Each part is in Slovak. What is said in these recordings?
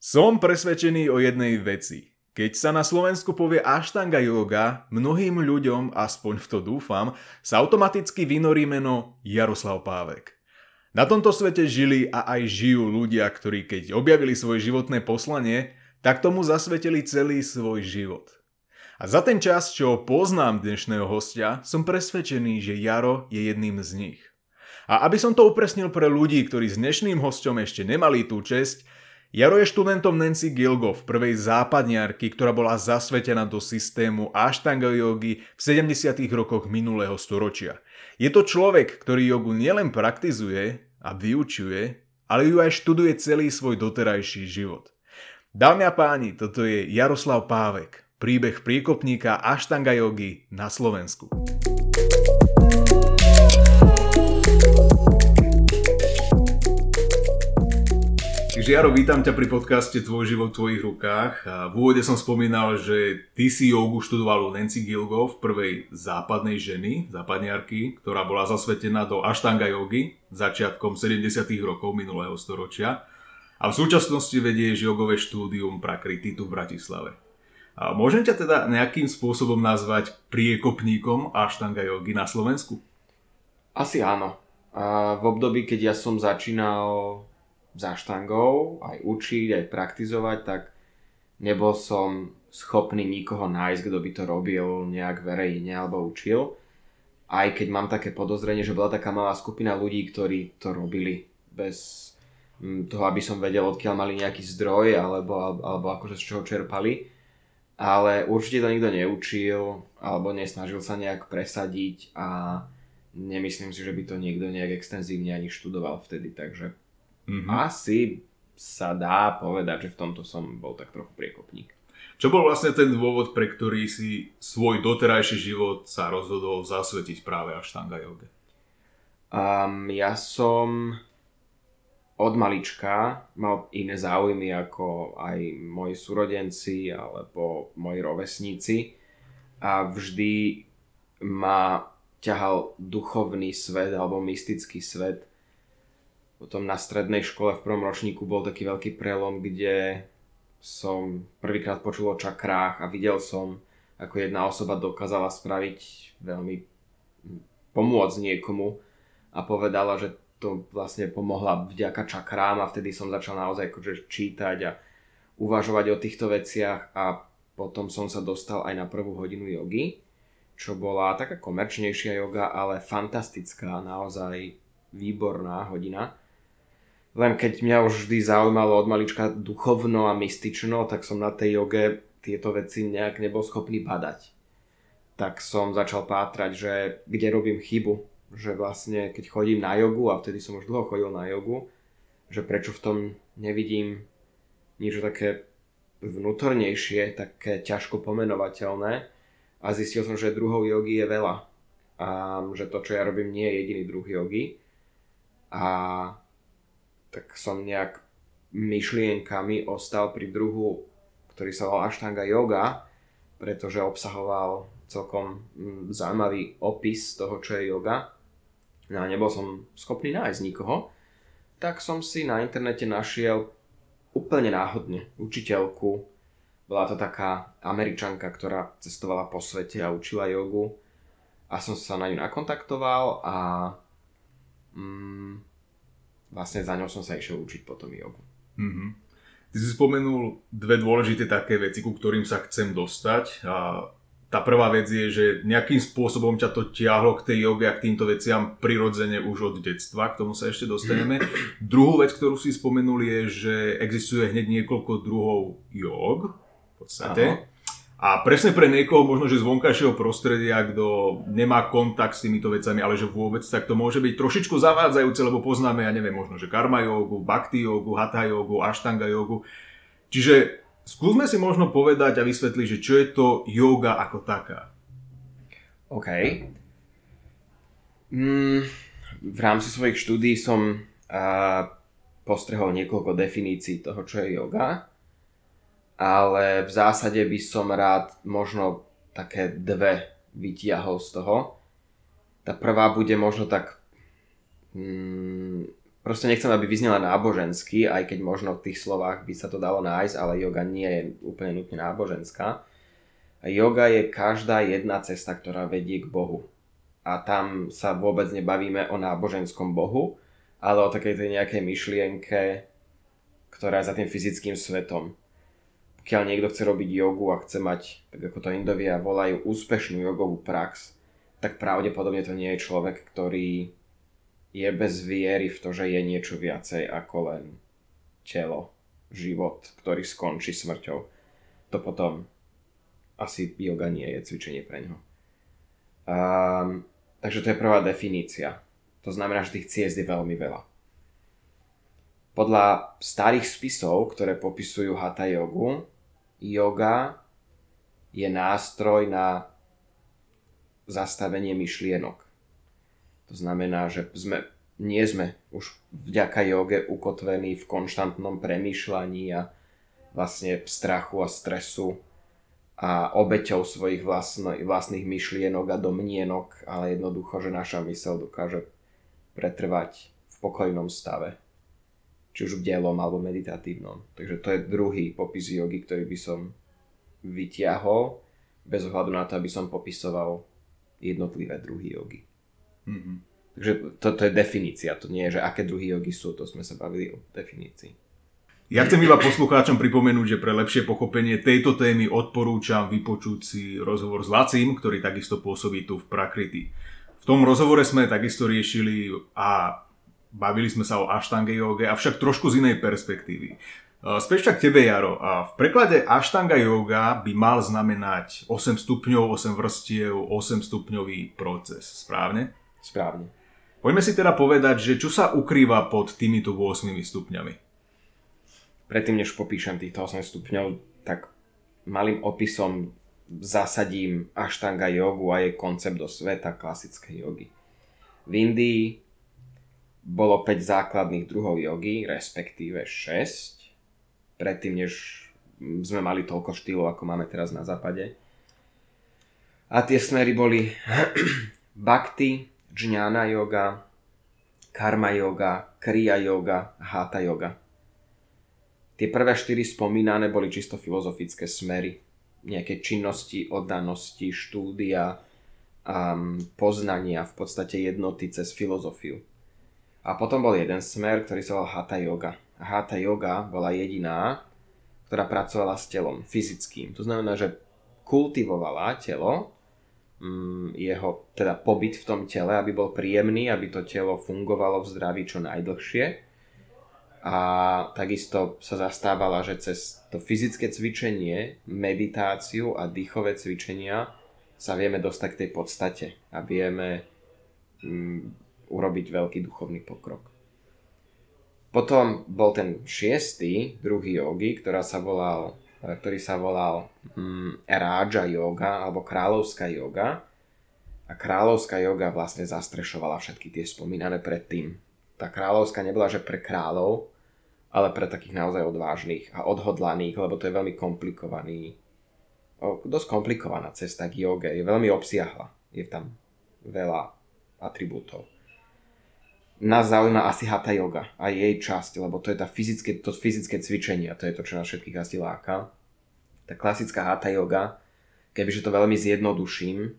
Som presvedčený o jednej veci. Keď sa na Slovensku povie Ashtanga yoga, mnohým ľuďom, aspoň v to dúfam, sa automaticky vynorí meno Jaroslav Pávek. Na tomto svete žili a aj žijú ľudia, ktorí keď objavili svoje životné poslanie, tak tomu zasvetili celý svoj život. A za ten čas, čo poznám dnešného hostia, som presvedčený, že Jaro je jedným z nich. A aby som to upresnil pre ľudí, ktorí s dnešným hostom ešte nemali tú česť, Jaro je študentom Nancy Gilgov, prvej západniarky, ktorá bola zasvetená do systému Ashtanga jogy v 70. rokoch minulého storočia. Je to človek, ktorý jogu nielen praktizuje a vyučuje, ale ju aj študuje celý svoj doterajší život. Dámy a páni, toto je Jaroslav Pávek, príbeh príkopníka Ashtanga jogy na Slovensku. Jaro, vítam ťa pri podcaste Tvoj život v tvojich rukách. V úvode som spomínal, že ty si jogu študoval u Nancy Gilgov, prvej západnej ženy, západniarky, ktorá bola zasvetená do Ashtanga jogy začiatkom 70. rokov minulého storočia. A v súčasnosti vedieš jogové štúdium Prakrititu v Bratislave. A môžem ťa teda nejakým spôsobom nazvať priekopníkom Ashtanga jogy na Slovensku? Asi áno. A v období, keď ja som začínal za štangou, aj učiť, aj praktizovať, tak nebol som schopný nikoho nájsť, kto by to robil nejak verejne alebo učil. Aj keď mám také podozrenie, že bola taká malá skupina ľudí, ktorí to robili bez mm, toho, aby som vedel, odkiaľ mali nejaký zdroj alebo, alebo akože z čoho čerpali. Ale určite to nikto neučil alebo nesnažil sa nejak presadiť a nemyslím si, že by to niekto nejak extenzívne ani študoval vtedy, takže Mm-hmm. Asi sa dá povedať, že v tomto som bol tak trochu priekopník. Čo bol vlastne ten dôvod, pre ktorý si svoj doterajší život sa rozhodol zasvetiť práve Ashtanga joge? Um, ja som od malička mal iné záujmy ako aj moji súrodenci alebo moji rovesníci a vždy ma ťahal duchovný svet alebo mystický svet potom na strednej škole v prvom ročníku bol taký veľký prelom, kde som prvýkrát počul o čakrách a videl som, ako jedna osoba dokázala spraviť veľmi pomôcť niekomu a povedala, že to vlastne pomohla vďaka čakrám a vtedy som začal naozaj akože čítať a uvažovať o týchto veciach a potom som sa dostal aj na prvú hodinu jogy, čo bola taká komerčnejšia joga, ale fantastická, naozaj výborná hodina. Len keď mňa už vždy zaujímalo od malička duchovno a mystično, tak som na tej joge tieto veci nejak nebol schopný badať. Tak som začal pátrať, že kde robím chybu. Že vlastne keď chodím na jogu, a vtedy som už dlho chodil na jogu, že prečo v tom nevidím niečo také vnútornejšie, také ťažko pomenovateľné. A zistil som, že druhou jogy je veľa. A že to, čo ja robím, nie je jediný druh jogy. A tak som nejak myšlienkami ostal pri druhu, ktorý sa volal Ashtanga yoga, pretože obsahoval celkom mm, zaujímavý opis toho, čo je yoga. No a nebol som schopný nájsť nikoho, tak som si na internete našiel úplne náhodne učiteľku. Bola to taká američanka, ktorá cestovala po svete a učila jogu. A som sa na ňu nakontaktoval a mm, vlastne za ňou som sa išiel učiť potom jogu. Mm-hmm. Ty si spomenul dve dôležité také veci, ku ktorým sa chcem dostať. A tá prvá vec je, že nejakým spôsobom ťa to tiahlo k tej joge a k týmto veciam prirodzene už od detstva, k tomu sa ešte dostaneme. Druhú vec, ktorú si spomenul je, že existuje hneď niekoľko druhov jog, v podstate. Aha. A presne pre niekoho možno, že z vonkajšieho prostredia, kto nemá kontakt s týmito vecami, ale že vôbec, tak to môže byť trošičku zavádzajúce, lebo poznáme, ja neviem, možno, že karma jogu, bhakti jogu, hatha jogu, ashtanga jogu. Čiže skúsme si možno povedať a vysvetliť, že čo je to yoga ako taká. OK. Mm, v rámci svojich štúdí som uh, postrehol niekoľko definícií toho, čo je yoga ale v zásade by som rád možno také dve vytiahol z toho. Tá prvá bude možno tak mm, proste nechcem, aby vyznela nábožensky, aj keď možno v tých slovách by sa to dalo nájsť, ale yoga nie je úplne nutne náboženská. Yoga je každá jedna cesta, ktorá vedie k Bohu. A tam sa vôbec nebavíme o náboženskom Bohu, ale o takej tej nejakej myšlienke, ktorá je za tým fyzickým svetom. Pokiaľ niekto chce robiť jogu a chce mať, tak ako to Indovia volajú, úspešnú jogovú prax, tak pravdepodobne to nie je človek, ktorý je bez viery v to, že je niečo viacej ako len telo, život, ktorý skončí smrťou. To potom asi yoga nie je cvičenie pre ňo. Um, takže to je prvá definícia. To znamená, že tých ciest je veľmi veľa. Podľa starých spisov, ktoré popisujú hatha jogu, yoga je nástroj na zastavenie myšlienok. To znamená, že sme, nie sme už vďaka joge ukotvení v konštantnom premýšľaní a vlastne strachu a stresu a obeťou svojich vlastno, vlastných myšlienok a domnienok, ale jednoducho, že naša mysel dokáže pretrvať v pokojnom stave. Či už v dielom alebo meditatívnom. Takže to je druhý popis jogy, ktorý by som vytiahol, bez ohľadu na to, aby som popisoval jednotlivé druhy jogy. Mm-hmm. Takže toto je definícia, to nie je, že aké druhy jogy sú, to sme sa bavili o definícii. Ja chcem iba poslucháčom pripomenúť, že pre lepšie pochopenie tejto témy odporúčam vypočuť si rozhovor s Lacím, ktorý takisto pôsobí tu v Prakriti. V tom rozhovore sme takisto riešili a bavili sme sa o Ashtanga joge, avšak trošku z inej perspektívy. Späť však tebe, Jaro. A v preklade Ashtanga yoga by mal znamenať 8 stupňov, 8 vrstiev, 8 stupňový proces. Správne? Správne. Poďme si teda povedať, že čo sa ukrýva pod týmito 8 stupňami. Predtým, než popíšem týchto 8 stupňov, tak malým opisom zasadím Ashtanga jogu a jej koncept do sveta klasickej jogy. V Indii bolo 5 základných druhov jogy, respektíve 6 predtým, než sme mali toľko štýlov, ako máme teraz na západe. A tie smery boli Bhakti, Jnana yoga, Karma yoga, Kriya yoga, Hatha yoga. Tie prvé štyri spomínané boli čisto filozofické smery. Nejaké činnosti, oddanosti, štúdia, um, poznania, v podstate jednoty cez filozofiu. A potom bol jeden smer, ktorý sa volal Hatha yoga Hatha yoga bola jediná, ktorá pracovala s telom, fyzickým. To znamená, že kultivovala telo, mm, jeho teda pobyt v tom tele, aby bol príjemný, aby to telo fungovalo v zdraví čo najdlhšie. A takisto sa zastávala, že cez to fyzické cvičenie, meditáciu a dýchové cvičenia sa vieme dostať k tej podstate a vieme mm, urobiť veľký duchovný pokrok. Potom bol ten šiestý, druhý jogy, ktorá sa volal, eh, ktorý sa volal mm, Raja yoga alebo kráľovská yoga. A kráľovská yoga vlastne zastrešovala všetky tie spomínané predtým. Tá kráľovská nebola, že pre kráľov, ale pre takých naozaj odvážnych a odhodlaných, lebo to je veľmi komplikovaný, dosť komplikovaná cesta k joge. Je veľmi obsiahla. Je tam veľa atribútov nás zaujíma asi hatha yoga a jej časť, lebo to je tá fyzické, to fyzické cvičenie a to je to, čo nás všetkých asi láka. Tá klasická hatha yoga, kebyže to veľmi zjednoduším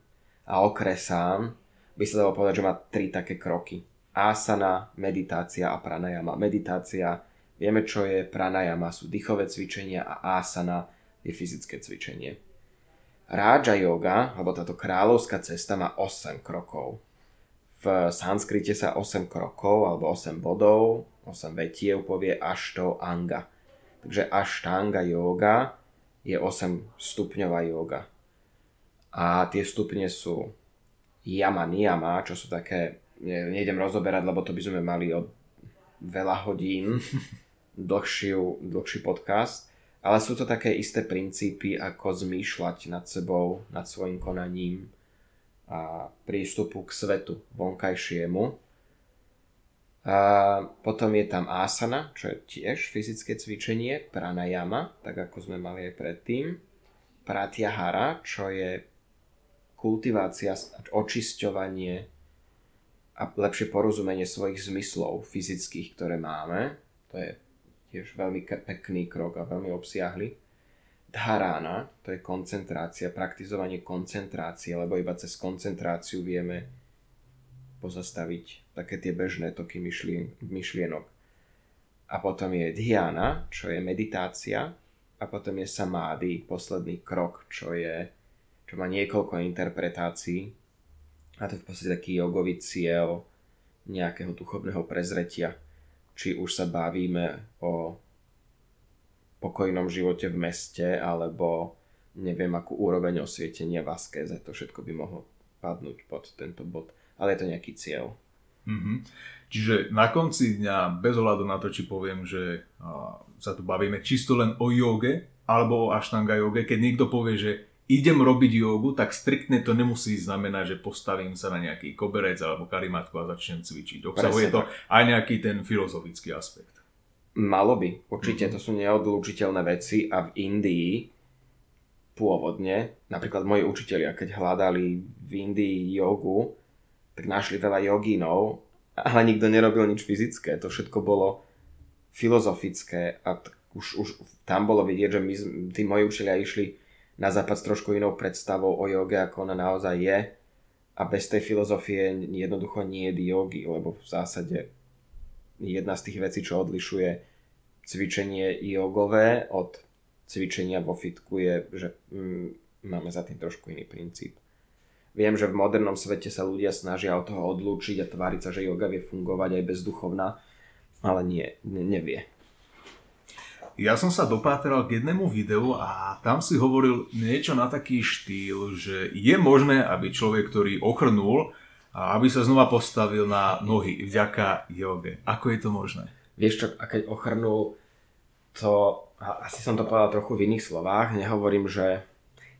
a okresám, by sa dalo povedať, že má tri také kroky. Asana, meditácia a pranayama. Meditácia, vieme čo je, pranayama sú dýchové cvičenia a asana je fyzické cvičenie. Raja yoga, alebo táto kráľovská cesta má 8 krokov v sanskrite sa 8 krokov alebo 8 bodov, 8 vetiev povie to anga. Takže ashtanga yoga je 8 stupňová yoga. A tie stupne sú yama, niyama, čo sú také, nejdem rozoberať, lebo to by sme mali od veľa hodín dlhšiu, dlhší podcast, ale sú to také isté princípy, ako zmýšľať nad sebou, nad svojim konaním, a prístupu k svetu vonkajšiemu. A potom je tam asana, čo je tiež fyzické cvičenie, pranayama, tak ako sme mali aj predtým. Pratyahara, čo je kultivácia, očisťovanie a lepšie porozumenie svojich zmyslov fyzických, ktoré máme. To je tiež veľmi pekný krok a veľmi obsiahly. Dharana, to je koncentrácia, praktizovanie koncentrácie, lebo iba cez koncentráciu vieme pozastaviť také tie bežné toky myšlien- myšlienok. A potom je dhyana, čo je meditácia, a potom je samády, posledný krok, čo je čo má niekoľko interpretácií. A to je v podstate taký jogový cieľ nejakého duchovného prezretia. Či už sa bavíme o pokojnom živote v meste, alebo neviem akú úroveň osvietenia v askéze. To všetko by mohlo padnúť pod tento bod. Ale je to nejaký cieľ. Mm-hmm. Čiže na konci dňa, bez ohľadu na to, či poviem, že uh, sa tu bavíme čisto len o joge, alebo o ashtanga joge, keď niekto povie, že idem robiť jogu, tak striktne to nemusí znamenať, že postavím sa na nejaký koberec alebo karimatku a začnem cvičiť. Obsahuje Presne to tak. aj nejaký ten filozofický aspekt. Malo by, určite mm-hmm. to sú neodlúčiteľné veci a v Indii pôvodne, napríklad moji učitelia, keď hľadali v Indii jogu, tak našli veľa jogínov, ale nikto nerobil nič fyzické, to všetko bolo filozofické a t- už, už tam bolo vidieť, že my, tí moji učitelia išli na západ s trošku inou predstavou o joge, ako ona naozaj je a bez tej filozofie jednoducho nie je jogy, lebo v zásade jedna z tých vecí, čo odlišuje cvičenie jogové od cvičenia vo fitku je, že mm, máme za tým trošku iný princíp. Viem, že v modernom svete sa ľudia snažia od toho odlúčiť a tváriť sa, že yoga vie fungovať aj bezduchovná, ale nie, ne, nevie. Ja som sa dopátral k jednému videu a tam si hovoril niečo na taký štýl, že je možné, aby človek, ktorý ochrnul, a aby sa znova postavil na nohy vďaka joge. Ako je to možné? Vieš čo, a keď ochrnul, to, asi som to povedal trochu v iných slovách, nehovorím, že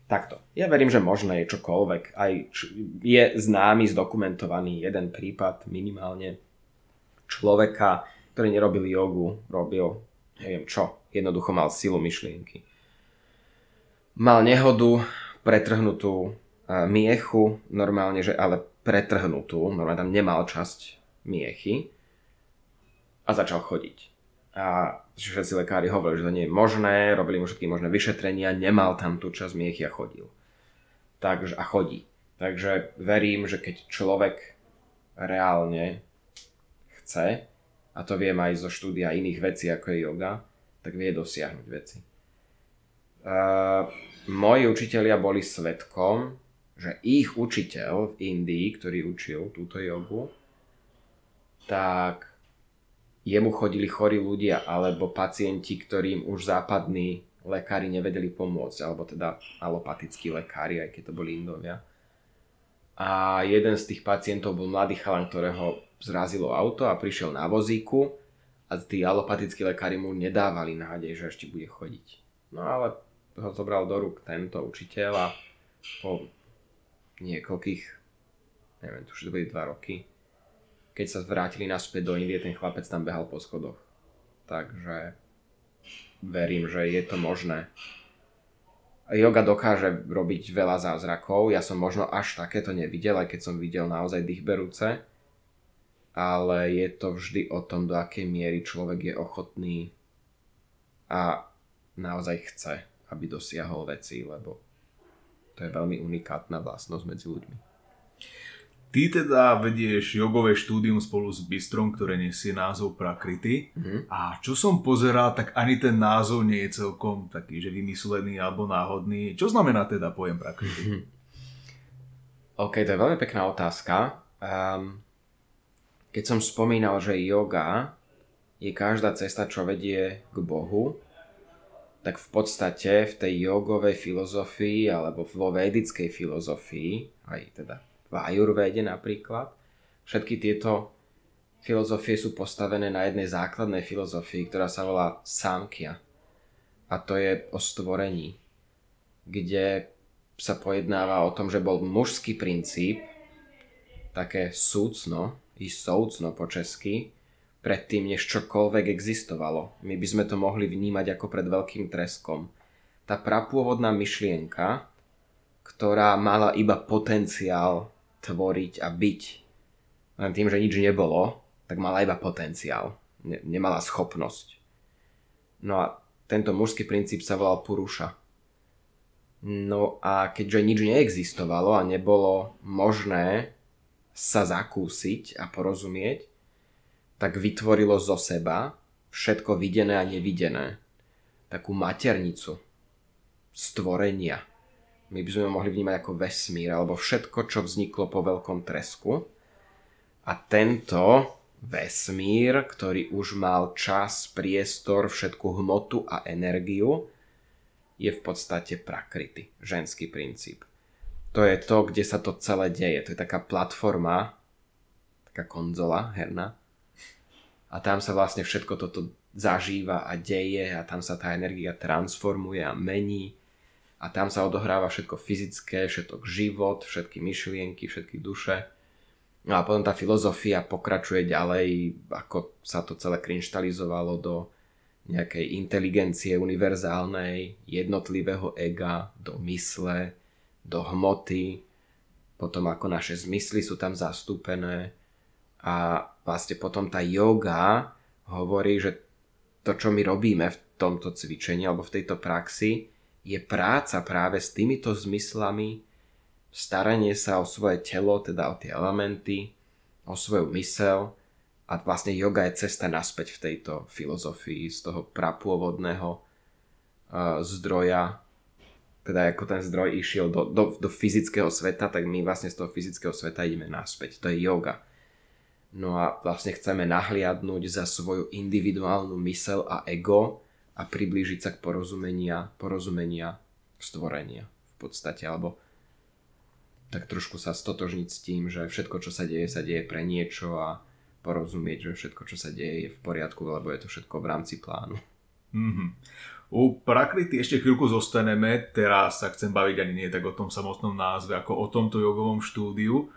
takto. Ja verím, že možné je čokoľvek. Aj je známy, zdokumentovaný jeden prípad minimálne človeka, ktorý nerobil jogu, robil neviem čo, jednoducho mal silu myšlienky. Mal nehodu, pretrhnutú miechu, normálne, že ale pretrhnutú, normálne tam nemal časť miechy a začal chodiť. A všetci lekári hovorili, že to nie je možné, robili mu všetky možné vyšetrenia, nemal tam tú časť miechy a chodil. Takže, a chodí. Takže verím, že keď človek reálne chce, a to viem aj zo štúdia iných vecí ako je yoga, tak vie dosiahnuť veci. Uh, moji učitelia boli svetkom, že ich učiteľ v Indii, ktorý učil túto jogu, tak jemu chodili chorí ľudia alebo pacienti, ktorým už západní lekári nevedeli pomôcť, alebo teda alopatickí lekári, aj keď to boli Indovia. A jeden z tých pacientov bol mladý chalan, ktorého zrazilo auto a prišiel na vozíku a tí alopatickí lekári mu nedávali nádej, že ešte bude chodiť. No ale ho zobral do rúk tento učiteľ a po niekoľkých, neviem, tu už to boli dva roky, keď sa vrátili naspäť do Indie, ten chlapec tam behal po schodoch. Takže verím, že je to možné. Yoga dokáže robiť veľa zázrakov, ja som možno až takéto nevidel, aj keď som videl naozaj dýchberúce, ale je to vždy o tom, do akej miery človek je ochotný a naozaj chce, aby dosiahol veci, lebo to je veľmi unikátna vlastnosť medzi ľuďmi. Ty teda vedieš jogové štúdium spolu s Bystrom, ktoré nesie názov Prakrity. Mm-hmm. A čo som pozeral, tak ani ten názov nie je celkom taký, že vymyslený alebo náhodný. Čo znamená teda pojem Prakrity? Mm-hmm. OK, to je veľmi pekná otázka. Um, keď som spomínal, že yoga je každá cesta, čo vedie k Bohu, tak v podstate v tej jogovej filozofii alebo vo vedickej filozofii, aj teda v ajurvede napríklad. Všetky tieto filozofie sú postavené na jednej základnej filozofii, ktorá sa volá Samkhya. A to je o stvorení, kde sa pojednáva o tom, že bol mužský princíp, také súcno, i soucno po česky, predtým, než čokoľvek existovalo. My by sme to mohli vnímať ako pred veľkým treskom. Tá prapôvodná myšlienka, ktorá mala iba potenciál tvoriť a byť. len tým, že nič nebolo, tak mala iba potenciál. Ne, nemala schopnosť. No a tento mužský princíp sa volal Puruša. No a keďže nič neexistovalo a nebolo možné sa zakúsiť a porozumieť, tak vytvorilo zo seba všetko videné a nevidené. Takú maternicu stvorenia. My by sme mohli vnímať ako vesmír, alebo všetko, čo vzniklo po veľkom tresku. A tento vesmír, ktorý už mal čas, priestor, všetku hmotu a energiu, je v podstate prakrity, ženský princíp. To je to, kde sa to celé deje. To je taká platforma, taká konzola herná. A tam sa vlastne všetko toto zažíva a deje a tam sa tá energia transformuje a mení. A tam sa odohráva všetko fyzické, všetko život, všetky myšlienky, všetky duše. No a potom tá filozofia pokračuje ďalej, ako sa to celé kryštalizovalo do nejakej inteligencie univerzálnej, jednotlivého ega, do mysle, do hmoty, potom ako naše zmysly sú tam zastúpené. A vlastne potom tá yoga hovorí, že to, čo my robíme v tomto cvičení alebo v tejto praxi, je práca práve s týmito zmyslami, staranie sa o svoje telo, teda o tie elementy, o svoju mysel a vlastne yoga je cesta naspäť v tejto filozofii z toho prapôvodného uh, zdroja teda ako ten zdroj išiel do, do, do fyzického sveta, tak my vlastne z toho fyzického sveta ideme naspäť. To je yoga. No a vlastne chceme nahliadnúť za svoju individuálnu mysel a ego a priblížiť sa k porozumenia, porozumenia stvorenia v podstate, alebo tak trošku sa stotožniť s tým, že všetko, čo sa deje, sa deje pre niečo a porozumieť, že všetko, čo sa deje, je v poriadku, lebo je to všetko v rámci plánu. Mm-hmm. U prakrity ešte chvíľku zostaneme, teraz sa chcem baviť ani nie tak o tom samotnom názve, ako o tomto jogovom štúdiu.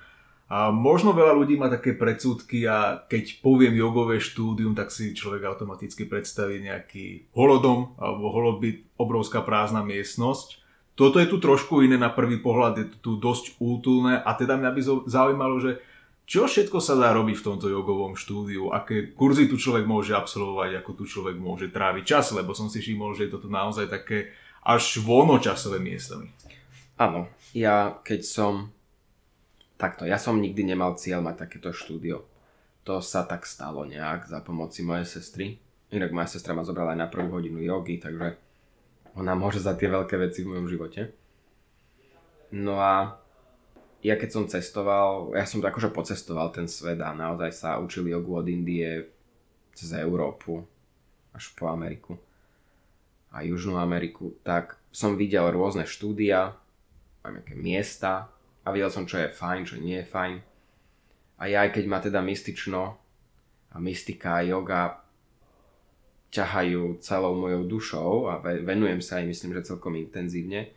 A možno veľa ľudí má také predsudky a keď poviem jogové štúdium, tak si človek automaticky predstaví nejaký holodom alebo holobyt, obrovská prázdna miestnosť. Toto je tu trošku iné na prvý pohľad, je tu dosť útulné a teda mňa by zaujímalo, že čo všetko sa dá robiť v tomto jogovom štúdiu, aké kurzy tu človek môže absolvovať, ako tu človek môže tráviť čas, lebo som si všimol, že je to tu naozaj také až voľnočasové miesto. Áno, ja keď som takto, ja som nikdy nemal cieľ mať takéto štúdio. To sa tak stalo nejak za pomoci mojej sestry. Inak moja sestra ma zobrala aj na prvú hodinu jogy, takže ona môže za tie veľké veci v mojom živote. No a ja keď som cestoval, ja som to akože pocestoval ten svet a naozaj sa učil jogu od Indie cez Európu až po Ameriku a Južnú Ameriku, tak som videl rôzne štúdia, aj nejaké miesta a videl som, čo je fajn, čo nie je fajn. A ja aj keď ma teda mystično a mystika a yoga ťahajú celou mojou dušou a venujem sa aj myslím, že celkom intenzívne.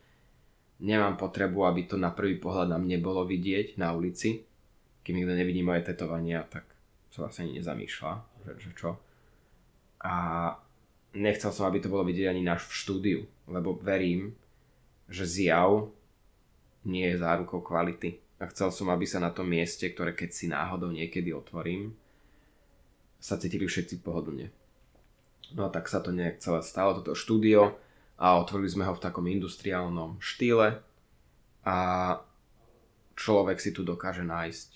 Nemám potrebu, aby to na prvý pohľad na mne bolo vidieť na ulici. Kým nikto nevidí moje tetovania, tak sa vlastne ani nezamýšľa, že, že čo. A nechcel som, aby to bolo vidieť ani náš v štúdiu, lebo verím, že zjav nie je zárukou kvality. A chcel som, aby sa na tom mieste, ktoré keď si náhodou niekedy otvorím, sa cítili všetci pohodlne. No a tak sa to nejak celé stalo, toto štúdio a otvorili sme ho v takom industriálnom štýle a človek si tu dokáže nájsť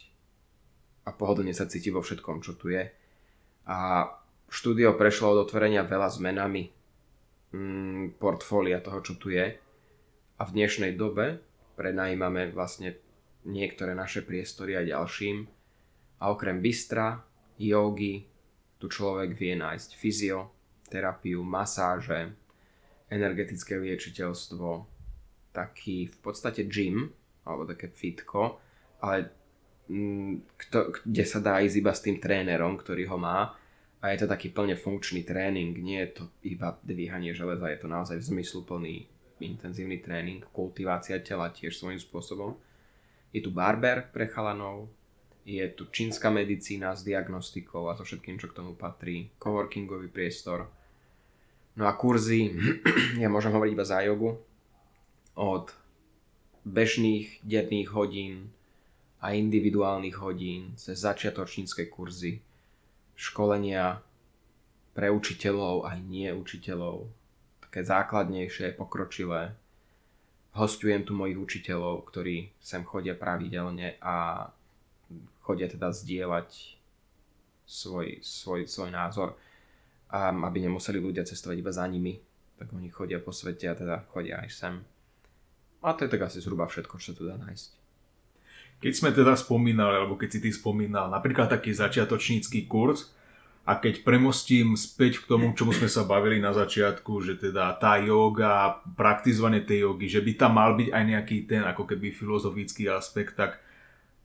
a pohodlne sa cíti vo všetkom, čo tu je. A štúdio prešlo od otvorenia veľa zmenami mm, portfólia toho, čo tu je. A v dnešnej dobe prenajímame vlastne niektoré naše priestory aj ďalším. A okrem bystra, jogy, tu človek vie nájsť fyzio, terapiu, masáže, energetické liečiteľstvo, taký v podstate gym, alebo také fitko, ale mm, kto, kde sa dá ísť iba s tým trénerom, ktorý ho má a je to taký plne funkčný tréning, nie je to iba dvíhanie železa, je to naozaj zmysluplný intenzívny tréning, kultivácia tela tiež svojím spôsobom. Je tu barber pre chalanov, je tu čínska medicína s diagnostikou a so všetkým, čo k tomu patrí, coworkingový priestor, No a kurzy, ja môžem hovoriť iba za jogu, od bežných denných hodín a individuálnych hodín, cez začiatočnícke kurzy, školenia pre učiteľov aj nie učiteľov, také základnejšie, pokročilé. Hostujem tu mojich učiteľov, ktorí sem chodia pravidelne a chodia teda zdieľať svoj, svoj, svoj názor, a aby nemuseli ľudia cestovať iba za nimi, tak oni chodia po svete a teda chodia aj sem. A to je tak asi zhruba všetko, čo sa tu dá nájsť. Keď sme teda spomínali, alebo keď si ty spomínal, napríklad taký začiatočnícky kurz, a keď premostím späť k tomu, čomu sme sa bavili na začiatku, že teda tá yoga, praktizovanie tej jogy, že by tam mal byť aj nejaký ten ako keby filozofický aspekt, tak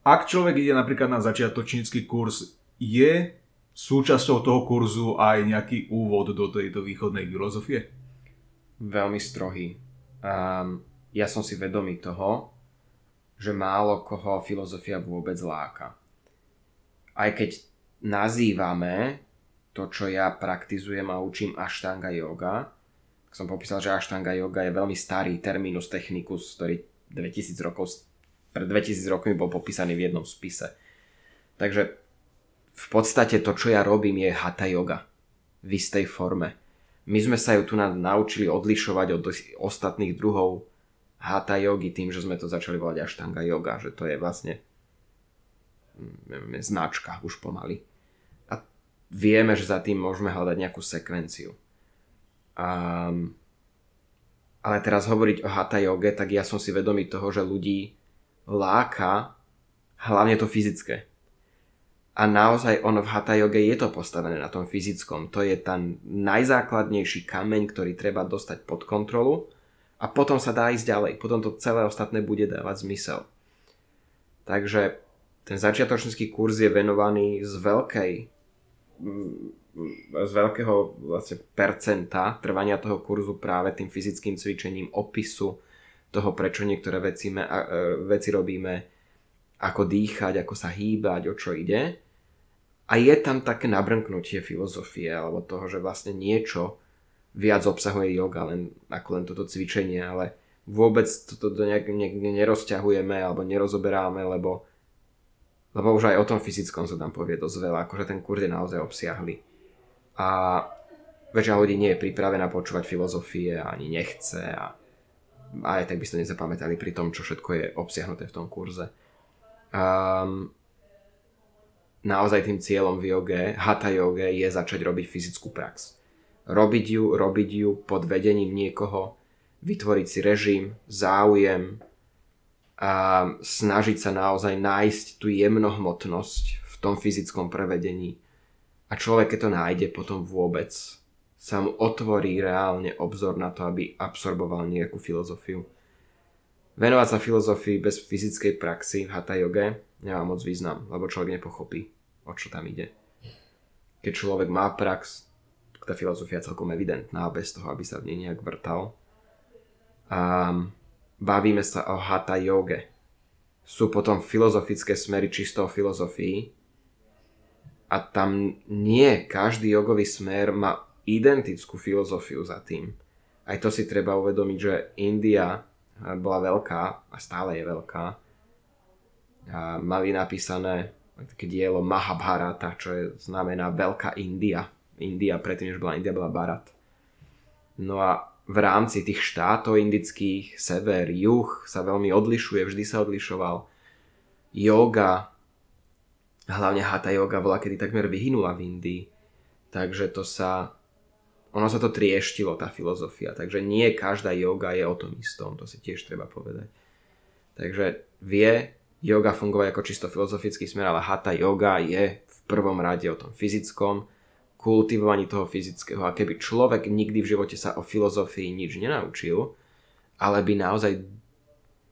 ak človek ide napríklad na začiatočnícky kurz, je súčasťou toho kurzu aj nejaký úvod do tejto východnej filozofie? Veľmi strohý. Um, ja som si vedomý toho, že málo koho filozofia vôbec láka. Aj keď nazývame to, čo ja praktizujem a učím Ashtanga yoga. Tak som popísal, že Ashtanga yoga je veľmi starý terminus technicus, ktorý 2000 rokov, pred 2000 rokmi bol popísaný v jednom spise. Takže v podstate to, čo ja robím, je hatha yoga v istej forme. My sme sa ju tu naučili odlišovať od ostatných druhov hatha yogi tým, že sme to začali volať Ashtanga yoga, že to je vlastne mm, značka už pomaly vieme, že za tým môžeme hľadať nejakú sekvenciu. Um, ale teraz hovoriť o hatha yoge, tak ja som si vedomý toho, že ľudí láka hlavne to fyzické. A naozaj ono v hatha yoge je to postavené na tom fyzickom. To je ten najzákladnejší kameň, ktorý treba dostať pod kontrolu a potom sa dá ísť ďalej. Potom to celé ostatné bude dávať zmysel. Takže ten začiatočnícky kurz je venovaný z veľkej z veľkého vlastne percenta trvania toho kurzu práve tým fyzickým cvičením, opisu toho, prečo niektoré veci, me, e, veci robíme, ako dýchať, ako sa hýbať, o čo ide. A je tam také nabrnknutie filozofie, alebo toho, že vlastne niečo viac obsahuje yoga, len, ako len toto cvičenie, ale vôbec toto nejak nerozťahujeme alebo nerozoberáme, lebo lebo už aj o tom fyzickom sa tam povie dosť veľa, akože ten kurz je naozaj obsiahly. A väčšina ľudí nie je pripravená počúvať filozofie ani nechce a aj tak by ste nezapamätali pri tom, čo všetko je obsiahnuté v tom kurze. Um, naozaj tým cieľom v joge, hatha joge, je začať robiť fyzickú prax. Robiť ju, robiť ju pod vedením niekoho, vytvoriť si režim, záujem, a snažiť sa naozaj nájsť tú jemnohmotnosť v tom fyzickom prevedení. A človek, keď to nájde, potom vôbec sa mu otvorí reálne obzor na to, aby absorboval nejakú filozofiu. Venovať sa filozofii bez fyzickej praxi v hatha yoge nemá moc význam, lebo človek nepochopí, o čo tam ide. Keď človek má prax, tak tá filozofia je celkom evidentná, bez toho, aby sa v nej nejak vrtal. A bavíme sa o hatha yoge. Sú potom filozofické smery čisto o filozofii a tam nie každý jogový smer má identickú filozofiu za tým. Aj to si treba uvedomiť, že India bola veľká a stále je veľká. A mali napísané také dielo Mahabharata, čo je, znamená Veľká India. India, predtým, než bola India, bola Barat. No a v rámci tých štátov indických, sever, juh sa veľmi odlišuje, vždy sa odlišoval. Yoga, hlavne hatha yoga bola kedy takmer vyhynula v Indii. Takže to sa, ono sa to trieštilo, tá filozofia. Takže nie každá yoga je o tom istom, to si tiež treba povedať. Takže vie yoga fungovať ako čisto filozofický smer, ale hatha yoga je v prvom rade o tom fyzickom, kultivovaní toho fyzického. A keby človek nikdy v živote sa o filozofii nič nenaučil, ale by naozaj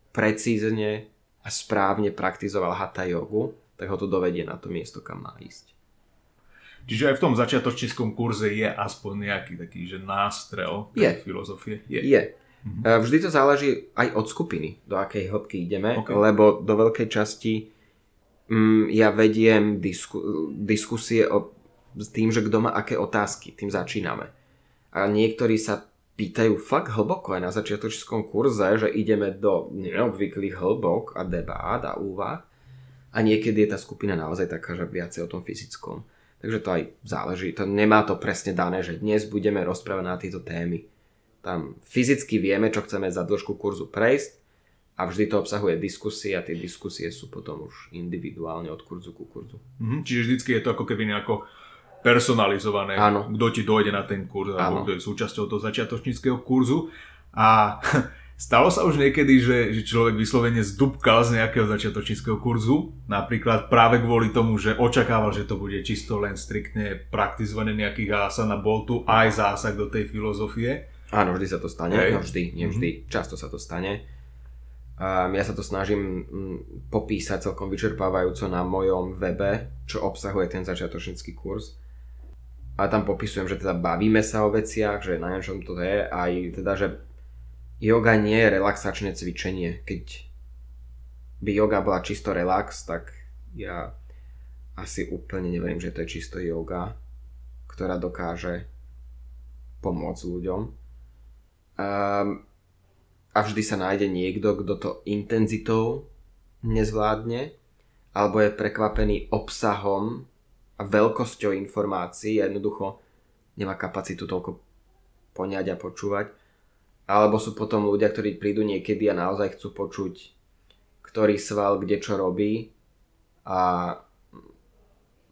precízne a správne praktizoval hatha jogu, tak ho to dovedie na to miesto, kam má ísť. Čiže aj v tom začiatočníckom kurze je aspoň nejaký taký, že nástrel je. filozofie? Je. je. Mhm. E, vždy to záleží aj od skupiny, do akej hĺbky ideme, okay. lebo do veľkej časti mm, ja vediem disku, diskusie o s tým, že kto má aké otázky, tým začíname. A niektorí sa pýtajú fakt hlboko aj na začiatočskom kurze, že ideme do neobvyklých hĺbok a debát a úvah. A niekedy je tá skupina naozaj taká, že viacej o tom fyzickom. Takže to aj záleží. To nemá to presne dané, že dnes budeme rozprávať na tieto témy. Tam fyzicky vieme, čo chceme za dĺžku kurzu prejsť a vždy to obsahuje diskusie a tie diskusie sú potom už individuálne od kurzu ku kurzu. Mhm, čiže vždycky je to ako keby nejako personalizované, Áno. kto ti dojde na ten kurz, alebo kto je súčasťou toho začiatočníckého kurzu. A stalo sa už niekedy, že, že človek vyslovene zdúbkal z nejakého začiatočníckého kurzu, napríklad práve kvôli tomu, že očakával, že to bude čisto len striktne praktizované nejakých asana, bol tu aj zásah do tej filozofie. Áno, vždy sa to stane. Hej. No vždy, nie vždy. Často sa to stane. Um, ja sa to snažím mm, popísať celkom vyčerpávajúco na mojom webe, čo obsahuje ten začiatočnícky kurz. A tam popisujem, že teda bavíme sa o veciach, že na niečom to je, aj teda, že yoga nie je relaxačné cvičenie. Keď by yoga bola čisto relax, tak ja asi úplne neverím, že to je čisto yoga, ktorá dokáže pomôcť ľuďom. Um, a vždy sa nájde niekto, kto to intenzitou nezvládne, alebo je prekvapený obsahom a veľkosťou informácií jednoducho nemá kapacitu toľko poňať a počúvať. Alebo sú potom ľudia, ktorí prídu niekedy a naozaj chcú počuť, ktorý sval kde čo robí a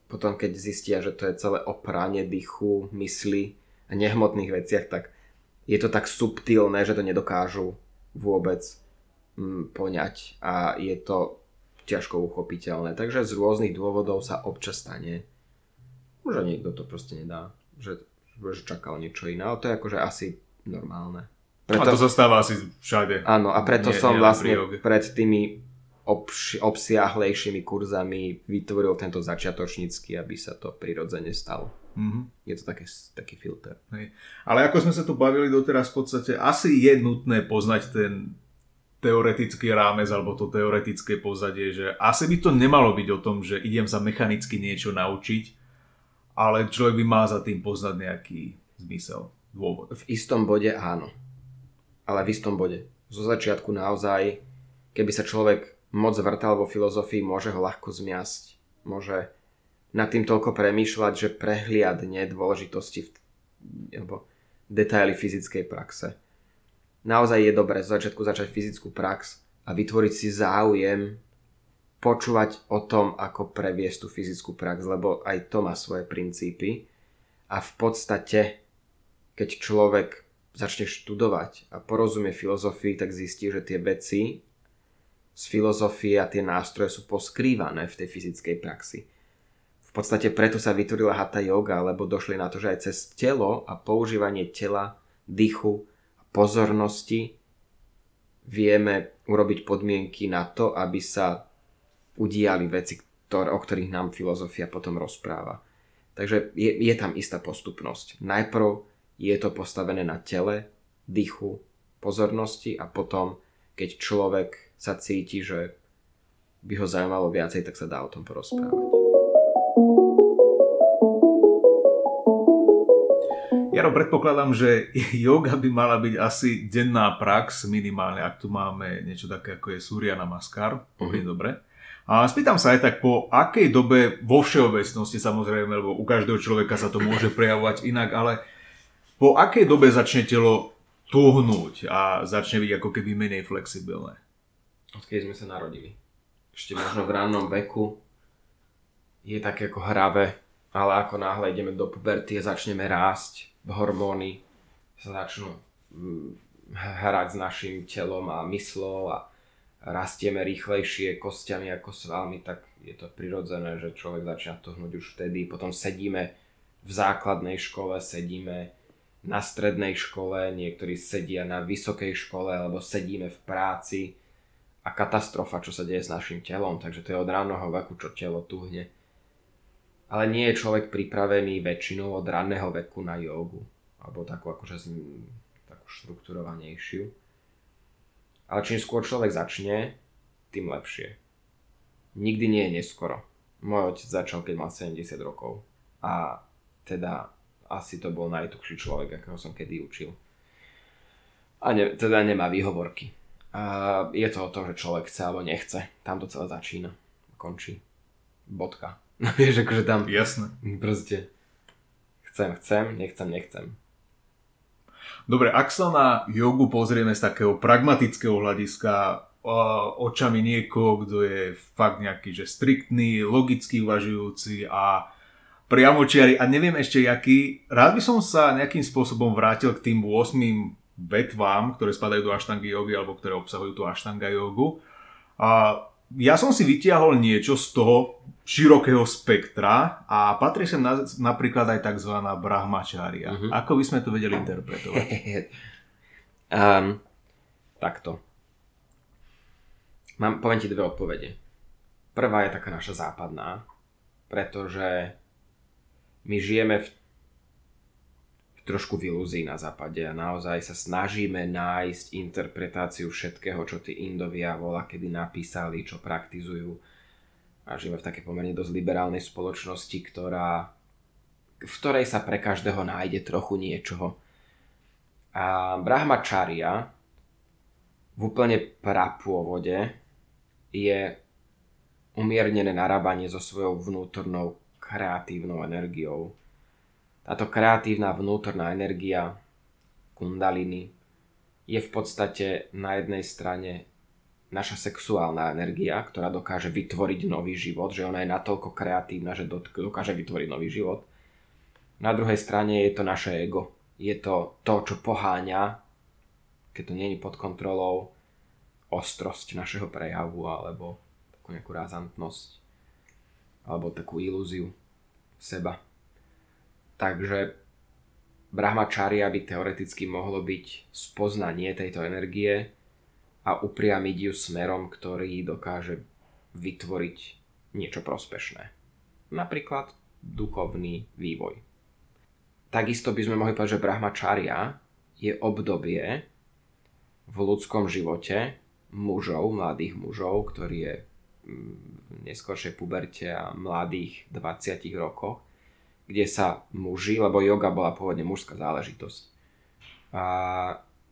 potom keď zistia, že to je celé o práne dychu, mysli a nehmotných veciach, tak je to tak subtilné, že to nedokážu vôbec mm, poňať a je to ťažko uchopiteľné. Takže z rôznych dôvodov sa občas stane, že niekto to proste nedá, že, že čakal niečo iné, ale to je akože asi normálne. A to sa stáva asi všade. Áno, a preto Nie- som nie vlastne pri joge. pred tými obš- obsiahlejšími kurzami vytvoril tento začiatočnícky, aby sa to prirodzene stalo. Mhm. Je to také, taký filter. Hej. Ale ako sme sa tu bavili doteraz, v podstate asi je nutné poznať ten teoretický rámec alebo to teoretické pozadie, že asi by to nemalo byť o tom, že idem sa mechanicky niečo naučiť, ale človek by mal za tým poznať nejaký zmysel, dôvod. V istom bode áno. Ale v istom bode. Zo začiatku naozaj, keby sa človek moc vrtal vo filozofii, môže ho ľahko zmiasť. Môže nad tým toľko premýšľať, že prehliadne dôležitosti v, alebo detaily fyzickej praxe. Naozaj je dobré z začiatku začať fyzickú prax a vytvoriť si záujem počúvať o tom, ako previesť tú fyzickú prax, lebo aj to má svoje princípy. A v podstate, keď človek začne študovať a porozumie filozofii, tak zistí, že tie veci z filozofie a tie nástroje sú poskrývané v tej fyzickej praxi. V podstate preto sa vytvorila hatha yoga, lebo došli na to, že aj cez telo a používanie tela, dychu a pozornosti vieme urobiť podmienky na to, aby sa udiali veci, ktoré, o ktorých nám filozofia potom rozpráva. Takže je, je tam istá postupnosť. Najprv je to postavené na tele, dychu, pozornosti a potom, keď človek sa cíti, že by ho zaujímalo viacej, tak sa dá o tom porozprávať. Jaro, predpokladám, že yoga by mala byť asi denná prax, minimálne, ak tu máme niečo také ako je Surya Namaskar, poviem dobre. A spýtam sa aj tak, po akej dobe vo všeobecnosti samozrejme, lebo u každého človeka sa to môže prejavovať inak, ale po akej dobe začne telo tuhnúť a začne byť ako keby menej flexibilné? Odkedy sme sa narodili. Ešte možno v rannom veku je také ako hravé, ale ako náhle ideme do puberty a začneme rásť, hormóny sa začnú mm, hrať s našim telom a myslou a rastieme rýchlejšie kostiami ako svalmi, tak je to prirodzené, že človek začína tuhnúť už vtedy. Potom sedíme v základnej škole, sedíme na strednej škole, niektorí sedia na vysokej škole alebo sedíme v práci a katastrofa, čo sa deje s našim telom, takže to je od ranného veku, čo telo tuhne. Ale nie je človek pripravený väčšinou od ranného veku na jogu, alebo takú akože takú štrukturovanejšiu. Ale čím skôr človek začne, tým lepšie. Nikdy nie je neskoro. Môj otec začal, keď mal 70 rokov. A teda asi to bol najtuchší človek, akého som kedy učil. A ne, teda nemá výhovorky. A je to o tom, že človek chce alebo nechce. Tam to celé začína. Končí. Bodka. No vieš, akože tam Jasné. proste chcem, chcem, nechcem, nechcem. Dobre, ak sa na jogu pozrieme z takého pragmatického hľadiska, očami niekoho, kto je fakt nejaký, že striktný, logicky uvažujúci a priamočiari a neviem ešte jaký. Rád by som sa nejakým spôsobom vrátil k tým 8 vetvám, ktoré spadajú do aštangy jogy alebo ktoré obsahujú tú aštanga jogu. A ja som si vytiahol niečo z toho širokého spektra a patrí sem na, napríklad aj tzv. brahmačária. Uh-huh. Ako by sme to vedeli interpretovať? um, takto. Mám, poviem ti dve odpovede. Prvá je taká naša západná, pretože my žijeme v trošku v ilúzii na západe a naozaj sa snažíme nájsť interpretáciu všetkého, čo tí Indovia vola kedy napísali, čo praktizujú. A žijeme v takej pomerne dosť liberálnej spoločnosti, ktorá, v ktorej sa pre každého nájde trochu niečoho. A Brahmacharya v úplne prapôvode je umiernené narábanie so svojou vnútornou kreatívnou energiou. Táto kreatívna vnútorná energia kundaliny je v podstate na jednej strane naša sexuálna energia, ktorá dokáže vytvoriť nový život, že ona je natoľko kreatívna, že dokáže vytvoriť nový život. Na druhej strane je to naše ego. Je to to, čo poháňa, keď to je pod kontrolou, ostrosť našeho prejavu alebo takú nejakú razantnosť alebo takú ilúziu seba. Takže Brahmacharya by teoreticky mohlo byť spoznanie tejto energie a upriamiť ju smerom, ktorý dokáže vytvoriť niečo prospešné. Napríklad duchovný vývoj. Takisto by sme mohli povedať, že Brahmacharya je obdobie v ľudskom živote, mužov, mladých mužov, ktorí je mm, v neskôršej puberte a mladých 20 rokoch, kde sa muži, lebo yoga bola pôvodne mužská záležitosť, a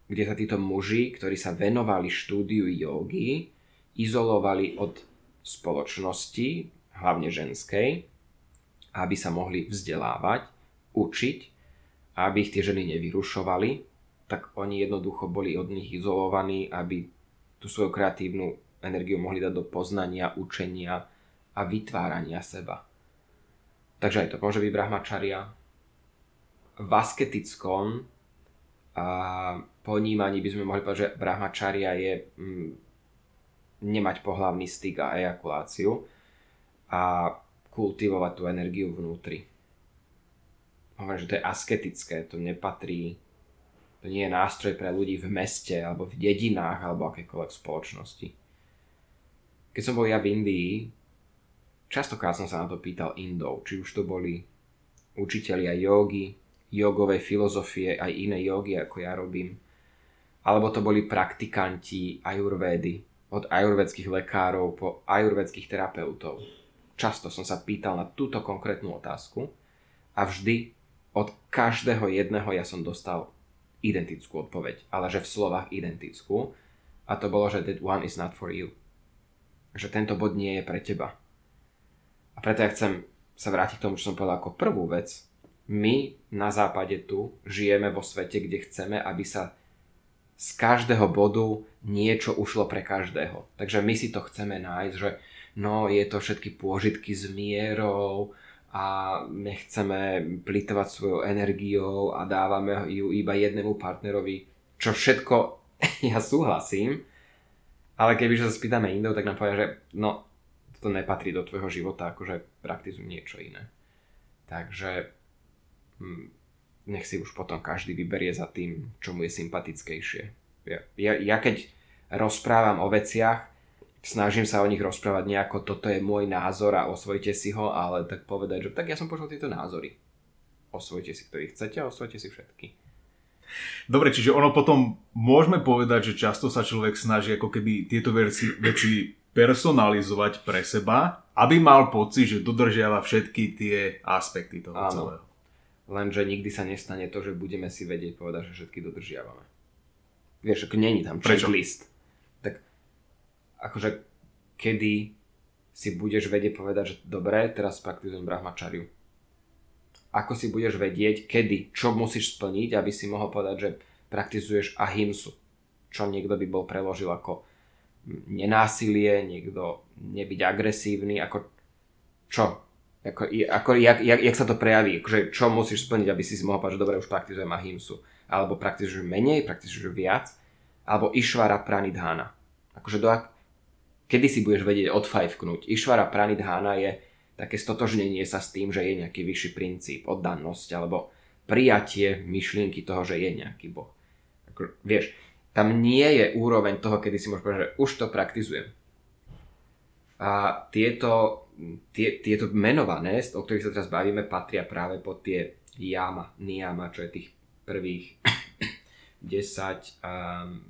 kde sa títo muži, ktorí sa venovali štúdiu jogy, izolovali od spoločnosti, hlavne ženskej, aby sa mohli vzdelávať, učiť, aby ich tie ženy nevyrušovali, tak oni jednoducho boli od nich izolovaní, aby tú svoju kreatívnu energiu mohli dať do poznania, učenia a vytvárania seba. Takže aj to môže byť brahmačaria. V asketickom a ponímaní by sme mohli povedať, že brahmačaria je mm, nemať pohlavný styk a ejakuláciu a kultivovať tú energiu vnútri. Hovorím, že to je asketické, to nepatrí to nie je nástroj pre ľudí v meste, alebo v dedinách, alebo akékoľvek spoločnosti. Keď som bol ja v Indii, častokrát som sa na to pýtal Indov, či už to boli učitelia jogy, jogovej filozofie, aj iné jogy, ako ja robím, alebo to boli praktikanti ajurvédy, od ajurvedských lekárov po ajurvedských terapeutov. Často som sa pýtal na túto konkrétnu otázku a vždy od každého jedného ja som dostal identickú odpoveď, ale že v slovách identickú. A to bolo, že that one is not for you. Že tento bod nie je pre teba. Preto ja chcem sa vrátiť k tomu, čo som povedal ako prvú vec. My na západe tu žijeme vo svete, kde chceme, aby sa z každého bodu niečo ušlo pre každého. Takže my si to chceme nájsť, že no je to všetky pôžitky s mierou, a nechceme plitovať svojou energiou a dávame ju iba jednému partnerovi, čo všetko ja súhlasím, ale keby sa spýtame Indov, tak nám povedia, že no, to nepatrí do tvojho života, akože praktizuj niečo iné. Takže hm, nech si už potom každý vyberie za tým, čo mu je sympatickejšie. Ja, ja, ja keď rozprávam o veciach, snažím sa o nich rozprávať nejako, toto je môj názor a osvojte si ho, ale tak povedať, že tak ja som počul tieto názory. Osvojte si, ktorý chcete a osvojte si všetky. Dobre, čiže ono potom môžeme povedať, že často sa človek snaží ako keby tieto veci, veci personalizovať pre seba, aby mal pocit, že dodržiava všetky tie aspekty toho Áno. celého. Lenže nikdy sa nestane to, že budeme si vedieť povedať, že všetky dodržiavame. Vieš, ako není tam checklist akože kedy si budeš vedieť povedať, že dobre, teraz praktizujem brahmačariu. Ako si budeš vedieť, kedy, čo musíš splniť, aby si mohol povedať, že praktizuješ ahimsu. Čo niekto by bol preložil ako nenásilie, niekto nebyť agresívny, ako čo? Ako, ako, jak, jak, jak sa to prejaví? Akože, čo musíš splniť, aby si si mohol povedať, že dobre, už praktizujem ahimsu. Alebo praktizuješ menej, praktizuješ viac. Alebo išvara pranidhána. Akože do, kedy si budeš vedieť odfajfknúť. Išvara pranidhána je také stotožnenie sa s tým, že je nejaký vyšší princíp, oddanosť alebo prijatie myšlienky toho, že je nejaký Boh. Ako, vieš, tam nie je úroveň toho, kedy si môžeš povedať, že už to praktizujem. A tieto, tie, tieto menované, o ktorých sa teraz bavíme, patria práve pod tie jama, niyama, čo je tých prvých 10 um,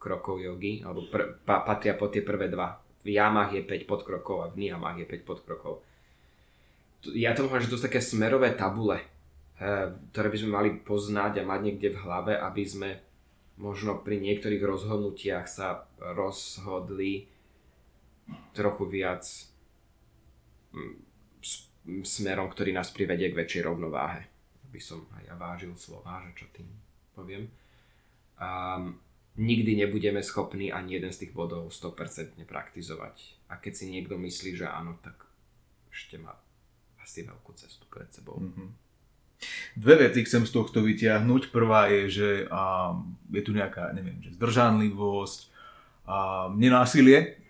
krokov jogy, alebo pr- pa- patria pod tie prvé dva. V jamách je 5 podkrokov a v niyamách je 5 podkrokov. Ja to mám, že to sú také smerové tabule, eh, ktoré by sme mali poznať a mať niekde v hlave, aby sme možno pri niektorých rozhodnutiach sa rozhodli trochu viac mm, smerom, ktorý nás privedie k väčšej rovnováhe. Aby som aj ja vážil slova, že čo tým poviem. Um, nikdy nebudeme schopní ani jeden z tých bodov 100% praktizovať. A keď si niekto myslí, že áno, tak ešte má asi veľkú cestu pred sebou. Mm-hmm. Dve veci chcem z tohto vyťahnuť. Prvá je, že a, je tu nejaká, neviem, že zdržanlivosť, a, nenásilie.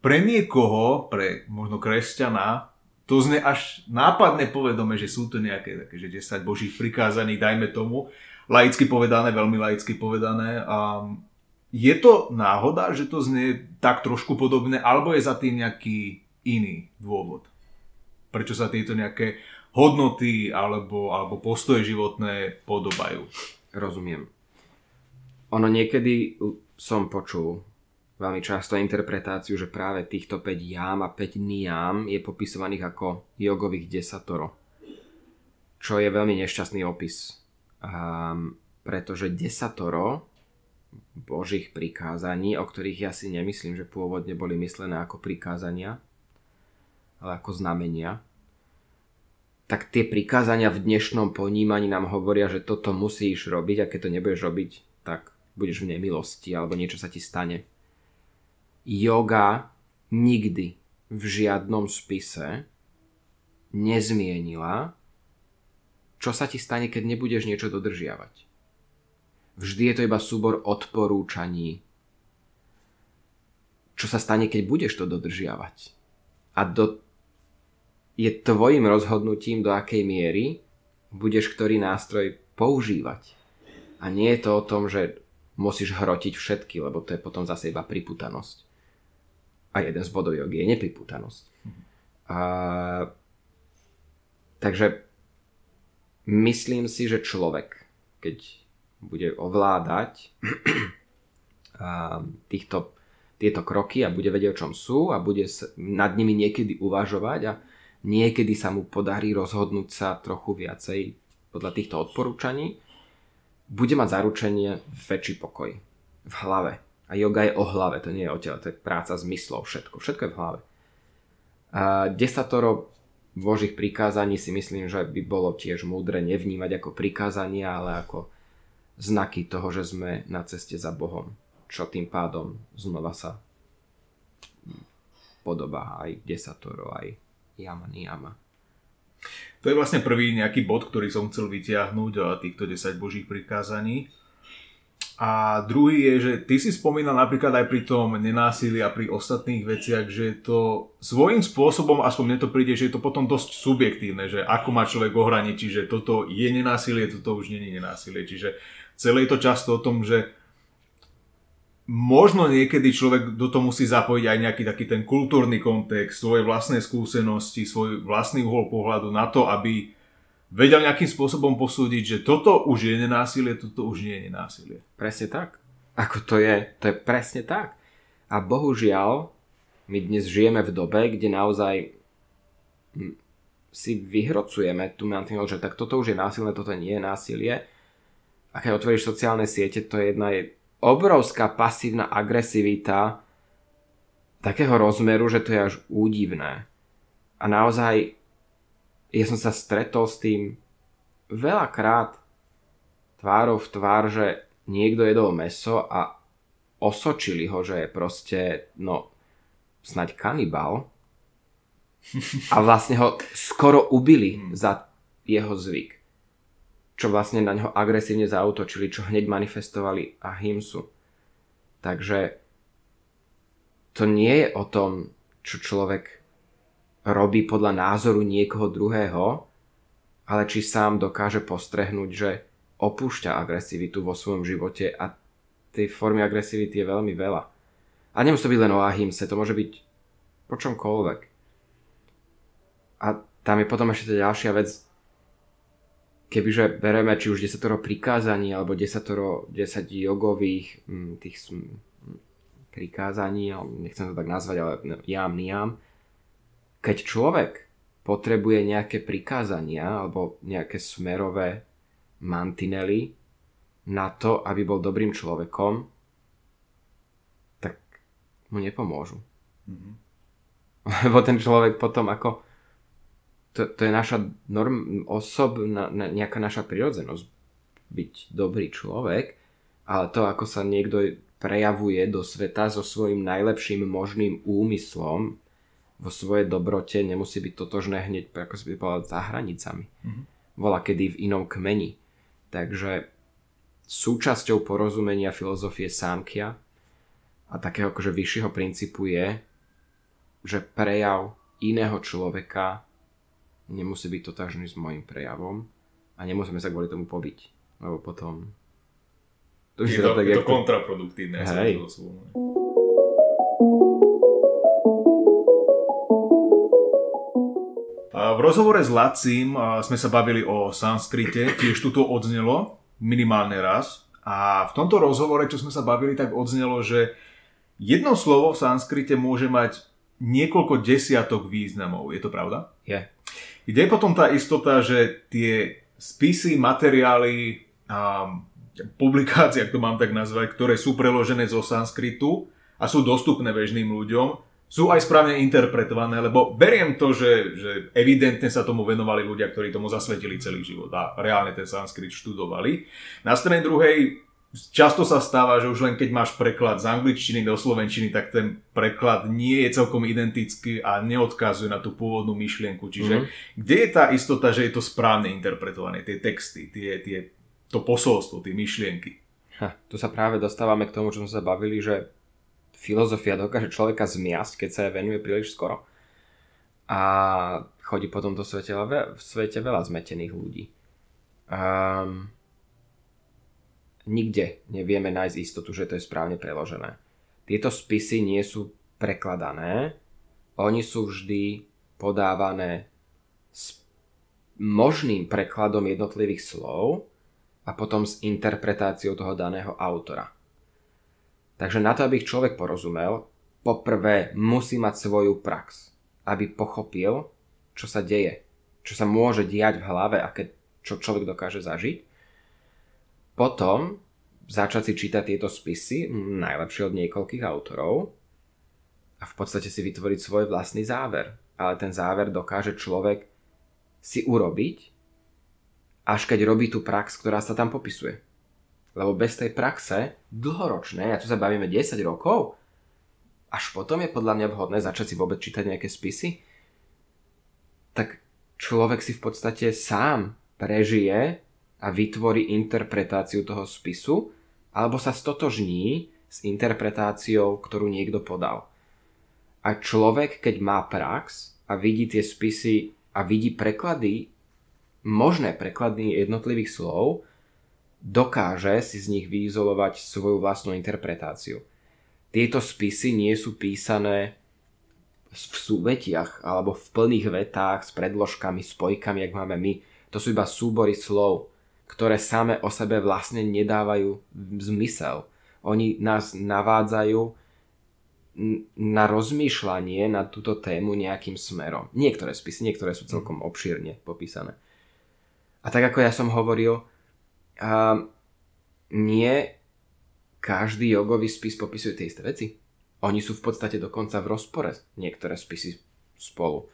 Pre niekoho, pre možno kresťana, to zne až nápadne povedome, že sú to nejaké také, že 10 božích prikázaní, dajme tomu, laicky povedané, veľmi laicky povedané. A je to náhoda, že to znie tak trošku podobne, alebo je za tým nejaký iný dôvod? Prečo sa tieto nejaké hodnoty alebo, alebo postoje životné podobajú? Rozumiem. Ono niekedy som počul veľmi často interpretáciu, že práve týchto 5 jám a 5 niám je popisovaných ako jogových desatoro. Čo je veľmi nešťastný opis um, pretože desatoro Božích prikázaní, o ktorých ja si nemyslím, že pôvodne boli myslené ako prikázania, ale ako znamenia, tak tie prikázania v dnešnom ponímaní nám hovoria, že toto musíš robiť a keď to nebudeš robiť, tak budeš v nemilosti alebo niečo sa ti stane. Yoga nikdy v žiadnom spise nezmienila čo sa ti stane, keď nebudeš niečo dodržiavať. Vždy je to iba súbor odporúčaní. Čo sa stane, keď budeš to dodržiavať. A do, je tvojim rozhodnutím, do akej miery budeš ktorý nástroj používať. A nie je to o tom, že musíš hrotiť všetky, lebo to je potom zase iba priputanosť. A jeden z bodov jogy je nepriputanosť. A, takže myslím si, že človek, keď bude ovládať týchto, tieto kroky a bude vedieť, o čom sú a bude nad nimi niekedy uvažovať a niekedy sa mu podarí rozhodnúť sa trochu viacej podľa týchto odporúčaní, bude mať zaručenie väčší pokoj v hlave. A yoga je o hlave, to nie je o tele, to je práca zmyslov, všetko. Všetko je v hlave. A desatoro Božích prikázaní si myslím, že by bolo tiež múdre nevnímať ako prikázania, ale ako znaky toho, že sme na ceste za Bohom. Čo tým pádom znova sa podobá aj desatoro, aj jama. To je vlastne prvý nejaký bod, ktorý som chcel vytiahnuť, týchto 10 božích prikázaní. A druhý je, že ty si spomínal napríklad aj pri tom nenásilí a pri ostatných veciach, že to svojím spôsobom, aspoň mne to príde, že je to potom dosť subjektívne, že ako má človek ohraničiť, že toto je nenásilie, toto už je nenásilie. Čiže celé je to často o tom, že možno niekedy človek do toho musí zapojiť aj nejaký taký ten kultúrny kontext, svoje vlastné skúsenosti, svoj vlastný uhol pohľadu na to, aby vedel nejakým spôsobom posúdiť, že toto už je nenásilie, toto už nie je nenásilie. Presne tak. Ako to je, to je presne tak. A bohužiaľ, my dnes žijeme v dobe, kde naozaj si vyhrocujeme tu mantinel, že tak toto už je násilné, toto nie je násilie. A keď otvoríš sociálne siete, to je jedna je obrovská pasívna agresivita takého rozmeru, že to je až údivné. A naozaj ja som sa stretol s tým veľakrát tvárov v tvár, že niekto jedol meso a osočili ho, že je proste, no, snaď kanibal. A vlastne ho skoro ubili hmm. za jeho zvyk. Čo vlastne na neho agresívne zautočili, čo hneď manifestovali ahimsu. Takže to nie je o tom, čo človek robí podľa názoru niekoho druhého, ale či sám dokáže postrehnúť, že opúšťa agresivitu vo svojom živote a tej formy agresivity je veľmi veľa. A nemusí to byť len o ahimse, to môže byť po čomkoľvek. A tam je potom ešte ďalšia vec, kebyže bereme či už desatoro prikázaní alebo desatoro, desať jogových mm, tých prikázaní, nechcem to tak nazvať, ale jam, niam, keď človek potrebuje nejaké prikázania alebo nejaké smerové mantinely na to, aby bol dobrým človekom, tak mu nepomôžu. Mm-hmm. Lebo ten človek potom ako to, to je naša norm, osobná, nejaká naša prirodzenosť byť dobrý človek, ale to, ako sa niekto prejavuje do sveta so svojím najlepším možným úmyslom vo svojej dobrote nemusí byť totožné hneď, ako si by povedal, za hranicami. Mm-hmm. Volá kedy v inom kmeni. Takže súčasťou porozumenia filozofie sámkia a takého akože vyššieho princípu je, že prejav iného človeka nemusí byť totožný s môjim prejavom a nemusíme sa kvôli tomu pobiť. Lebo potom to je to, tak, je to kontraproduktívne. Hej. V rozhovore s Lacim sme sa bavili o sanskrite, tiež tu to odznelo minimálne raz. A v tomto rozhovore, čo sme sa bavili, tak odznelo, že jedno slovo v sanskrite môže mať niekoľko desiatok významov. Je to pravda? Je. Kde je potom tá istota, že tie spisy, materiály, um, publikácie, ak to mám tak nazvať, ktoré sú preložené zo sanskritu a sú dostupné bežným ľuďom, sú aj správne interpretované, lebo beriem to, že, že evidentne sa tomu venovali ľudia, ktorí tomu zasvetili celý život a reálne ten sanskrit študovali. Na strane druhej často sa stáva, že už len keď máš preklad z angličtiny do slovenčiny, tak ten preklad nie je celkom identický a neodkazuje na tú pôvodnú myšlienku. Čiže mm-hmm. kde je tá istota, že je to správne interpretované, tie texty, tie, tie to posolstvo, tie myšlienky. Ha, tu sa práve dostávame k tomu, čo sme sa bavili, že filozofia dokáže človeka zmiasť, keď sa jej venuje príliš skoro. A chodí po tomto svete, v svete veľa zmetených ľudí. Um, nikde nevieme nájsť istotu, že to je správne preložené. Tieto spisy nie sú prekladané, oni sú vždy podávané s možným prekladom jednotlivých slov, a potom s interpretáciou toho daného autora. Takže na to, aby ich človek porozumel, poprvé musí mať svoju prax, aby pochopil, čo sa deje, čo sa môže diať v hlave a keď, čo človek dokáže zažiť. Potom začať si čítať tieto spisy, najlepšie od niekoľkých autorov, a v podstate si vytvoriť svoj vlastný záver. Ale ten záver dokáže človek si urobiť až keď robí tú prax, ktorá sa tam popisuje. Lebo bez tej praxe, dlhoročnej, a tu sa bavíme 10 rokov, až potom je podľa mňa vhodné začať si vôbec čítať nejaké spisy, tak človek si v podstate sám prežije a vytvorí interpretáciu toho spisu, alebo sa stotožní s interpretáciou, ktorú niekto podal. A človek, keď má prax a vidí tie spisy a vidí preklady možné preklady jednotlivých slov, dokáže si z nich vyizolovať svoju vlastnú interpretáciu. Tieto spisy nie sú písané v súvetiach alebo v plných vetách s predložkami, spojkami, jak máme my. To sú iba súbory slov, ktoré same o sebe vlastne nedávajú zmysel. Oni nás navádzajú na rozmýšľanie na túto tému nejakým smerom. Niektoré spisy, niektoré sú celkom obšírne popísané. A tak ako ja som hovoril, uh, nie každý jogový spis popisuje tie isté veci. oni sú v podstate dokonca v rozpore niektoré spisy spolu.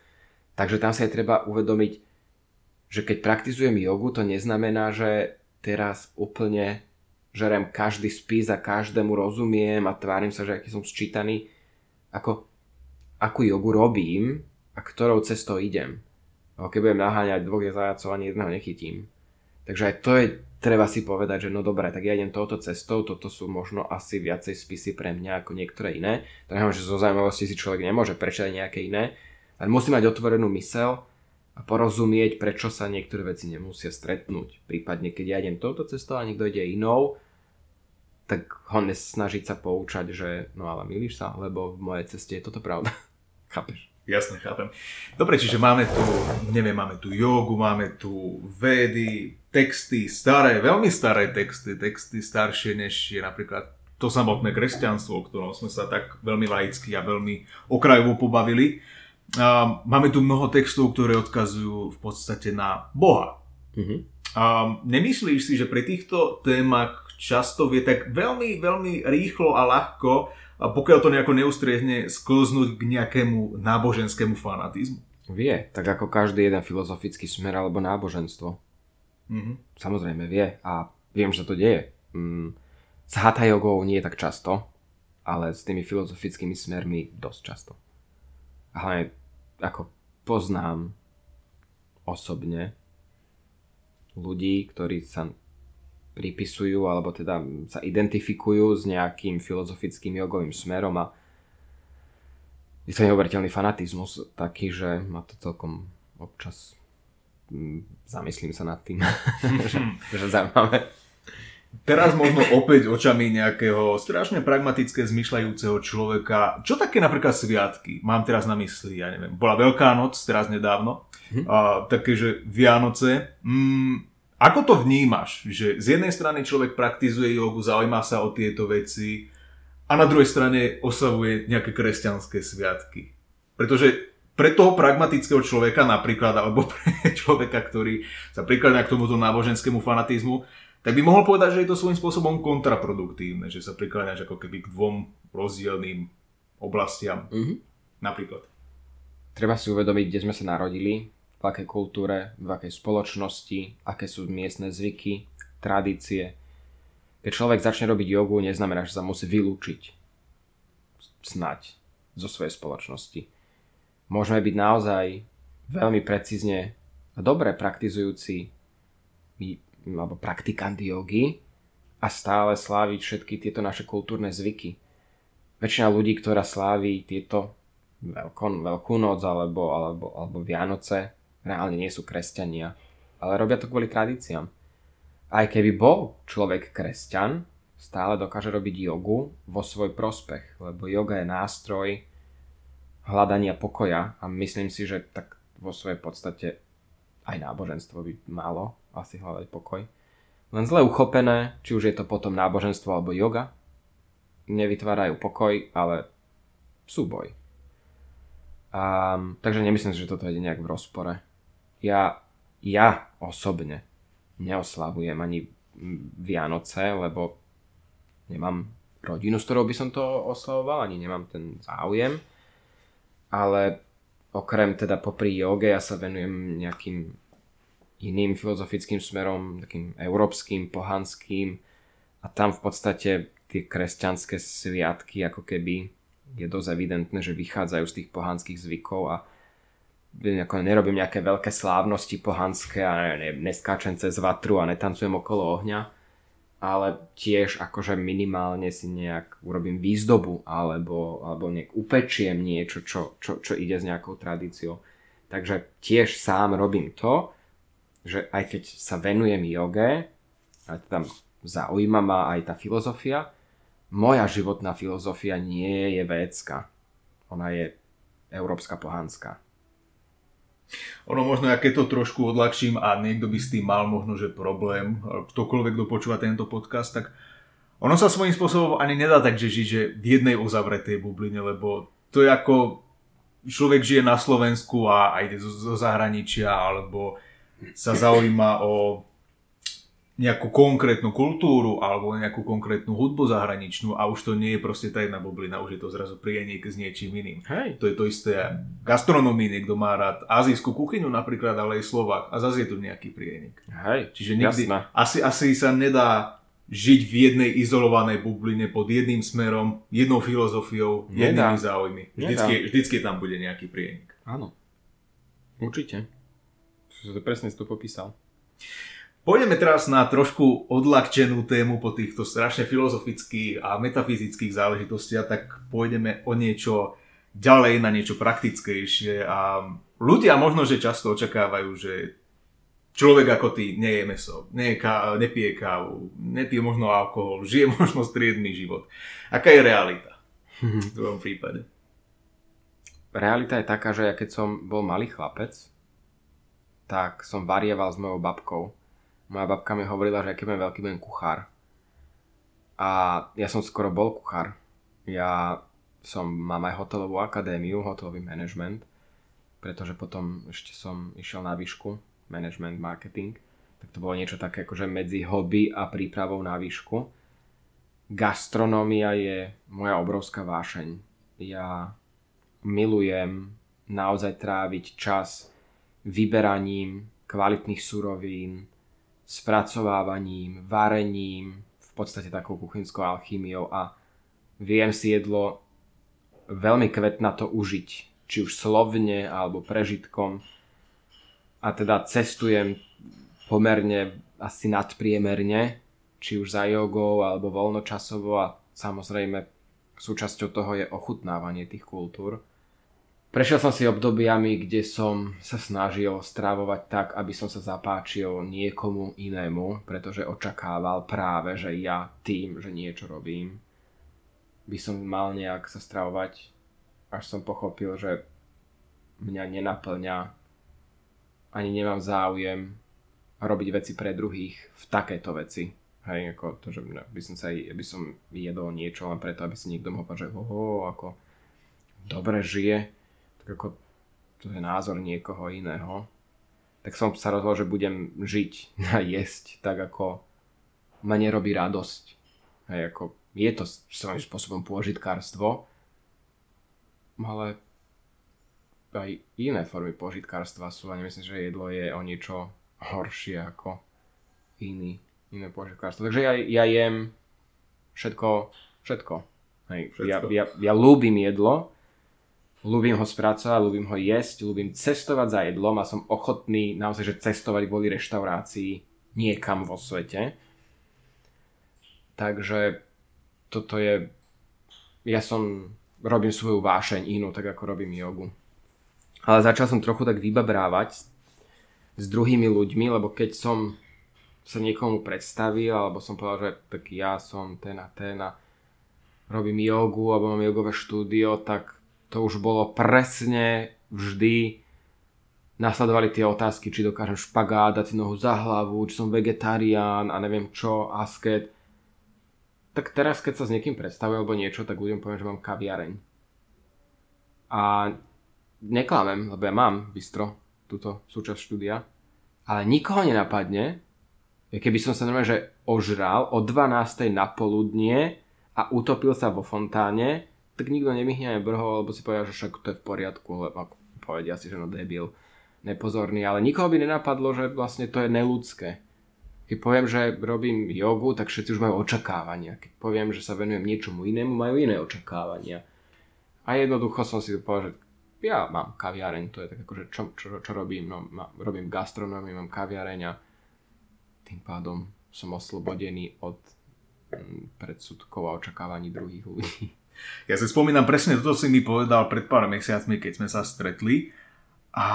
Takže tam sa je treba uvedomiť, že keď praktizujem jogu, to neznamená, že teraz úplne žerem každý spis a každému rozumiem a tvárim sa, že aký som sčítaný. Ako, akú jogu robím a ktorou cestou idem. Keď budem naháňať dvoch zajacov, ani jedného nechytím. Takže aj to je treba si povedať, že no dobré, tak ja idem touto cestou, toto sú možno asi viacej spisy pre mňa ako niektoré iné. To neviem, že zo zaujímavosti si človek nemôže prečítať nejaké iné, ale musí mať otvorenú mysel a porozumieť, prečo sa niektoré veci nemusia stretnúť. Prípadne, keď ja idem touto cestou a niekto ide inou, tak ho nesnažiť sa poučať, že no ale milíš sa, lebo v mojej ceste je toto pravda. Chápeš? Jasne, chápem. Dobre, čiže máme tu, neviem, máme tu jogu, máme tu vedy, texty, staré, veľmi staré texty, texty staršie než je napríklad to samotné kresťanstvo, o ktorom sme sa tak veľmi laicky a veľmi okrajovo pobavili. Máme tu mnoho textov, ktoré odkazujú v podstate na Boha. Mm-hmm. A nemyslíš si, že pri týchto témach často vie tak veľmi, veľmi rýchlo a ľahko pokiaľ to nejako neustriehne, sklznúť k nejakému náboženskému fanatizmu. Vie, tak ako každý jeden filozofický smer alebo náboženstvo. Mm-hmm. Samozrejme vie a viem, že to deje. Mm, s hatha jogou nie tak často, ale s tými filozofickými smermi dosť často. A hlavne ako poznám osobne ľudí, ktorí sa pripisujú alebo teda sa identifikujú s nejakým filozofickým jogovým smerom a je to neuveriteľný fanatizmus taký, že ma to celkom občas mm, zamyslím sa nad tým, že, že zaujímavé. Teraz možno opäť očami nejakého strašne pragmatické zmyšľajúceho človeka. Čo také napríklad sviatky? Mám teraz na mysli, ja neviem, bola Veľká noc teraz nedávno, hm. a také, že Vianoce. Mm, ako to vnímaš, že z jednej strany človek praktizuje jogu, zaujíma sa o tieto veci a na druhej strane oslavuje nejaké kresťanské sviatky? Pretože pre toho pragmatického človeka napríklad, alebo pre človeka, ktorý sa prikladá k tomuto náboženskému fanatizmu, tak by mohol povedať, že je to svojím spôsobom kontraproduktívne, že sa prikláňaš ako keby k dvom rozdielným oblastiam. Mm-hmm. Napríklad. Treba si uvedomiť, kde sme sa narodili, v akej kultúre, v akej spoločnosti, aké sú miestne zvyky, tradície. Keď človek začne robiť jogu, neznamená, že sa musí vylúčiť snať zo svojej spoločnosti. Môžeme byť naozaj veľmi precízne a dobre praktizujúci alebo praktikanti jogy a stále sláviť všetky tieto naše kultúrne zvyky. Väčšina ľudí, ktorá slávi tieto veľkon, Veľkú noc alebo, alebo, alebo Vianoce, reálne nie sú kresťania, ale robia to kvôli tradíciám. Aj keby bol človek kresťan, stále dokáže robiť jogu vo svoj prospech, lebo joga je nástroj hľadania pokoja a myslím si, že tak vo svojej podstate aj náboženstvo by malo asi hľadať pokoj. Len zle uchopené, či už je to potom náboženstvo alebo yoga, nevytvárajú pokoj, ale súboj. Um, takže nemyslím si, že toto je nejak v rozpore ja, ja osobne neoslavujem ani Vianoce, lebo nemám rodinu, s ktorou by som to oslavoval, ani nemám ten záujem. Ale okrem teda popri joge ja sa venujem nejakým iným filozofickým smerom, takým európskym, pohanským. A tam v podstate tie kresťanské sviatky ako keby je dosť evidentné, že vychádzajú z tých pohanských zvykov a nerobím nejaké veľké slávnosti pohanské a ne, neskáčem cez vatru a netancujem okolo ohňa, ale tiež akože minimálne si nejak urobím výzdobu alebo, alebo nejak upečiem niečo, čo, čo, čo ide s nejakou tradíciou. Takže tiež sám robím to, že aj keď sa venujem joge, a tam zaujíma ma aj tá filozofia, moja životná filozofia nie je védska. Ona je európska pohanská. Ono možno, ja keď to trošku odľahčím a niekto by s tým mal možno, že problém, ktokoľvek, kto počúva tento podcast, tak ono sa svojím spôsobom ani nedá tak, že žiť že v jednej uzavretej bubline, lebo to je ako človek žije na Slovensku a, ide zo, zo zahraničia, alebo sa zaujíma o nejakú konkrétnu kultúru alebo nejakú konkrétnu hudbu zahraničnú a už to nie je proste tá jedna bublina, už je to zrazu prienik s niečím iným. Hej. To je to isté gastronomii, niekto má rád azijskú kuchyňu napríklad, ale aj Slovak a zase je tu nejaký prienik. Hej, Čiže nikdy, jasné. asi, asi sa nedá žiť v jednej izolovanej bubline pod jedným smerom, jednou filozofiou, jednými záujmy. Vždycky, vždycky tam bude nejaký prienik. Áno. Určite. To presne si to popísal. Poďme teraz na trošku odľahčenú tému po týchto strašne filozofických a metafyzických záležitostiach, tak pôjdeme o niečo ďalej, na niečo praktickejšie a ľudia možno, že často očakávajú, že človek ako ty nie je meso, nie je ká- nepije kávu, nepije možno alkohol, žije možno striedný život. Aká je realita v tvojom prípade? Realita je taká, že ja keď som bol malý chlapec, tak som varieval s mojou babkou. Moja babka mi hovorila, že keď budem veľký, budem kuchár. A ja som skoro bol kuchár. Ja som, mám aj hotelovú akadémiu, hotelový management, pretože potom ešte som išiel na výšku, management, marketing. Tak to bolo niečo také akože medzi hobby a prípravou na výšku. Gastronómia je moja obrovská vášeň. Ja milujem naozaj tráviť čas vyberaním kvalitných surovín, spracovávaním, varením, v podstate takou kuchynskou alchýmiou a viem si jedlo veľmi kvetnato užiť, či už slovne alebo prežitkom. A teda cestujem pomerne asi nadpriemerne, či už za jogou alebo voľnočasovo a samozrejme súčasťou toho je ochutnávanie tých kultúr. Prešiel som si obdobiami, kde som sa snažil strávovať tak, aby som sa zapáčil niekomu inému, pretože očakával práve, že ja tým, že niečo robím, by som mal nejak sa stravovať, až som pochopil, že mňa nenaplňa, ani nemám záujem robiť veci pre druhých v takéto veci. Hej, ako to, že by som sa by som jedol niečo len preto, aby si niekto mohol povedať, že oho, ako dobre žije, tak ako to je názor niekoho iného. Tak som sa rozhodol, že budem žiť a jesť tak, ako ma nerobí radosť. Hej, ako je to svojím spôsobom pôžitkárstvo, ale aj iné formy pôžitkárstva sú a nemyslím, že jedlo je o niečo horšie ako iný, iné pôžitkárstvo. Takže ja, ja jem všetko, všetko. Hej, ja, Všetko. ja, ja ľúbim jedlo, ľúbim ho spracovať, ľúbim ho jesť, ľúbim cestovať za jedlom a som ochotný naozaj, že cestovať kvôli reštaurácii niekam vo svete. Takže toto je... Ja som... Robím svoju vášeň inú, tak ako robím jogu. Ale začal som trochu tak vybabrávať s, druhými ľuďmi, lebo keď som sa niekomu predstavil, alebo som povedal, že tak ja som ten a ten a robím jogu, alebo mám jogové štúdio, tak to už bolo presne vždy nasledovali tie otázky, či dokážem špagát, dať si nohu za hlavu, či som vegetarián a neviem čo, asket. Tak teraz, keď sa s niekým predstavujem alebo niečo, tak ľuďom poviem, že mám kaviareň. A neklamem, lebo ja mám bistro, túto súčasť štúdia, ale nikoho nenapadne, keby som sa normálne, že ožral o 12. na poludnie a utopil sa vo fontáne, tak nikto nemyhne aj brhol, lebo si povedal, že však to je v poriadku, lebo povedia si, že no debil, nepozorný, ale nikoho by nenapadlo, že vlastne to je neludské. Keď poviem, že robím jogu, tak všetci už majú očakávania. Keď poviem, že sa venujem niečomu inému, majú iné očakávania. A jednoducho som si povedal, že ja mám kaviareň, to je tak akože čo, čo, čo robím, no ma, robím gastronómiu, mám kaviareň a tým pádom som oslobodený od mm, predsudkov a očakávaní druhých ľudí. Ja si spomínam presne toto si mi povedal pred pár mesiacmi, keď sme sa stretli a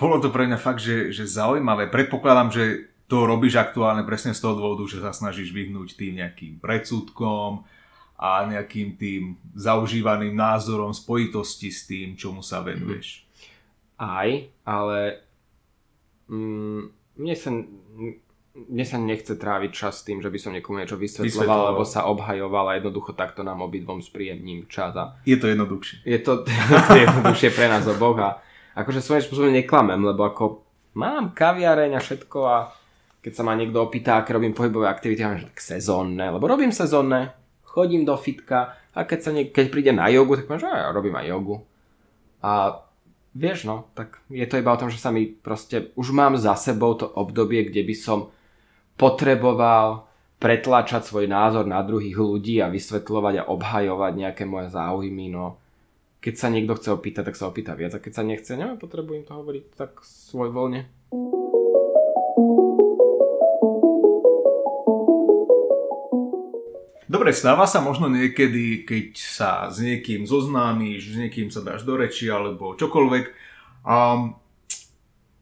bolo to pre mňa fakt, že, že zaujímavé. Predpokladám, že to robíš aktuálne presne z toho dôvodu, že sa snažíš vyhnúť tým nejakým predsudkom a nejakým tým zaužívaným názorom spojitosti s tým, čomu sa venuješ. Aj, ale mm, mne sa mne sa nechce tráviť čas s tým, že by som niekomu niečo vysvetloval, alebo sa obhajoval a jednoducho takto nám obidvom spríjemním čas a Je to jednoduchšie. je to, je jednoduchšie pre nás oboch a akože svojím spôsobom neklamem, lebo ako mám kaviareň a všetko a keď sa ma niekto opýta, aké robím pohybové aktivity, ja že tak sezónne, lebo robím sezónne, chodím do fitka a keď, sa nie, keď príde na jogu, tak poviem, že ja robím aj jogu. A vieš no, tak je to iba o tom, že sa mi proste, už mám za sebou to obdobie, kde by som potreboval pretlačať svoj názor na druhých ľudí a vysvetľovať a obhajovať nejaké moje záujmy, no keď sa niekto chce opýtať, tak sa opýta viac a keď sa nechce, neviem, potrebujem to hovoriť tak svoj voľne. Dobre, stáva sa možno niekedy, keď sa s niekým zoznámiš, s niekým sa dáš do reči alebo čokoľvek. Um,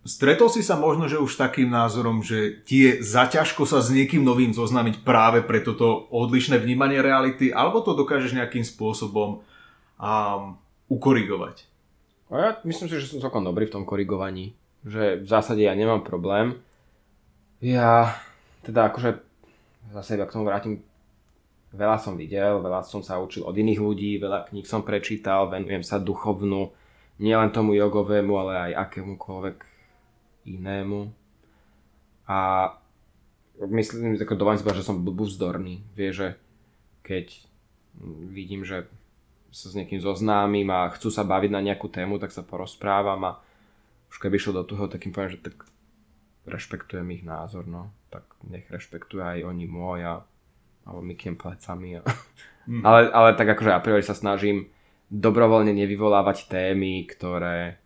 stretol si sa možno, že už takým názorom, že ti je zaťažko sa s niekým novým zoznámiť práve pre toto odlišné vnímanie reality, alebo to dokážeš nejakým spôsobom um, ukorigovať? A ja myslím si, že som celkom dobrý v tom korigovaní. Že v zásade ja nemám problém. Ja teda akože zase k tomu vrátim veľa som videl, veľa som sa učil od iných ľudí, veľa kníh som prečítal, venujem sa duchovnú, nielen tomu jogovému, ale aj akémukoľvek inému. A myslím, ako dovolím že som vzdorný. Vie, že keď vidím, že sa s niekým zoznámim a chcú sa baviť na nejakú tému, tak sa porozprávam a už keby išiel do toho, tak im poviem, že tak rešpektujem ich názor, no. Tak nech rešpektuje aj oni môj a alebo myknem plecami. A... Mm. ale, ale tak akože a priori sa snažím dobrovoľne nevyvolávať témy, ktoré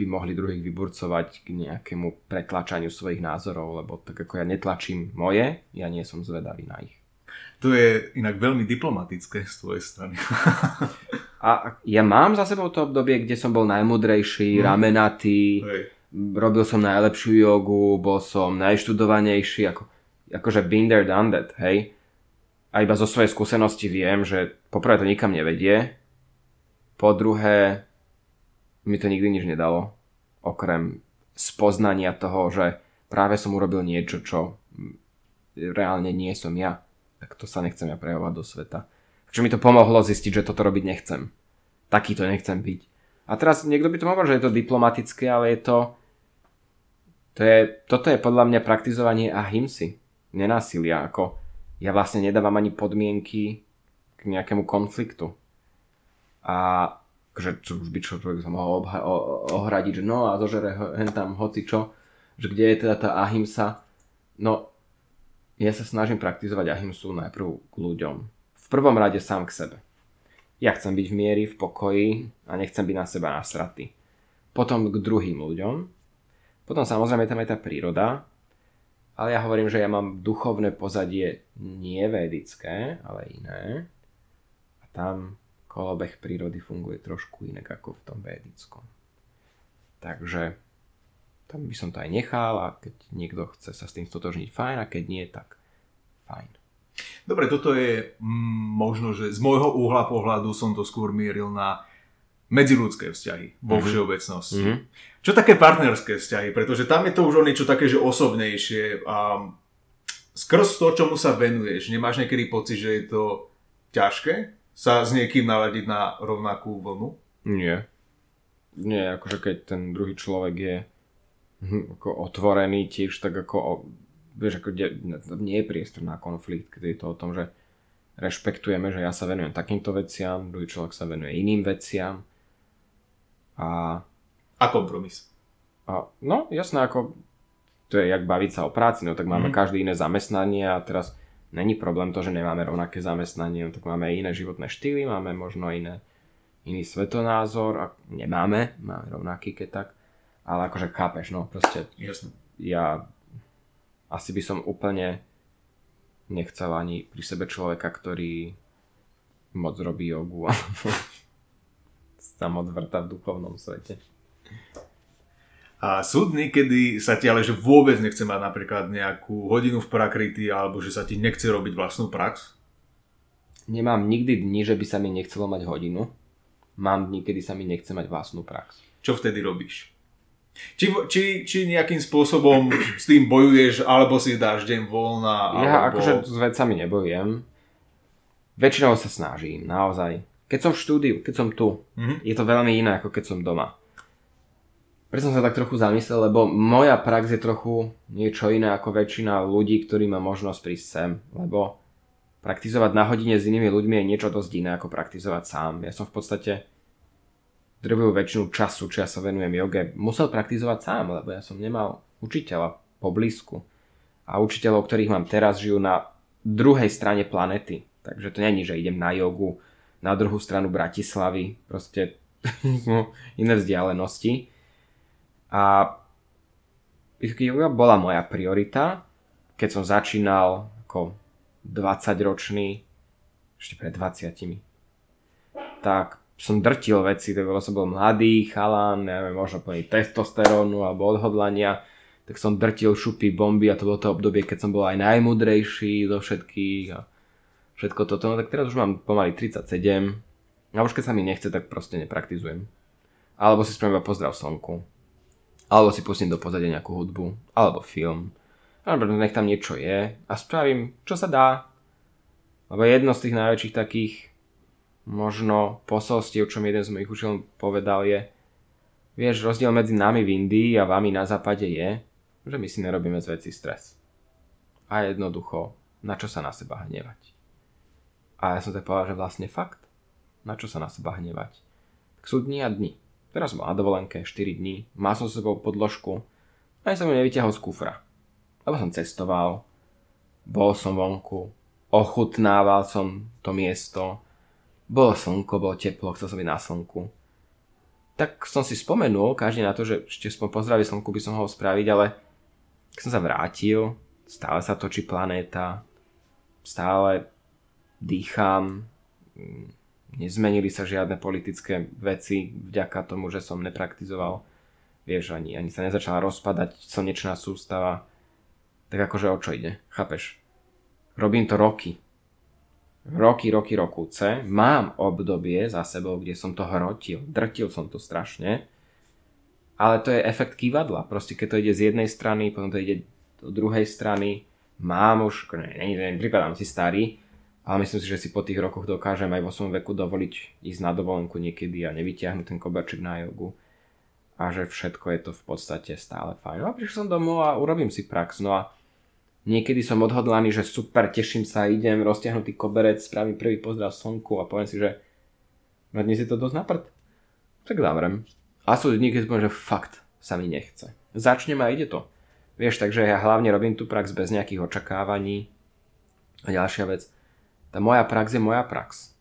by mohli druhých vyburcovať k nejakému pretlačaniu svojich názorov, lebo tak ako ja netlačím moje, ja nie som zvedavý na ich. To je inak veľmi diplomatické z tvojej strany. a ja mám za sebou to obdobie, kde som bol najmudrejší, mm. ramenatý, Hej. robil som najlepšiu jogu, bol som najštudovanejší, ako akože been there, done that, hej. A iba zo svojej skúsenosti viem, že poprvé to nikam nevedie, po druhé mi to nikdy nič nedalo, okrem spoznania toho, že práve som urobil niečo, čo reálne nie som ja. Tak to sa nechcem ja prejavovať do sveta. Čo mi to pomohlo zistiť, že toto robiť nechcem. Taký to nechcem byť. A teraz niekto by to mohol, že je to diplomatické, ale je to... to je, toto je podľa mňa praktizovanie ahimsy nenásilia, ako ja vlastne nedávam ani podmienky k nejakému konfliktu. A že čo už by človek sa mohol obha- ohradiť, že no a zožere hen tam hoci čo, že kde je teda tá ahimsa. No, ja sa snažím praktizovať ahimsu najprv k ľuďom. V prvom rade sám k sebe. Ja chcem byť v miery, v pokoji a nechcem byť na seba nasratý. Potom k druhým ľuďom. Potom samozrejme tam je tá príroda, ale ja hovorím, že ja mám duchovné pozadie nie vedické, ale iné. A tam kolobeh prírody funguje trošku inak ako v tom vedickom. Takže tam by som to aj nechal a keď niekto chce sa s tým stotožniť, fajn, a keď nie, tak fajn. Dobre, toto je mm, možno, že z môjho uhla pohľadu som to skôr mieril na medziludské vzťahy vo mm-hmm. všeobecnosti. Mm-hmm. Čo také partnerské vzťahy? Pretože tam je to už o niečo také, že osobnejšie a skrz to, čomu sa venuješ, nemáš niekedy pocit, že je to ťažké sa s niekým naladiť na rovnakú vlnu? Nie. Nie, akože keď ten druhý človek je hm, ako otvorený tiež, tak ako, vieš, ako nie je priestor na konflikt, keď je to o tom, že rešpektujeme, že ja sa venujem takýmto veciam, druhý človek sa venuje iným veciam a... A kompromis. A, no, jasné, ako to je jak baviť sa o práci, no tak máme mm. každý iné zamestnanie a teraz není problém to, že nemáme rovnaké zamestnanie, no tak máme aj iné životné štýly, máme možno iné, iný svetonázor a nemáme, máme rovnaký keď tak, ale akože chápeš, no proste Jasne. ja asi by som úplne nechcel ani pri sebe človeka, ktorý moc robí jogu a tam odvrta v duchovnom svete. A sú dny, kedy sa ti ale že vôbec nechce mať napríklad nejakú hodinu v prakrity alebo že sa ti nechce robiť vlastnú prax? Nemám nikdy dni, že by sa mi nechcelo mať hodinu. Mám dni, kedy sa mi nechce mať vlastnú prax. Čo vtedy robíš? Či, či, či nejakým spôsobom s tým bojuješ, alebo si dáš deň voľna, alebo... Ja akože s vecami nebojujem. Väčšinou sa snažím, naozaj. Keď som v štúdiu, keď som tu, mm-hmm. je to veľmi iné, ako keď som doma. Preto som sa tak trochu zamyslel, lebo moja prax je trochu niečo iné ako väčšina ľudí, ktorí má možnosť prísť sem, lebo praktizovať na hodine s inými ľuďmi je niečo dosť iné ako praktizovať sám. Ja som v podstate drvivú väčšinu času, čo ja sa venujem joge, musel praktizovať sám, lebo ja som nemal učiteľa po blízku. A učiteľov, ktorých mám teraz, žijú na druhej strane planety. Takže to není, že idem na jogu na druhú stranu Bratislavy, proste iné vzdialenosti. A yoga bola moja priorita, keď som začínal ako 20 ročný, ešte pred 20 tak som drtil veci, tak som bol mladý, chalan, neviem, možno plný testosterónu alebo odhodlania, tak som drtil šupy, bomby a to bolo to obdobie, keď som bol aj najmudrejší zo všetkých a všetko toto, no tak teraz už mám pomaly 37 a už keď sa mi nechce, tak proste nepraktizujem. Alebo si spravím pozdrav slnku alebo si pustím do pozadia nejakú hudbu, alebo film, alebo nech tam niečo je a spravím, čo sa dá. Lebo jedno z tých najväčších takých možno posolstiev, čo mi jeden z mojich učiteľov povedal je, vieš, rozdiel medzi nami v Indii a vami na západe je, že my si nerobíme z veci stres. A jednoducho, na čo sa na seba hnevať. A ja som tak povedal, že vlastne fakt, na čo sa na seba hnevať. Tak sú dni a dni. Teraz som na dovolenke 4 dní, mal som s sebou podložku, aj som ju nevyťahol z kufra. Lebo som cestoval, bol som vonku, ochutnával som to miesto, bolo slnko, bolo teplo, chcel som byť na slnku. Tak som si spomenul každý na to, že ešte som pozdravil slnku by som ho spraviť, ale keď som sa vrátil, stále sa točí planéta, stále dýcham, nezmenili sa žiadne politické veci vďaka tomu, že som nepraktizoval. Vieš, ani, ani sa nezačala rozpadať slnečná sústava. Tak akože o čo ide? Chápeš? Robím to roky. Roky, roky, rokúce. Mám obdobie za sebou, kde som to hrotil. Drtil som to strašne. Ale to je efekt kývadla. Proste keď to ide z jednej strany, potom to ide do druhej strany. Mám už, ne, ne, ne, pripadám si starý, ale myslím si, že si po tých rokoch dokážem aj vo svojom veku dovoliť ísť na dovolenku niekedy a nevyťahnuť ten koberček na jogu a že všetko je to v podstate stále fajn. No a prišiel som domov a urobím si prax. No a niekedy som odhodlaný, že super, teším sa, idem, roztiahnutý koberec, spravím prvý pozdrav slnku a poviem si, že no dnes je to dosť na prd. Tak zavrem. A sú dní, keď že fakt sa mi nechce. Začnem a ide to. Vieš, takže ja hlavne robím tú prax bez nejakých očakávaní. A ďalšia vec, tá moja prax je moja prax.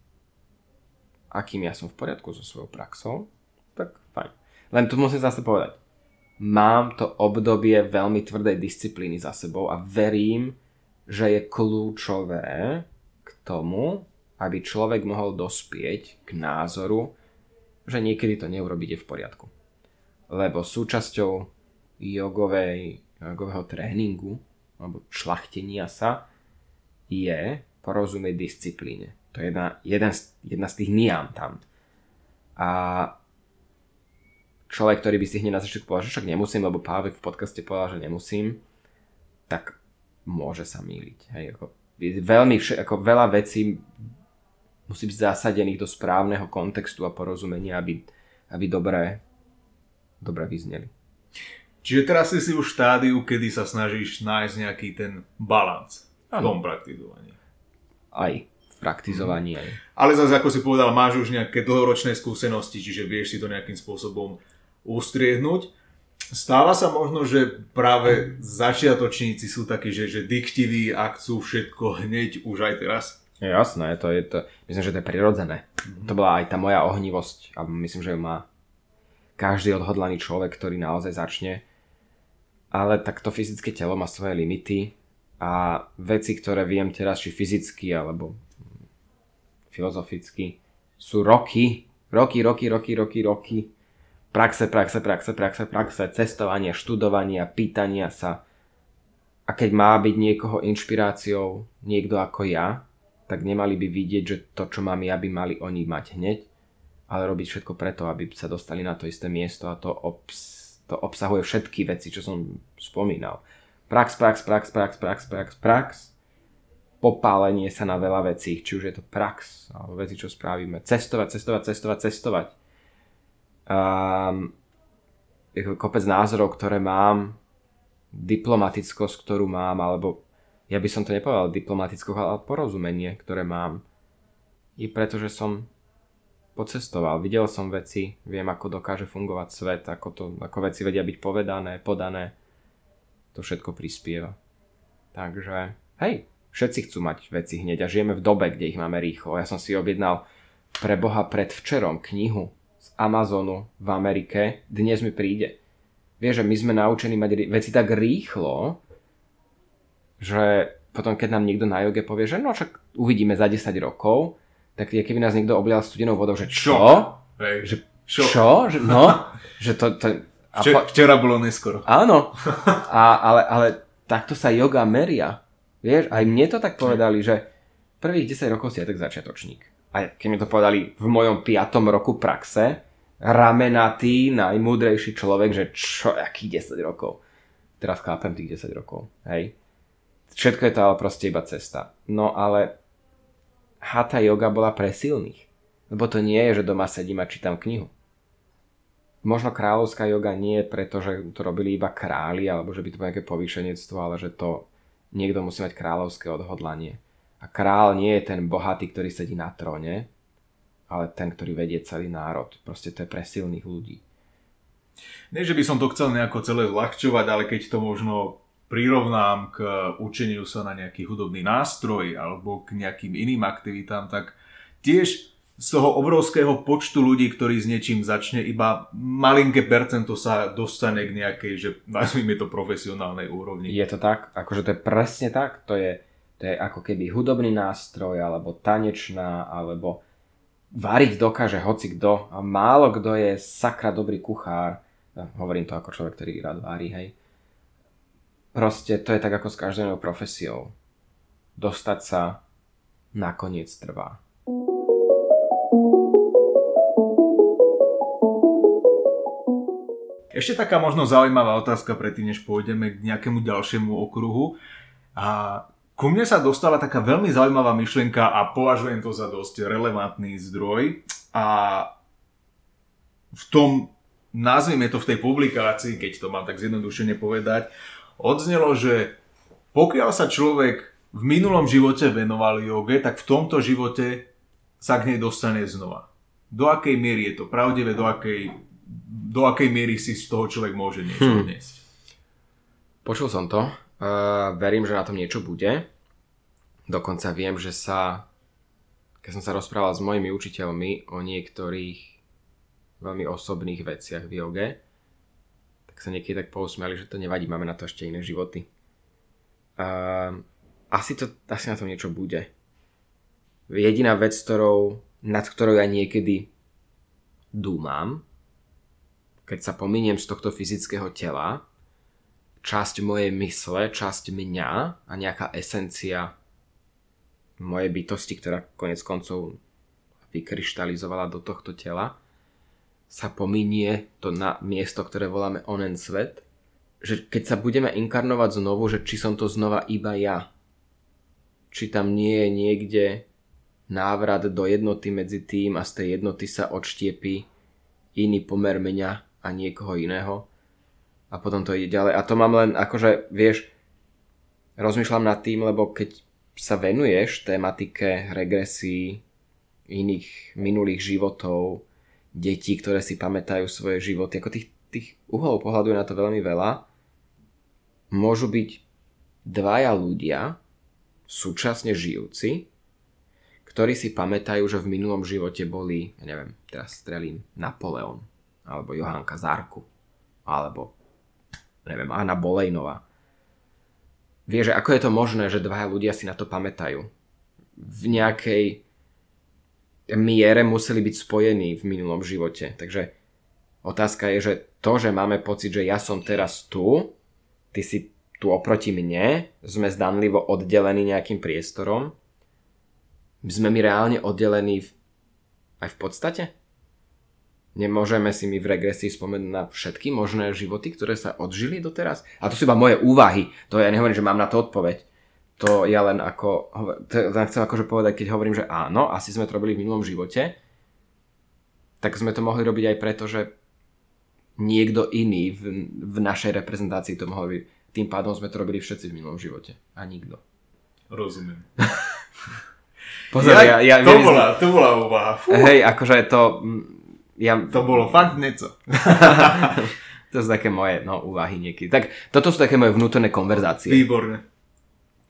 Akým ja som v poriadku so svojou praxou, tak fajn. Len tu musím zase povedať. Mám to obdobie veľmi tvrdej disciplíny za sebou a verím, že je kľúčové k tomu, aby človek mohol dospieť k názoru, že niekedy to neurobiť v poriadku. Lebo súčasťou jogovej, jogového tréningu alebo šlachtenia sa je porozumieť disciplíne. To je jedna, jeden, jedna z tých niam tam. A človek, ktorý by si hneď na začiatku povedal, že však nemusím, lebo Pávek v podcaste povedal, že nemusím, tak môže sa míliť. Hej, ako, veľmi, ako veľa vecí musí byť zasadených do správneho kontextu a porozumenia, aby, aby dobré, dobré vyzneli. Čiže teraz si si už v štádiu, kedy sa snažíš nájsť nejaký ten balans v tom praktizovaní aj v praktizovaní. Aj. Ale zase, ako si povedal, máš už nejaké dlhoročné skúsenosti, čiže vieš si to nejakým spôsobom ustriehnúť. Stáva sa možno, že práve začiatočníci sú takí, že, že diktiví a chcú všetko hneď už aj teraz? Jasné, to je to, myslím, že to je prirodzené. Mm-hmm. To bola aj tá moja ohnivosť a myslím, že má každý odhodlaný človek, ktorý naozaj začne. Ale tak to fyzické telo má svoje limity a veci, ktoré viem teraz, či fyzicky alebo filozoficky, sú roky, roky, roky, roky, roky, roky praxe, praxe, praxe, praxe, praxe, cestovania, študovania, pýtania sa. A keď má byť niekoho inšpiráciou niekto ako ja, tak nemali by vidieť, že to, čo mám ja, by mali oni mať hneď, ale robiť všetko preto, aby sa dostali na to isté miesto a to, obs- to obsahuje všetky veci, čo som spomínal prax, prax, prax, prax, prax, prax, prax, popálenie sa na veľa vecí, či už je to prax, alebo veci, čo spravíme. Cestovať, cestovať, cestovať, cestovať. Um, kopec názorov, ktoré mám, diplomatickosť, ktorú mám, alebo ja by som to nepovedal diplomatickosť, ale porozumenie, ktoré mám, je preto, že som pocestoval, videl som veci, viem, ako dokáže fungovať svet, ako, to, ako veci vedia byť povedané, podané. To všetko prispieva. Takže, hej, všetci chcú mať veci hneď a žijeme v dobe, kde ich máme rýchlo. Ja som si objednal pre Boha predvčerom knihu z Amazonu v Amerike, dnes mi príde. Vieš, že my sme naučení mať veci tak rýchlo, že potom keď nám niekto na joge povie, že no však uvidíme za 10 rokov, tak je keby nás niekto oblial studenou vodou, že čo? Hej. Že Čo? čo? Že, no, že to... to a Včera, po, včera bolo neskoro. áno, a, ale, ale takto sa yoga meria. Vieš, aj mne to tak povedali, že prvých 10 rokov si aj tak začiatočník. A keď mi to povedali v mojom 5. roku praxe, ramenatý, najmúdrejší človek, že čo, aký 10 rokov. Teraz chápem tých 10 rokov, hej. Všetko je to ale proste iba cesta. No ale hatha yoga bola pre silných. Lebo to nie je, že doma sedím a čítam knihu. Možno kráľovská yoga nie je preto, že to robili iba králi, alebo že by to bolo nejaké povýšenectvo, ale že to niekto musí mať kráľovské odhodlanie. A král nie je ten bohatý, ktorý sedí na tróne, ale ten, ktorý vedie celý národ. Proste to je pre silných ľudí. Nie, že by som to chcel nejako celé zľahčovať, ale keď to možno prirovnám k učeniu sa na nejaký hudobný nástroj alebo k nejakým iným aktivitám, tak tiež z toho obrovského počtu ľudí, ktorí s niečím začne, iba malinké percento sa dostane k nejakej, že nazvime to profesionálnej úrovni. Je to tak? Akože to je presne tak? To je, to je ako keby hudobný nástroj, alebo tanečná, alebo variť dokáže hoci kto. A málo kto je sakra dobrý kuchár. Hovorím to ako človek, ktorý rád varí, hej. Proste to je tak ako s každou profesiou. Dostať sa nakoniec trvá. Ešte taká možno zaujímavá otázka predtým, než pôjdeme k nejakému ďalšiemu okruhu. A ku mne sa dostala taká veľmi zaujímavá myšlienka a považujem to za dosť relevantný zdroj. A v tom, nazvime to v tej publikácii, keď to mám tak zjednodušene povedať, odznelo, že pokiaľ sa človek v minulom živote venoval joge, tak v tomto živote sa k nej dostane znova. Do akej miery je to pravdivé, do akej, do akej miery si z toho človek môže niečo Hmm. odniesť. Počul som to. Uh, verím, že na tom niečo bude. Dokonca viem, že sa, keď som sa rozprával s mojimi učiteľmi o niektorých veľmi osobných veciach v joge, tak sa niekedy tak pousmiali, že to nevadí, máme na to ešte iné životy. Uh, asi, to, asi na to niečo bude. Jediná vec, ktorou, nad ktorou ja niekedy dúmam, keď sa pominiem z tohto fyzického tela, časť mojej mysle, časť mňa a nejaká esencia mojej bytosti, ktorá konec koncov vykryštalizovala do tohto tela, sa pominie to na miesto, ktoré voláme onen svet, že keď sa budeme inkarnovať znovu, že či som to znova iba ja, či tam nie je niekde návrat do jednoty medzi tým a z tej jednoty sa odštiepí iný pomer mňa a niekoho iného a potom to ide ďalej. A to mám len akože, vieš, rozmýšľam nad tým, lebo keď sa venuješ tematike regresí iných minulých životov, detí, ktoré si pamätajú svoje životy, ako tých, tých uhlov pohľadu je na to veľmi veľa, môžu byť dvaja ľudia, súčasne žijúci, ktorí si pamätajú, že v minulom živote boli, ja neviem, teraz strelím, Napoleon, alebo Johanka Zárku, alebo neviem, Anna Bolejnová. Vieš, že ako je to možné, že dvaja ľudia si na to pamätajú? V nejakej miere museli byť spojení v minulom živote. Takže otázka je, že to, že máme pocit, že ja som teraz tu, ty si tu oproti mne, sme zdanlivo oddelení nejakým priestorom, sme my reálne oddelení v, aj v podstate? Nemôžeme si my v regresii spomenúť na všetky možné životy, ktoré sa odžili doteraz? A to sú iba moje úvahy. To ja nehovorím, že mám na to odpoveď. To ja len ako, len chcem akože povedať, keď hovorím, že áno, asi sme to robili v minulom živote, tak sme to mohli robiť aj preto, že niekto iný v, v našej reprezentácii to mohol byť. Tým pádom sme to robili všetci v minulom živote. A nikto. Rozumiem. Pozor, ja, ja, to, bola, to bola úvaha. Hej, akože to... Ja, To bolo fakt niečo. to sú také moje no, úvahy niekedy. Tak toto sú také moje vnútorné konverzácie. Výborne.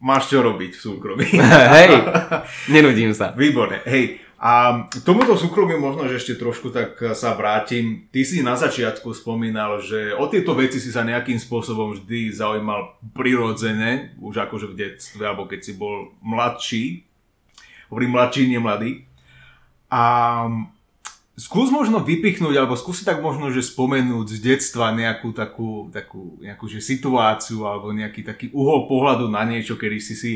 Máš čo robiť v súkromí. Hej, nenudím sa. Výborne. Hej, a k tomuto súkromiu možno, že ešte trošku tak sa vrátim. Ty si na začiatku spomínal, že o tieto veci si sa nejakým spôsobom vždy zaujímal prirodzene, už akože v detstve, alebo keď si bol mladší. Hovorím mladší, nie mladý. A skús možno vypichnúť, alebo skúsi tak možno, že spomenúť z detstva nejakú takú, takú nejakú, že situáciu, alebo nejaký taký uhol pohľadu na niečo, kedy si si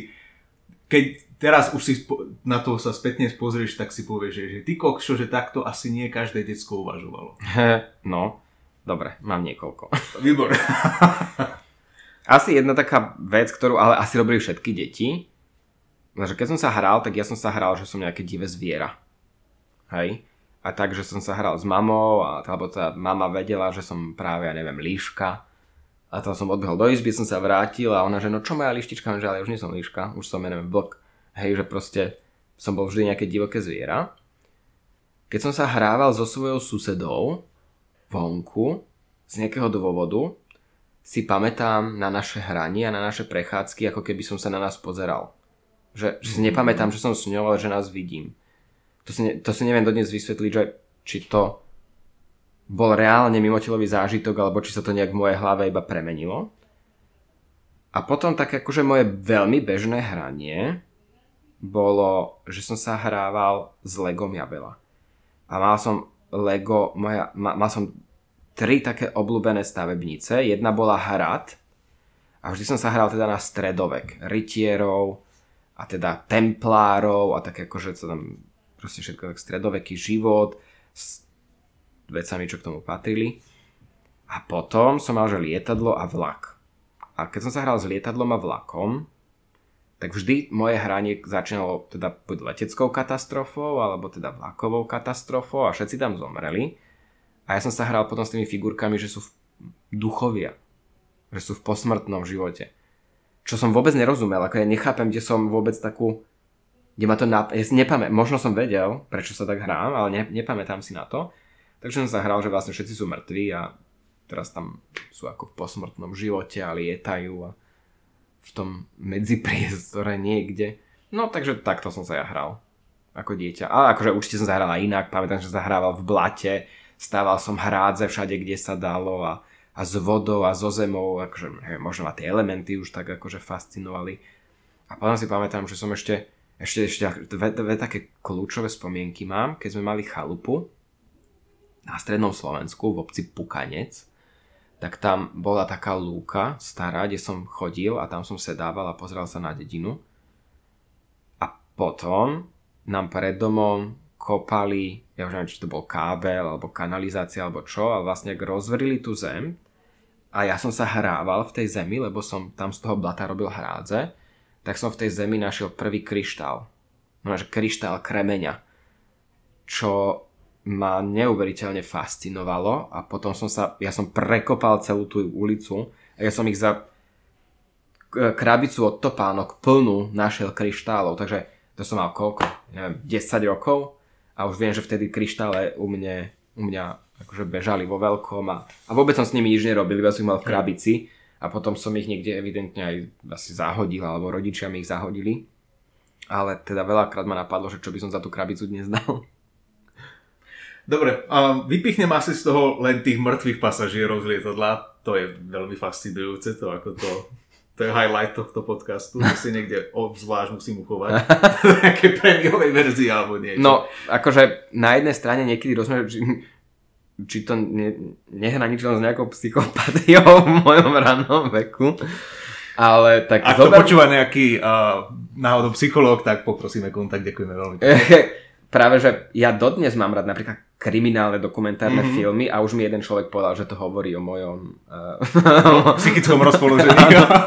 keď teraz už si na to sa spätne pozrieš, tak si povieš, že, že ty kokšo, že takto asi nie každé decko uvažovalo. No, dobre, mám niekoľko. Výborne. Asi jedna taká vec, ktorú ale asi robili všetky deti, že keď som sa hral, tak ja som sa hral, že som nejaké divé zviera. Hej? A tak, že som sa hral s mamou, a, alebo tá mama vedela, že som práve, ja neviem, líška. A tam som odbehol do izby, som sa vrátil a ona, že no čo moja lištička, že ale už nie som líška, už som, ja neviem, blok. Hej, že proste som bol vždy nejaké divoké zviera. Keď som sa hrával so svojou susedou vonku, z nejakého dôvodu, si pamätám na naše hranie a na naše prechádzky, ako keby som sa na nás pozeral. Že, že si nepamätám, že som s ňou, ale že nás vidím. To si, ne, to si neviem dodnes vysvetliť, že či to bol reálne mimotelový zážitok, alebo či sa to nejak v mojej hlave iba premenilo. A potom tak akože moje veľmi bežné hranie bolo, že som sa hrával s Legom Jabela. A mal som Lego, moja, ma, mal som tri také obľúbené stavebnice. Jedna bola hrad a vždy som sa hral teda na stredovek. Rytierov a teda templárov a tak akože sa tam proste všetko tak stredoveký život s vecami, čo k tomu patrili. A potom som mal, že lietadlo a vlak. A keď som sa hral s lietadlom a vlakom, tak vždy moje hranie začínalo teda buď leteckou katastrofou, alebo teda vlakovou katastrofou a všetci tam zomreli. A ja som sa hral potom s tými figurkami, že sú v duchovia. Že sú v posmrtnom živote. Čo som vôbec nerozumel, ako ja nechápem, kde som vôbec takú... Kde ma to nap... Ja si nepamä... Možno som vedel, prečo sa tak hrám, ale ne... nepamätám si na to. Takže som sa hral, že vlastne všetci sú mŕtvi a teraz tam sú ako v posmrtnom živote a lietajú a v tom medzipriestore niekde. No takže takto som sa ja hral ako dieťa. Ale akože určite som zahral aj inak, pamätám, že zahrával v blate, stával som hrádze všade, kde sa dalo a, a s vodou a so zemou, akože neviem, možno ma tie elementy už tak akože fascinovali. A potom si pamätám, že som ešte, ešte, ešte dve, dve také kľúčové spomienky mám, keď sme mali chalupu na strednom Slovensku v obci Pukanec, tak tam bola taká lúka stará, kde som chodil a tam som sedával a pozrel sa na dedinu. A potom nám pred domom kopali, ja už neviem, či to bol kábel, alebo kanalizácia, alebo čo, a vlastne ak rozvrili tú zem a ja som sa hrával v tej zemi, lebo som tam z toho blata robil hrádze, tak som v tej zemi našiel prvý kryštál. Že kryštál kremeňa. Čo ma neuveriteľne fascinovalo a potom som sa, ja som prekopal celú tú ulicu a ja som ich za krabicu od topánok plnú našiel kryštálov, takže to som mal koľko, neviem, 10 rokov a už viem, že vtedy kryštále u, mne, u mňa akože bežali vo veľkom a, a vôbec som s nimi nič nerobil, iba som ich mal v krabici a potom som ich niekde evidentne aj asi zahodil, alebo rodičia mi ich zahodili. Ale teda veľakrát ma napadlo, že čo by som za tú krabicu dnes dal. Dobre, a vypichnem asi z toho len tých mŕtvych pasažierov z lietadla. To je veľmi fascinujúce, to ako to, to je highlight tohto podcastu, to si niekde obzvlášť musím uchovať. Nejaké prémiovej verzii alebo niečo. No, akože na jednej strane niekedy rozumiem, či, to ne, nehraničí len s nejakou psychopatiou v mojom rannom veku. Ale tak... Ak to zober... počúva nejaký uh, náhodou psychológ, tak poprosíme kontakt, ďakujeme veľmi. Práve, že ja dodnes mám rád napríklad kriminálne dokumentárne mm-hmm. filmy a už mi jeden človek povedal, že to hovorí o mojom uh, psychickom rozpoložení.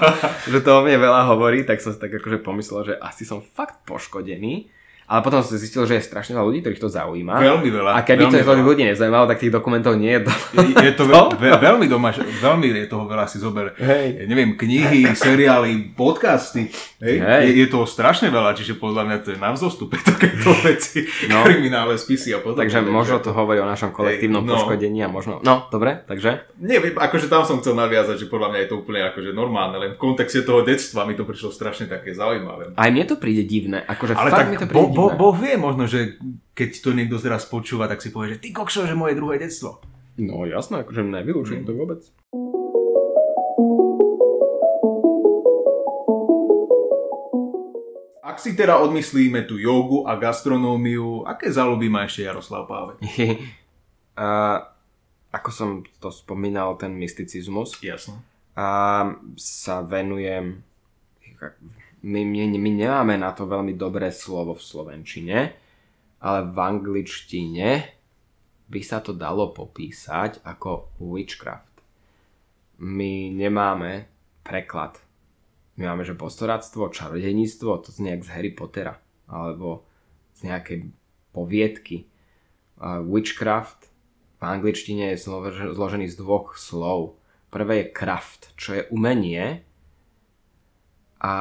že to o mne veľa hovorí, tak som si tak akože pomyslel, že asi som fakt poškodený. Ale potom som zistil, že je strašne veľa ľudí, ktorých to zaujíma. Veľmi veľa. A keby veľmi to veľa ľudí nezaujímalo, tak tých dokumentov nie je to. Je, je to ve, ve, veľmi doma, veľmi je toho veľa si zober. Hej. Ja neviem, knihy, seriály, podcasty. Hej. Hej. Je, je toho strašne veľa, čiže podľa mňa to je na vzostupe takéto veci. No. Kriminálne spisy a podobne. Takže možno to hovorí o našom kolektívnom Hej, no. poškodení a možno... No, dobre, takže... Neviem, akože tam som chcel naviazať, že podľa mňa je to úplne akože normálne, len v kontexte toho detstva mi to prišlo strašne také zaujímavé. Aj mne to príde divné, akože Ale fakt tak mi to bo, bo, boh vie možno, že keď to niekto teraz počúva, tak si povie, že ty kokšo, že moje druhé detstvo. No jasné, akože nevylúčujem to vôbec. Ak si teda odmyslíme tú jogu a gastronómiu, aké záľuby má ešte Jaroslav Pávek? a, ako som to spomínal, ten mysticizmus, Jasno. a sa venujem... My, my, my nemáme na to veľmi dobré slovo v slovenčine, ale v angličtine by sa to dalo popísať ako witchcraft. My nemáme preklad. My máme, že postoradstvo, čarodeníctvo, to z nejak z Harry Pottera, alebo z nejakej poviedky. A witchcraft v angličtine je zlož- zložený z dvoch slov. Prvé je craft, čo je umenie a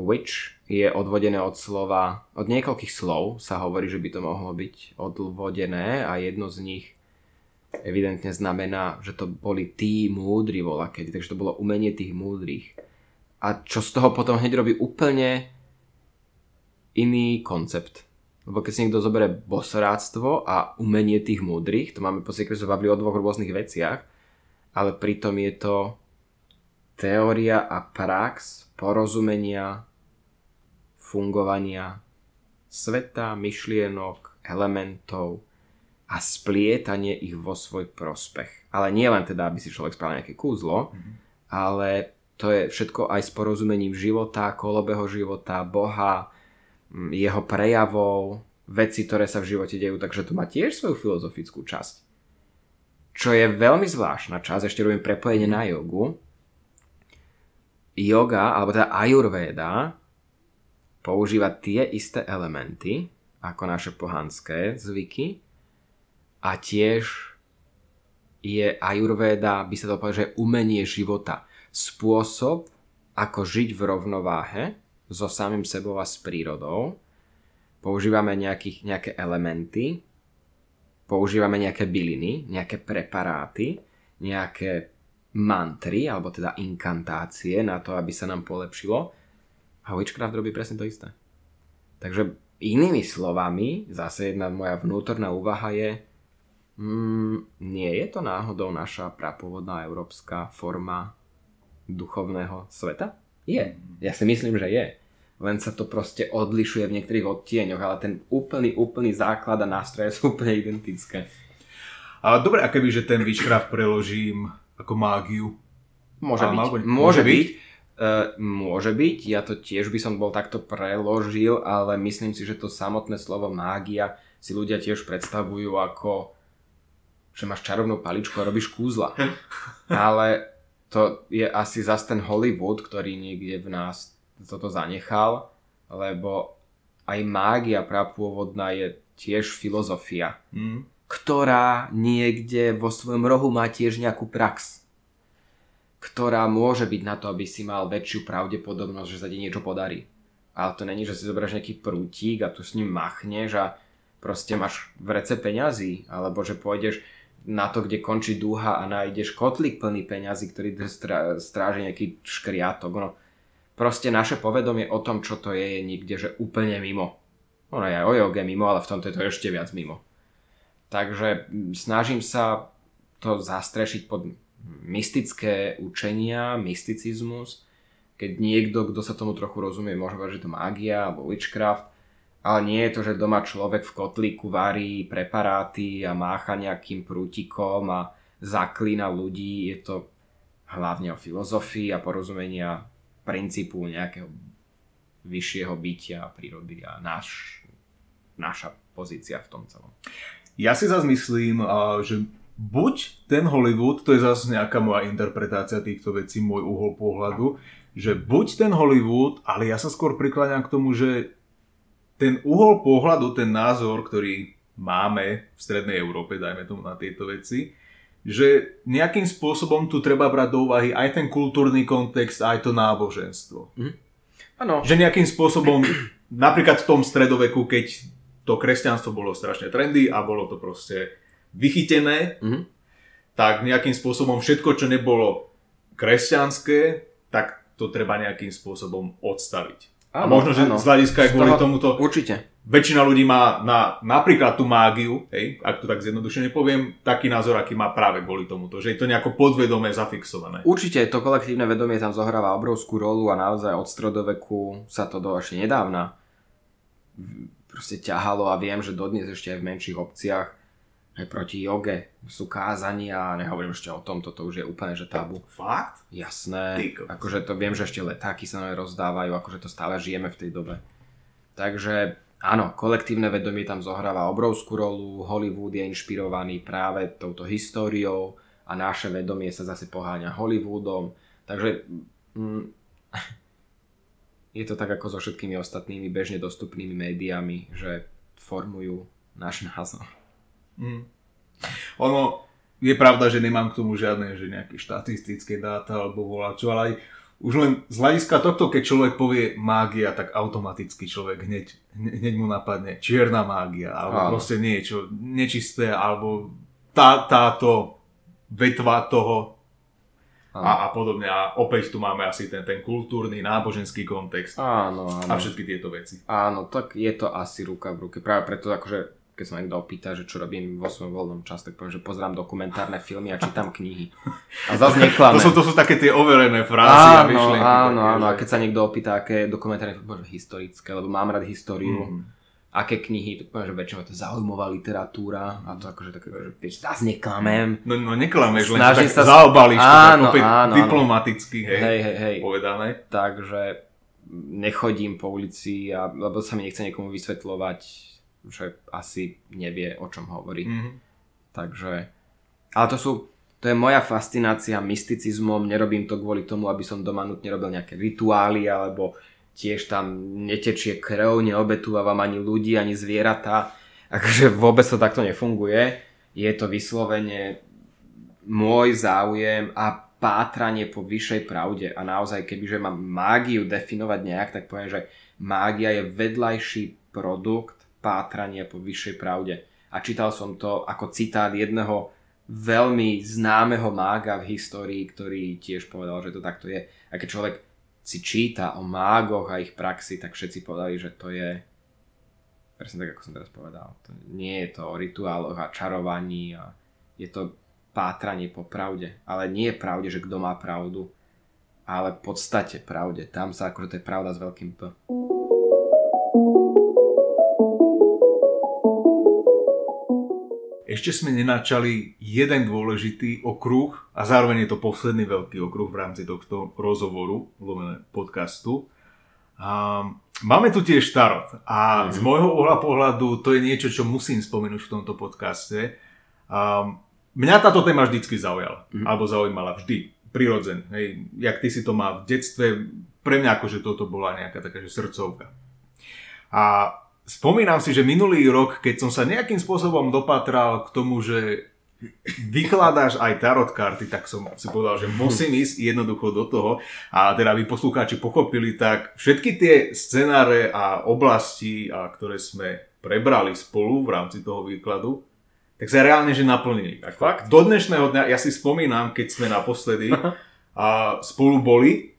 witch je odvodené od slova, od niekoľkých slov sa hovorí, že by to mohlo byť odvodené a jedno z nich evidentne znamená, že to boli tí múdri volakedy, takže to bolo umenie tých múdrych. A čo z toho potom hneď robí úplne iný koncept. Lebo keď si niekto zoberie bosoráctvo a umenie tých múdrych, to máme pocit, že sa bavili o dvoch rôznych veciach, ale pritom je to teória a prax porozumenia fungovania sveta, myšlienok, elementov a splietanie ich vo svoj prospech. Ale nie len teda, aby si človek spravil nejaké kúzlo, mm-hmm. ale to je všetko aj s porozumením života, kolobeho života, Boha, jeho prejavov, veci, ktoré sa v živote dejú, takže to má tiež svoju filozofickú časť. Čo je veľmi zvláštna časť, ešte robím prepojenie na jogu. Yoga, alebo teda Ayurveda, používa tie isté elementy, ako naše pohanské zvyky, a tiež je Ayurveda, by sa to povedať, že umenie života. Spôsob, ako žiť v rovnováhe so samým sebou a s prírodou. Používame nejakých, nejaké elementy, používame nejaké byliny, nejaké preparáty, nejaké mantry, alebo teda inkantácie na to, aby sa nám polepšilo. A Witchcraft robí presne to isté. Takže inými slovami, zase jedna moja vnútorná úvaha je, mm, nie je to náhodou naša prapôvodná európska forma duchovného sveta? Je. Ja si myslím, že je. Len sa to proste odlišuje v niektorých odtieňoch, ale ten úplný, úplný základ a nástroje sú úplne identické. Dobre, a keby, že ten witchcraft preložím ako mágiu? Môže A, byť. alebo- Môže, môže byť. byť? Uh, môže byť, ja to tiež by som bol takto preložil, ale myslím si, že to samotné slovo mágia si ľudia tiež predstavujú ako že máš čarovnú paličku a robíš kúzla. ale to je asi zas ten Hollywood, ktorý niekde v nás toto zanechal, lebo aj mágia prapôvodná je tiež filozofia, Hm? Ktorá niekde vo svojom rohu má tiež nejakú prax ktorá môže byť na to, aby si mal väčšiu pravdepodobnosť, že sa ti niečo podarí. Ale to není, že si zoberieš nejaký prútik a tu s ním machneš a proste máš v rece peňazí, alebo že pôjdeš na to, kde končí dúha a nájdeš kotlík plný peňazí, ktorý strá- stráži nejaký škriatok. No, proste naše povedomie o tom, čo to je, je niekde, že úplne mimo. Ono je aj o joge mimo, ale v tomto je to ešte viac mimo. Takže mm, snažím sa to zastrešiť pod mystické učenia, mysticizmus, keď niekto, kto sa tomu trochu rozumie, môže povedať, že to mágia alebo witchcraft, ale nie je to, že doma človek v kotlíku varí preparáty a mácha nejakým prútikom a zaklína ľudí. Je to hlavne o filozofii a porozumenia princípu nejakého vyššieho bytia prírody a náš, naša pozícia v tom celom. Ja si zase myslím, že buď ten Hollywood, to je zase nejaká moja interpretácia týchto vecí, môj uhol pohľadu, že buď ten Hollywood, ale ja sa skôr prikláňam k tomu, že ten uhol pohľadu, ten názor, ktorý máme v Strednej Európe, dajme tomu na tieto veci, že nejakým spôsobom tu treba brať do úvahy aj ten kultúrny kontext, aj to náboženstvo. Mhm. Áno. Že nejakým spôsobom, napríklad v tom stredoveku, keď to kresťanstvo bolo strašne trendy a bolo to proste vychytené, Mhm. tak nejakým spôsobom všetko, čo nebolo kresťanské, tak to treba nejakým spôsobom odstaviť. a Áno, možno, že áno. z hľadiska aj kvôli tomuto Určite. väčšina ľudí má na napríklad tú mágiu, hej, ak to tak zjednodušene poviem, taký názor, aký má práve kvôli tomuto, že je to nejako podvedome zafixované. Určite to kolektívne vedomie tam zohráva obrovskú rolu a naozaj od stredoveku sa to do ešte nedávna proste ťahalo a viem, že dodnes ešte aj v menších obciach aj proti joge sú kázania a nehovorím ešte o tom, toto už je úplne že tabu. Fakt? Jasné, akože to viem, že ešte letáky sa rozdávajú, akože to stále žijeme v tej dobe. Takže áno, kolektívne vedomie tam zohráva obrovskú rolu, Hollywood je inšpirovaný práve touto históriou a naše vedomie sa zase poháňa Hollywoodom, takže mm, je to tak ako so všetkými ostatnými bežne dostupnými médiami, že formujú náš názor. Mm. Ono, je pravda, že nemám k tomu žiadne že nejaké štatistické dáta alebo voláčo, ale aj už len z hľadiska tohto, keď človek povie mágia, tak automaticky človek hneď, hne- hneď mu napadne čierna mágia, alebo Áno. proste niečo nečisté, alebo tá, táto vetva toho a, a podobne. A opäť tu máme asi ten, ten kultúrny, náboženský kontext Áno, áno. a všetky tieto veci. Áno, tak je to asi ruka v ruke. Práve preto, akože, keď sa ma niekto opýta, že čo robím vo svojom voľnom čase, tak poviem, že pozerám dokumentárne filmy a čítam knihy. A zase neklamem. To sú, to sú také tie overené frázy a áno, myšlienky. áno, také, áno. A že- keď sa niekto opýta, aké dokumentárne filmy, historické, lebo mám rád históriu. Mhm. Aké knihy, tak poviem, že väčšinou to je zaujímavá literatúra a to akože také, že vieš, zase neklamem. No, no neklameš, len tak sa- zaobališ to tak Áno, opäť áno, áno. diplomaticky, hej, Hej, hej, hej. povedané. Takže nechodím po ulici, a, lebo sa mi nechce niekomu vysvetľovať, že asi nevie, o čom hovorí. Mhm. Takže, ale to sú, to je moja fascinácia mysticizmom, nerobím to kvôli tomu, aby som doma nutne robil nejaké rituály, alebo tiež tam netečie krv, neobetúvam ani ľudí, ani zvieratá. Akože vôbec to takto nefunguje. Je to vyslovene môj záujem a pátranie po vyššej pravde. A naozaj, kebyže mám mágiu definovať nejak, tak poviem, že mágia je vedľajší produkt pátrania po vyššej pravde. A čítal som to ako citát jedného veľmi známeho mága v histórii, ktorý tiež povedal, že to takto je. A keď človek si číta o mágoch a ich praxi, tak všetci povedali, že to je presne tak, ako som teraz povedal. To nie je to o rituáloch a čarovaní a je to pátranie po pravde. Ale nie je pravde, že kto má pravdu, ale v podstate pravde. Tam sa akože to je pravda s veľkým P. Ešte sme nenačali jeden dôležitý okruh a zároveň je to posledný veľký okruh v rámci tohto rozhovoru, lomené podcastu. A máme tu tiež tarot a z môjho uhla pohľadu to je niečo, čo musím spomenúť v tomto podcaste. A mňa táto téma vždycky zaujala, Mhm. alebo zaujímala vždy, prirodzen. Hej, jak ty si to mal v detstve, pre mňa akože toto bola nejaká taká že srdcovka. A spomínam si, že minulý rok, keď som sa nejakým spôsobom dopatral k tomu, že vykladáš aj tarot karty, tak som si povedal, že musím ísť jednoducho do toho. A teda vy poslucháči pochopili, tak všetky tie scenáre a oblasti, a ktoré sme prebrali spolu v rámci toho výkladu, tak sa reálne že naplnili. Tak Fakt? Do dnešného dňa, ja si spomínam, keď sme naposledy a spolu boli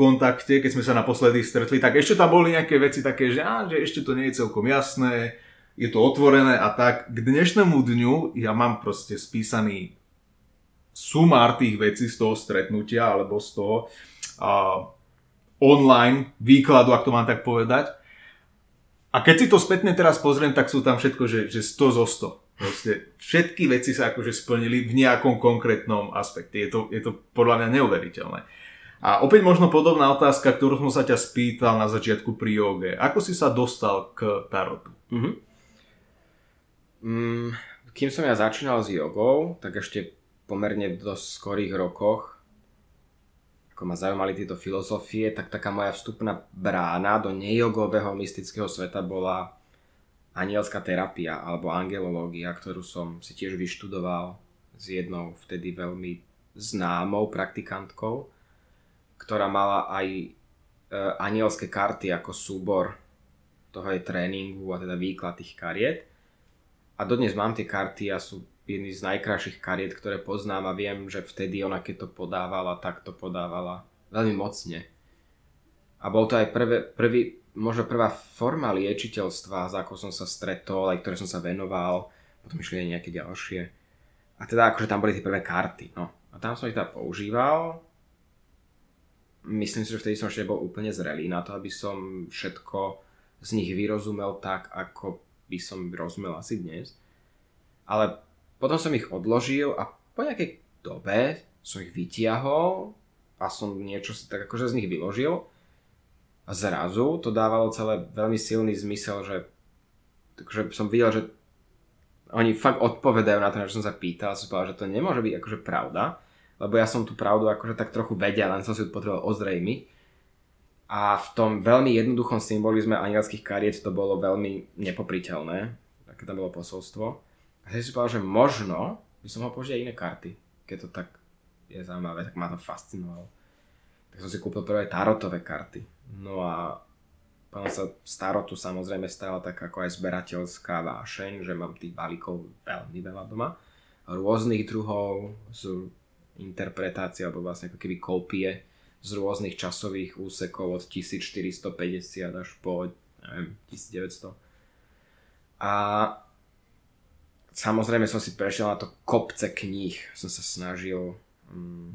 kontakte, keď sme sa naposledy stretli, tak ešte tam boli nejaké veci také, že, á, že ešte to nie je celkom jasné, je to otvorené a tak. K dnešnému dňu ja mám proste spísaný sumár tých vecí z toho stretnutia alebo z toho a, online výkladu, ak to mám tak povedať. A keď si to spätne teraz pozriem, tak sú tam všetko, že, že 100 zo 100. Proste všetky veci sa akože splnili v nejakom konkrétnom aspekte. Je to, je to podľa mňa neuveriteľné. A opäť možno podobná otázka, ktorú som sa ťa spýtal na začiatku pri joge. Ako si sa dostal k tarotu? Mhm. Mm, kým som ja začínal s jogou, tak ešte pomerne v skorých rokoch, ako ma zaujímali tieto filozofie, tak taká moja vstupná brána do nejogového mystického sveta bola anielská terapia alebo angelológia, ktorú som si tiež vyštudoval s jednou vtedy veľmi známou praktikantkou, ktorá mala aj e, anielské karty ako súbor toho jej tréningu a teda výklad tých kariet. A dodnes mám tie karty a sú jedny z najkrajších kariet, ktoré poznám a viem, že vtedy ona keď to podávala, tak to podávala veľmi mocne. A bol to aj prvé, prvý, možno prvá forma liečiteľstva, za ako som sa stretol, aj ktoré som sa venoval, potom išli aj nejaké ďalšie. A teda akože tam boli tie prvé karty, no. A tam som ich teda používal. Myslím si, že vtedy som ešte bol úplne zrelý na to, aby som všetko z nich vyrozumel tak, ako by som rozumel asi dnes. Ale potom som ich odložil a po nejakej dobe som ich vytiahol a som niečo si tak akože z nich vyložil a zrazu to dávalo celé veľmi silný zmysel, že takže som videl, že oni fakt odpovedajú na to, že som sa pýtal, som povedal, že to nemôže byť akože pravda, lebo ja som tú pravdu akože tak trochu vedel, len som si potreboval ozrejmiť. A v tom veľmi jednoduchom symbolizme anielských kariet to bolo veľmi nepopriteľné, aké tam bolo posolstvo. A si povedal, že možno by som mohol použiť iné karty, keď to tak je zaujímavé, tak ma to fascinovalo. Tak som si kúpil prvé tarotové karty. No a potom sa starotu samozrejme stala tak ako aj zberateľská vášeň, že mám tých balíkov veľmi veľa doma. Rôznych druhov z interpretácie, alebo vlastne ako keby kópie z rôznych časových úsekov od 1450 až po neviem, 1900. A samozrejme som si prešiel na to kopce kníh, som sa snažil um,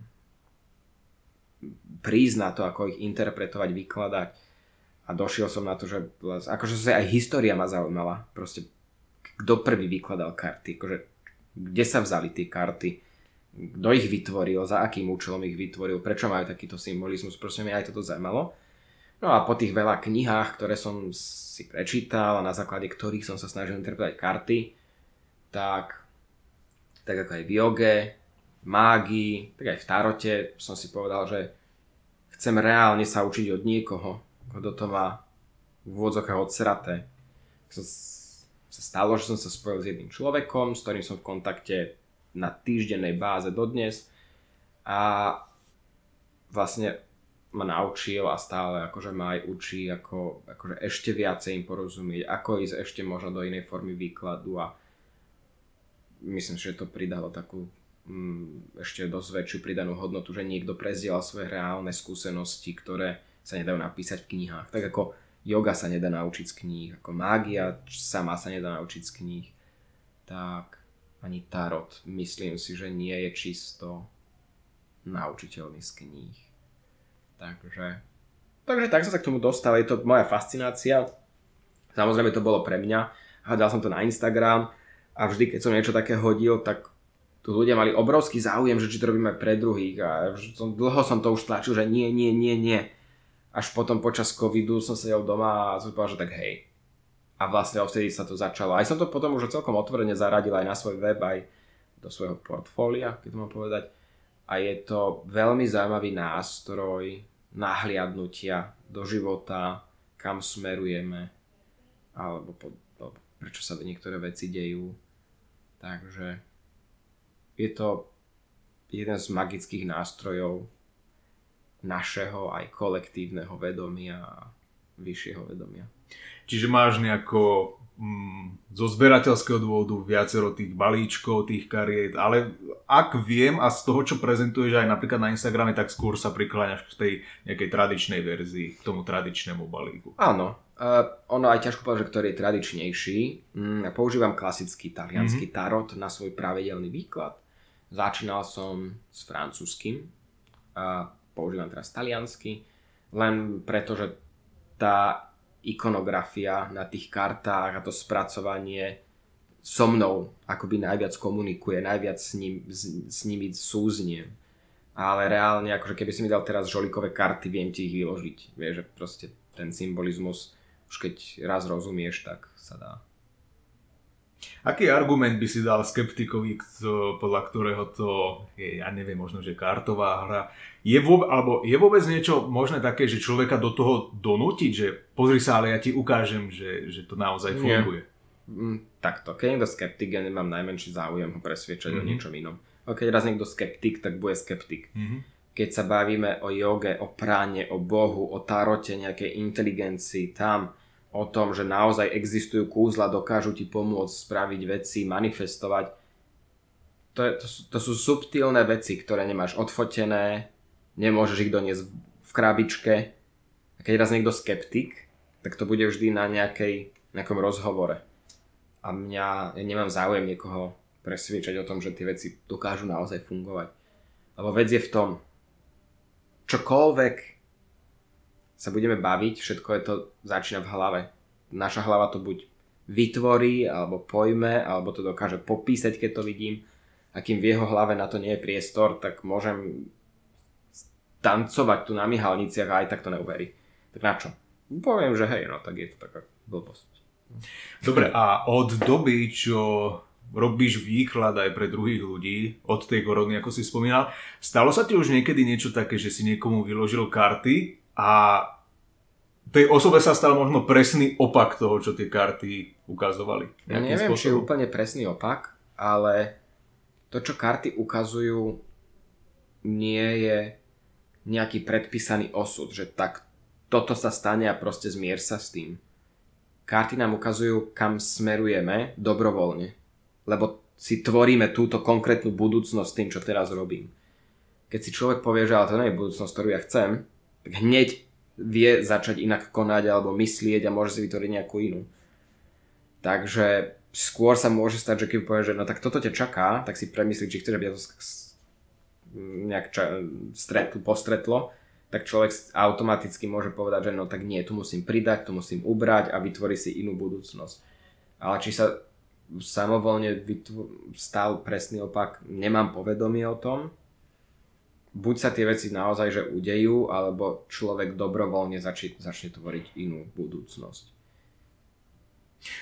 prísť na to, ako ich interpretovať, vykladať. A došiel som na to, že akože sa aj história ma zaujímala, proste kto prvý vykladal karty, akože kde sa vzali tie karty, kto ich vytvoril, za akým účelom ich vytvoril, prečo majú takýto symbolizmus, proste mi aj toto zaujímalo. No a po tých veľa knihách, ktoré som si prečítal a na základe ktorých som sa snažil interpretovať karty, tak, tak ako aj v joge, mágii, tak aj v tarote som si povedal, že chcem reálne sa učiť od niekoho, kto to má v úvodzokách odseraté. Sa stalo, že som sa spojil s jedným človekom, s ktorým som v kontakte na týždennej báze dodnes a vlastne ma naučil a stále akože ma aj učí ako, akože ešte viacej im porozumieť, ako ísť ešte možno do inej formy výkladu a myslím, že to pridalo takú mm, ešte dosť väčšiu pridanú hodnotu, že niekto prezdielal svoje reálne skúsenosti, ktoré sa nedajú napísať v knihách. Tak ako yoga sa nedá naučiť z kníh, ako mágia sama sa nedá naučiť z kníh, tak ani tarot myslím si, že nie je čisto naučiteľný z kníh. Takže, takže tak som sa k tomu dostal, je to moja fascinácia. Samozrejme to bolo pre mňa, hľadal som to na Instagram, a vždy, keď som niečo také hodil, tak tu ľudia mali obrovský záujem, že či to robíme pre druhých a som, dlho som to už tlačil, že nie, nie, nie, nie. Až potom počas covidu som sedel doma a som povedal, že tak hej. A vlastne vtedy sa to začalo. Aj som to potom už celkom otvorene zaradil aj na svoj web, aj do svojho portfólia, keď to mám povedať. A je to veľmi zaujímavý nástroj nahliadnutia do života, kam smerujeme, alebo, po, alebo prečo sa niektoré veci dejú Takže je to jeden z magických nástrojov našeho aj kolektívneho vedomia a vyššieho vedomia. Čiže máš nejako mm, zo zberateľského dôvodu viacero tých balíčkov, tých kariet, ale ak viem a z toho, čo prezentuješ aj napríklad na Instagrame, tak skôr sa prikláňaš k tej nejakej tradičnej verzii, k tomu tradičnému balíku. Áno, Uh, ono aj ťažko povedať, že ktorý je tradičnejší. Mm, používam klasický talianský mm-hmm. tarot na svoj pravidelný výklad. Začínal som s francúzským a používam teraz taliansky, len preto, že tá ikonografia na tých kartách a to spracovanie so mnou akoby najviac komunikuje, najviac s, ním, s, s nimi súzniem. Ale reálne, akože keby si mi dal teraz žolikové karty, viem ti ich vyložiť. Vieš, že proste ten symbolizmus už keď raz rozumieš, tak sa dá. Aký argument by si dal skeptikovi, kto, podľa ktorého to je, ja neviem, možno, že kartová hra, je vôbec, alebo je vôbec niečo možné také, že človeka do toho donútiť, že pozri sa, ale ja ti ukážem, že, že to naozaj funguje? Mm, takto, keď niekto skeptik, ja nemám najmenší záujem ho presviečať mm-hmm. o niečom inom. A keď raz niekto skeptik, tak bude skeptik. Mm-hmm. Keď sa bavíme o joge, o práne, o Bohu, o tarote, nejakej inteligencii, tam o tom, že naozaj existujú kúzla, dokážu ti pomôcť spraviť veci, manifestovať. To, je, to, sú, to sú subtilné veci, ktoré nemáš odfotené, nemôžeš ich doniesť v krabičke. A keď raz niekto skeptik, tak to bude vždy na nejakej, nejakom rozhovore. A mňa, ja nemám záujem niekoho presviečať o tom, že tie veci dokážu naozaj fungovať. Lebo vec je v tom, čokoľvek sa budeme baviť, všetko je to začína v hlave. Naša hlava to buď vytvorí, alebo pojme, alebo to dokáže popísať, keď to vidím. A kým v jeho hlave na to nie je priestor, tak môžem tancovať tu na myhalniciach a aj tak to neuverí. Tak na čo? Poviem, že hej, no tak je to taká blbosť. Dobre, a od doby, čo robíš výklad aj pre druhých ľudí, od tej korony, ako si spomínal, stalo sa ti už niekedy niečo také, že si niekomu vyložil karty a tej osobe sa stal možno presný opak toho, čo tie karty ukazovali. Ja neviem, spôsobom. či je úplne presný opak, ale to, čo karty ukazujú, nie je nejaký predpísaný osud, že tak toto sa stane a proste zmier sa s tým. Karty nám ukazujú, kam smerujeme dobrovoľne, lebo si tvoríme túto konkrétnu budúcnosť tým, čo teraz robím. Keď si človek povie, že ale to nie je budúcnosť, ktorú ja chcem, tak hneď vie začať inak konať alebo myslieť a môže si vytvoriť nejakú inú. Takže skôr sa môže stať, že keď povie, že no tak toto ťa čaká, tak si premyslí, či chceš, aby to nejak ča- stretlo, postretlo, tak človek automaticky môže povedať, že no tak nie, tu musím pridať, tu musím ubrať a vytvorí si inú budúcnosť. Ale či sa samovolne vytv- stal presný opak, nemám povedomie o tom, buď sa tie veci naozaj že udejú, alebo človek dobrovoľne začne, začne tvoriť inú budúcnosť.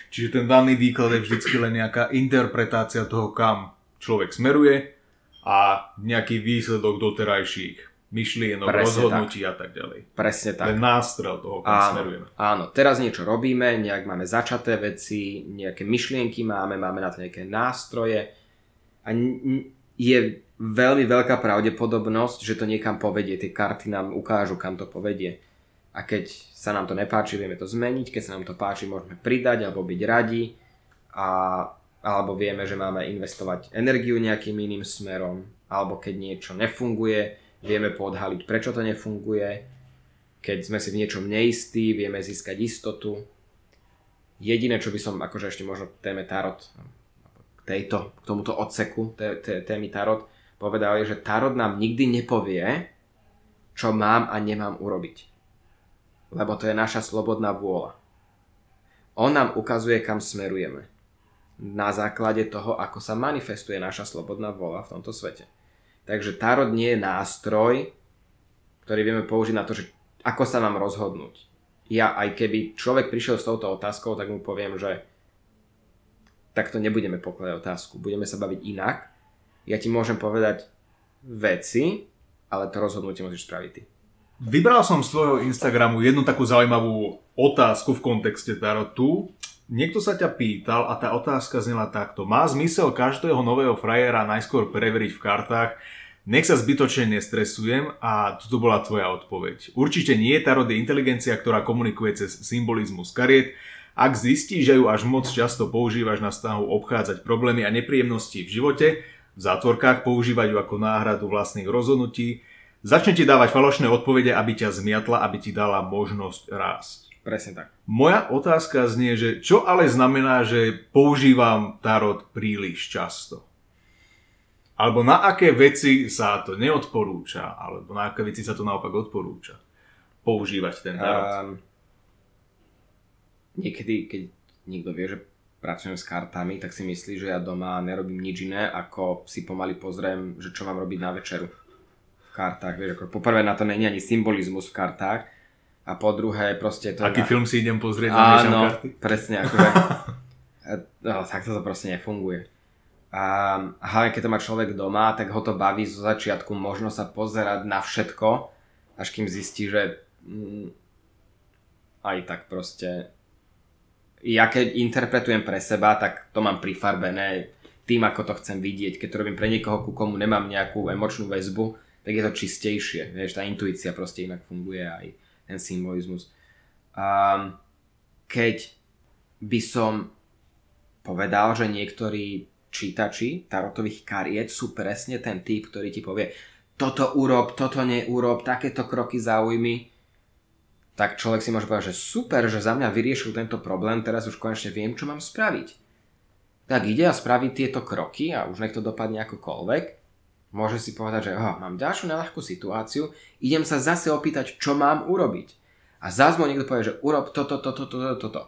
Čiže ten daný výklad je vždy len nejaká interpretácia toho, kam človek smeruje a nejaký výsledok doterajších myšlienok, Presne rozhodnutí tak. a tak ďalej. Presne tak. Len nástrel toho, kam áno, smerujeme. Áno, teraz niečo robíme, nejak máme začaté veci, nejaké myšlienky máme, máme na to nejaké nástroje a je veľmi veľká pravdepodobnosť, že to niekam povedie. Tie karty nám ukážu, kam to povedie. A keď sa nám to nepáči, vieme to zmeniť. Keď sa nám to páči, môžeme pridať alebo byť radi. A, alebo vieme, že máme investovať energiu nejakým iným smerom. Alebo keď niečo nefunguje, vieme podhaliť, prečo to nefunguje. Keď sme si v niečom neistí, vieme získať istotu. Jediné, čo by som akože ešte možno téme Tarot tejto, k tomuto odseku té, té, témy Tarot povedali, že Tarot nám nikdy nepovie, čo mám a nemám urobiť. Lebo to je naša slobodná vôľa. On nám ukazuje, kam smerujeme. Na základe toho, ako sa manifestuje naša slobodná vôľa v tomto svete. Takže Tarot nie je nástroj, ktorý vieme použiť na to, že ako sa mám rozhodnúť. Ja aj keby človek prišiel s touto otázkou, tak mu poviem, že takto nebudeme pokladať otázku. Budeme sa baviť inak. Ja ti môžem povedať veci, ale to rozhodnutie musíš spraviť ty. Vybral som z tvojho Instagramu jednu takú zaujímavú otázku v kontexte tarotu. Niekto sa ťa pýtal a tá otázka znela takto. Má zmysel každého nového frajera najskôr preveriť v kartách, nech sa zbytočne nestresujem a toto bola tvoja odpoveď. Určite nie, tarot je inteligencia, ktorá komunikuje cez symbolizmus kariet ak zistíš, že ju až moc často používaš na snahu obchádzať problémy a nepríjemnosti v živote, v zátvorkách používať ju ako náhradu vlastných rozhodnutí, začne ti dávať falošné odpovede, aby ťa zmiatla, aby ti dala možnosť rásť. Presne tak. Moja otázka znie, že čo ale znamená, že používam tarot príliš často? Alebo na aké veci sa to neodporúča? Alebo na aké veci sa to naopak odporúča? Používať ten tarot. Um, niekedy, keď niekto vie, že pracujem s kartami, tak si myslí, že ja doma nerobím nič iné, ako si pomaly pozriem, že čo mám robiť na večeru v kartách. Vieš, ako poprvé na to není ani symbolizmus v kartách a po druhé proste to... Aký na... film si idem pozrieť Áno, karty? presne. Akože, No, tak to proste nefunguje. A hlavne keď to má človek doma, tak ho to baví zo začiatku možno sa pozerať na všetko, až kým zistí, že mm, aj tak proste ja keď interpretujem pre seba, tak to mám prifarbené tým, ako to chcem vidieť. Keď to robím pre niekoho, ku komu nemám nejakú emočnú väzbu, tak je to čistejšie. Vieš, tá intuícia proste inak funguje aj ten symbolizmus. Um, keď by som povedal, že niektorí čítači tarotových kariet sú presne ten typ, ktorý ti povie toto urob, toto neurob, takéto kroky zaujmy, tak človek si môže povedať, že super, že za mňa vyriešil tento problém, teraz už konečne viem, čo mám spraviť. Tak ide a spraví tieto kroky a už nech to dopadne akokoľvek. Môže si povedať, že oh, mám ďalšiu neľahkú situáciu, idem sa zase opýtať, čo mám urobiť. A zase mu niekto povie, že urob toto, toto, toto, toto.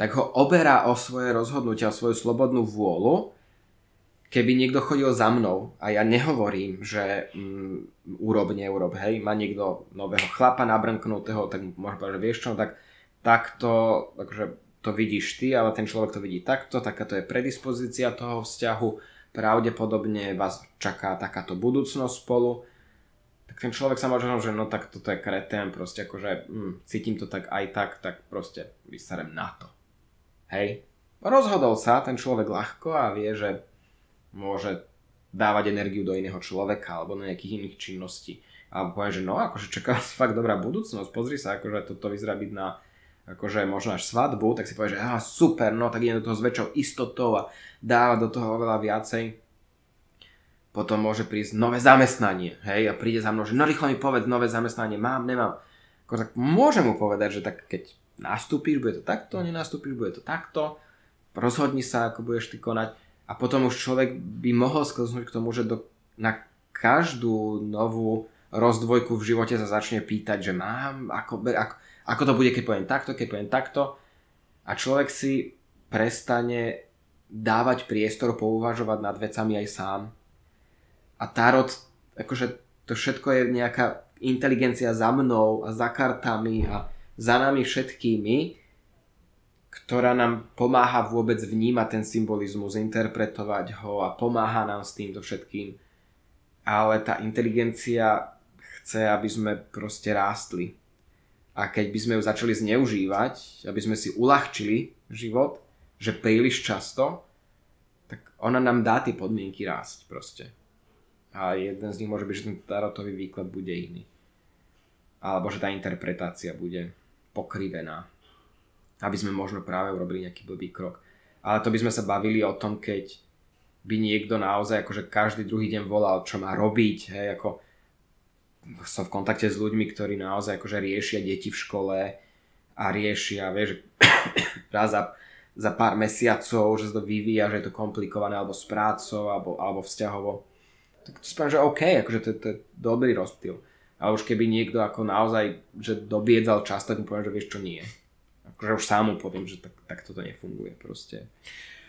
Tak ho oberá o svoje rozhodnutia, o svoju slobodnú vôľu keby niekto chodil za mnou a ja nehovorím, že mm, urob, neurob, hej, má niekto nového chlapa nabrnknutého, tak môže povedať, že vieš čo, tak takto, takže to vidíš ty, ale ten človek to vidí takto, takáto je predispozícia toho vzťahu, pravdepodobne vás čaká takáto budúcnosť spolu, tak ten človek sa môže že no tak toto je kretén, proste akože mm, cítim to tak aj tak, tak proste vyserem na to. Hej. Rozhodol sa ten človek ľahko a vie, že môže dávať energiu do iného človeka alebo na nejakých iných činností. A povie, že no, akože čaká vás fakt dobrá budúcnosť, pozri sa, akože toto vyzerá byť na akože možno až svadbu, tak si povie, že aha, super, no tak idem do toho s väčšou istotou a dáva do toho oveľa viacej. Potom môže prísť nové zamestnanie, hej, a príde za mnou, že no rýchlo mi povedz, nové zamestnanie mám, nemám. Ako, tak môžem mu povedať, že tak keď nastúpiš, bude to takto, nenastúpiš, bude to takto, rozhodni sa, ako budeš ty konať a potom už človek by mohol sklznúť k tomu, že do, na každú novú rozdvojku v živote sa začne pýtať, že mám, ako, ako, ako to bude, keď poviem takto, keď poviem takto. A človek si prestane dávať priestor pouvažovať nad vecami aj sám. A Tarot, akože to všetko je nejaká inteligencia za mnou a za kartami a za nami všetkými ktorá nám pomáha vôbec vnímať ten symbolizmus, interpretovať ho a pomáha nám s týmto všetkým. Ale tá inteligencia chce, aby sme proste rástli. A keď by sme ju začali zneužívať, aby sme si uľahčili život, že príliš často, tak ona nám dá tie podmienky rásť proste. A jeden z nich môže byť, že ten tarotový výklad bude iný. Alebo že tá interpretácia bude pokrivená aby sme možno práve urobili nejaký blbý krok. Ale to by sme sa bavili o tom, keď by niekto naozaj akože každý druhý deň volal, čo má robiť, hej, ako som v kontakte s ľuďmi, ktorí naozaj akože riešia deti v škole a riešia, vieš, raz za, za pár mesiacov, že sa to vyvíja, že je to komplikované alebo s prácou, alebo, alebo vzťahovo. Tak to spomínam, že OK, akože to, to je dobrý rozptyl. A už keby niekto ako naozaj, že dobiedzal čas, tak mu poviem, že vieš čo nie akože už sám mu poviem, že tak, tak toto nefunguje proste.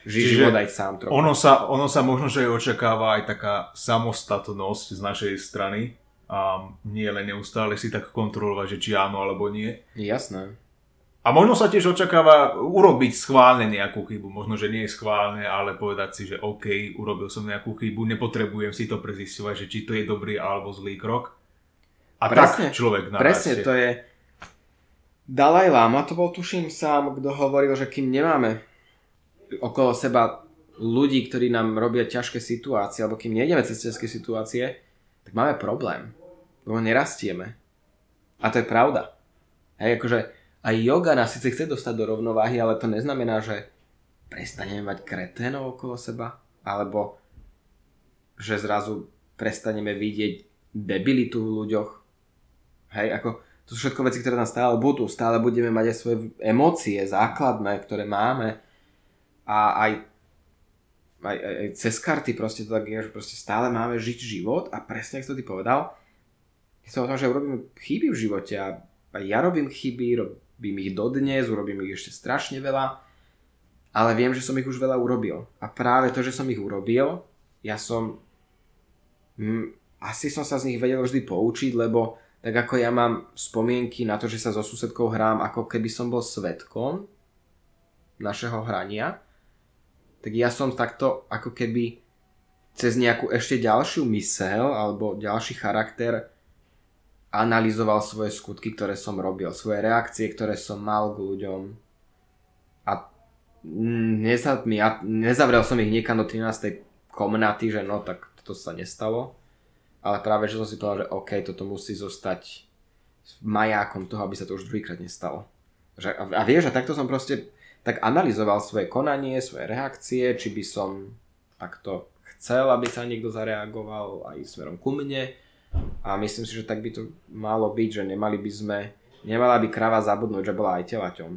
Ži, život aj sám trochu. Ono sa, ono sa možno, že očakáva aj taká samostatnosť z našej strany a nie len neustále si tak kontrolovať, že či áno alebo nie. Jasné. A možno sa tiež očakáva urobiť schválne nejakú chybu. Možno, že nie je schválne, ale povedať si, že OK, urobil som nejakú chybu, nepotrebujem si to prezistovať, že či to je dobrý alebo zlý krok. A presne, tak človek narastie. Presne, to je, Dalaj Lama to bol tuším sám, kto hovoril, že kým nemáme okolo seba ľudí, ktorí nám robia ťažké situácie, alebo kým nejdeme cez ťažké situácie, tak máme problém. Lebo nerastieme. A to je pravda. Hej, akože aj yoga nás síce chce dostať do rovnováhy, ale to neznamená, že prestaneme mať kreténov okolo seba, alebo že zrazu prestaneme vidieť debilitu v ľuďoch. Hej, ako to sú všetko veci, ktoré nám stále budú. Stále budeme mať aj svoje emócie základné, ktoré máme. A aj, aj, aj, aj cez karty proste to tak je, že proste stále máme žiť život a presne, ako to ty povedal, je to o tom, že urobíme chyby v živote a aj ja robím chyby, robím ich dodnes, urobím ich ešte strašne veľa, ale viem, že som ich už veľa urobil. A práve to, že som ich urobil, ja som... Hm, asi som sa z nich vedel vždy poučiť, lebo tak ako ja mám spomienky na to, že sa so susedkou hrám, ako keby som bol svetkom našeho hrania, tak ja som takto ako keby cez nejakú ešte ďalšiu mysel alebo ďalší charakter analyzoval svoje skutky, ktoré som robil, svoje reakcie, ktoré som mal k ľuďom a nezavrel som ich niekam do 13. komnaty, že no tak to sa nestalo, ale práve, že som si povedal, že OK, toto musí zostať majákom toho, aby sa to už druhýkrát nestalo. Že, a, a vieš, a takto som proste tak analyzoval svoje konanie, svoje reakcie, či by som takto chcel, aby sa niekto zareagoval aj smerom ku mne a myslím si, že tak by to malo byť, že nemali by sme, nemala by krava zabudnúť, že bola aj telaťom.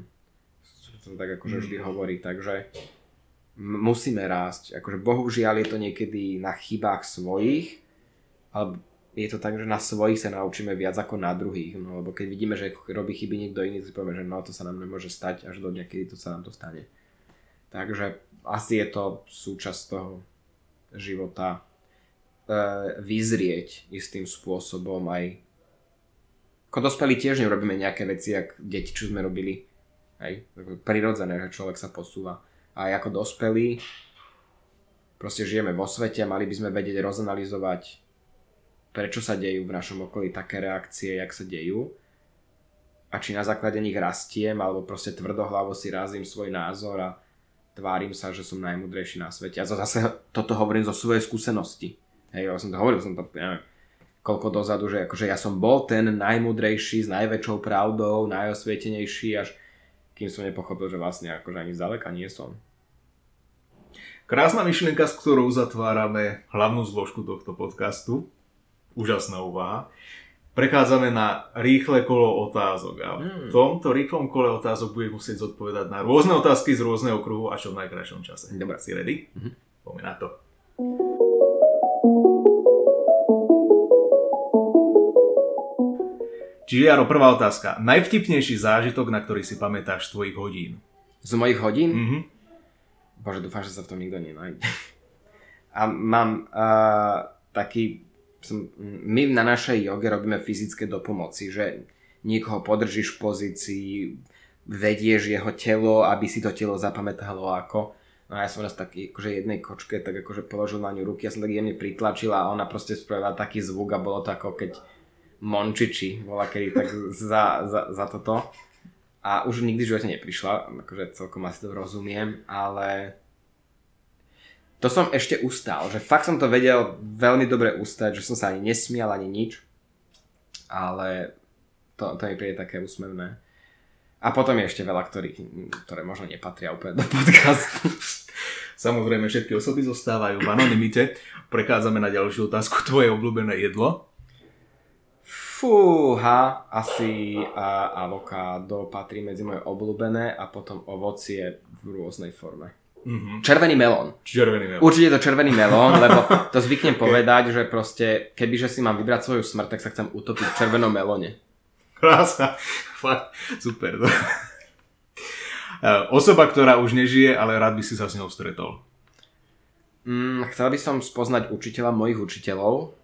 To tak akože vždy mm. hovorí, takže musíme rásť. Akože bohužiaľ je to niekedy na chybách svojich, ale je to tak, že na svojich sa naučíme viac ako na druhých. No, lebo keď vidíme, že robí chyby niekto iný, si povieme, že no to sa nám nemôže stať, až do dňa, kedy to sa nám to stane. Takže asi je to súčasť toho života e, vyzrieť istým spôsobom aj ako dospelí tiež nerobíme nejaké veci, ako deti, čo sme robili. Hej, prirodzené, že človek sa posúva. A aj ako dospelí proste žijeme vo svete, mali by sme vedieť rozanalizovať, prečo sa dejú v našom okolí také reakcie, jak sa dejú a či na základe nich rastiem, alebo proste tvrdohlavo si razím svoj názor a tvárim sa, že som najmudrejší na svete. A zase toto hovorím zo svojej skúsenosti. Hej, ja som to hovoril, som to, neviem, koľko dozadu, že akože ja som bol ten najmudrejší, s najväčšou pravdou, najosvietenejší, až kým som nepochopil, že vlastne akože ani zďaleka nie som. Krásna myšlienka, s ktorou zatvárame hlavnú zložku tohto podcastu. Úžasná úvaha prechádzame na rýchle kolo otázok a v hmm. tomto rýchlom kole otázok budeš musieť zodpovedať na rôzne otázky z rôzneho kruhu a čo v najkrajšom čase. Dobre. Si ready? Mm-hmm. Poďme na to. Čiže Jaro, prvá otázka. Najvtipnejší zážitok, na ktorý si pamätáš z tvojich hodín? Z mojich hodín? Mm-hmm. Bože, dúfam, že sa v tom nikto nenájde. A mám uh, taký my na našej joge robíme fyzické dopomoci, že niekoho podržíš v pozícii, vedieš jeho telo, aby si to telo zapamätalo ako. No ja som raz taký, akože jednej kočke, tak akože položil na ňu ruky, ja som tak jemne pritlačila a ona proste spravila taký zvuk a bolo to ako keď Mončiči bola kedy tak za, za, za toto. A už nikdy v živote neprišla, akože celkom asi to rozumiem, ale to som ešte ustal, že fakt som to vedel veľmi dobre ustať, že som sa ani nesmial, ani nič. Ale to, to mi príde také úsmevné. A potom je ešte veľa, ktorý, ktoré možno nepatria úplne do podcastu. Samozrejme, všetky osoby zostávajú v anonimite. Prechádzame na ďalšiu otázku. Tvoje obľúbené jedlo? Fúha, asi a, avokádo patrí medzi moje obľúbené a potom ovocie v rôznej forme. Mm-hmm. Červený melón. Červený melón. Určite to červený melón, lebo to zvyknem okay. povedať, že proste, kebyže si mám vybrať svoju smrť, tak sa chcem utopiť v červenom melóne. Krása. Fakt, super. To. Eh, osoba, ktorá už nežije, ale rád by si sa s ňou stretol. Mm, chcel by som spoznať učiteľa mojich učiteľov.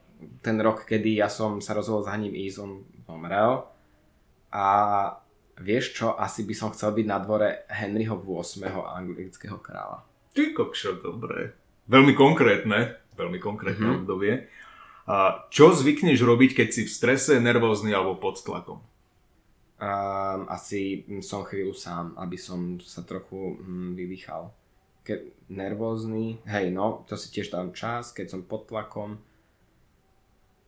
Ten rok, kedy ja som sa rozhodol za ním ísť, on zomrel. A Vieš čo, asi by som chcel byť na dvore Henryho 8. anglického kráľa. Ty kokšo, dobre. Veľmi konkrétne, veľmi konkrétne mm-hmm. obdobie. A čo zvykneš robiť, keď si v strese, nervózny alebo pod tlakom? Um, asi som chvíľu sám, aby som sa trochu mm, vydýchal. Keď nervózny, hej no, to si tiež dám čas, keď som pod tlakom,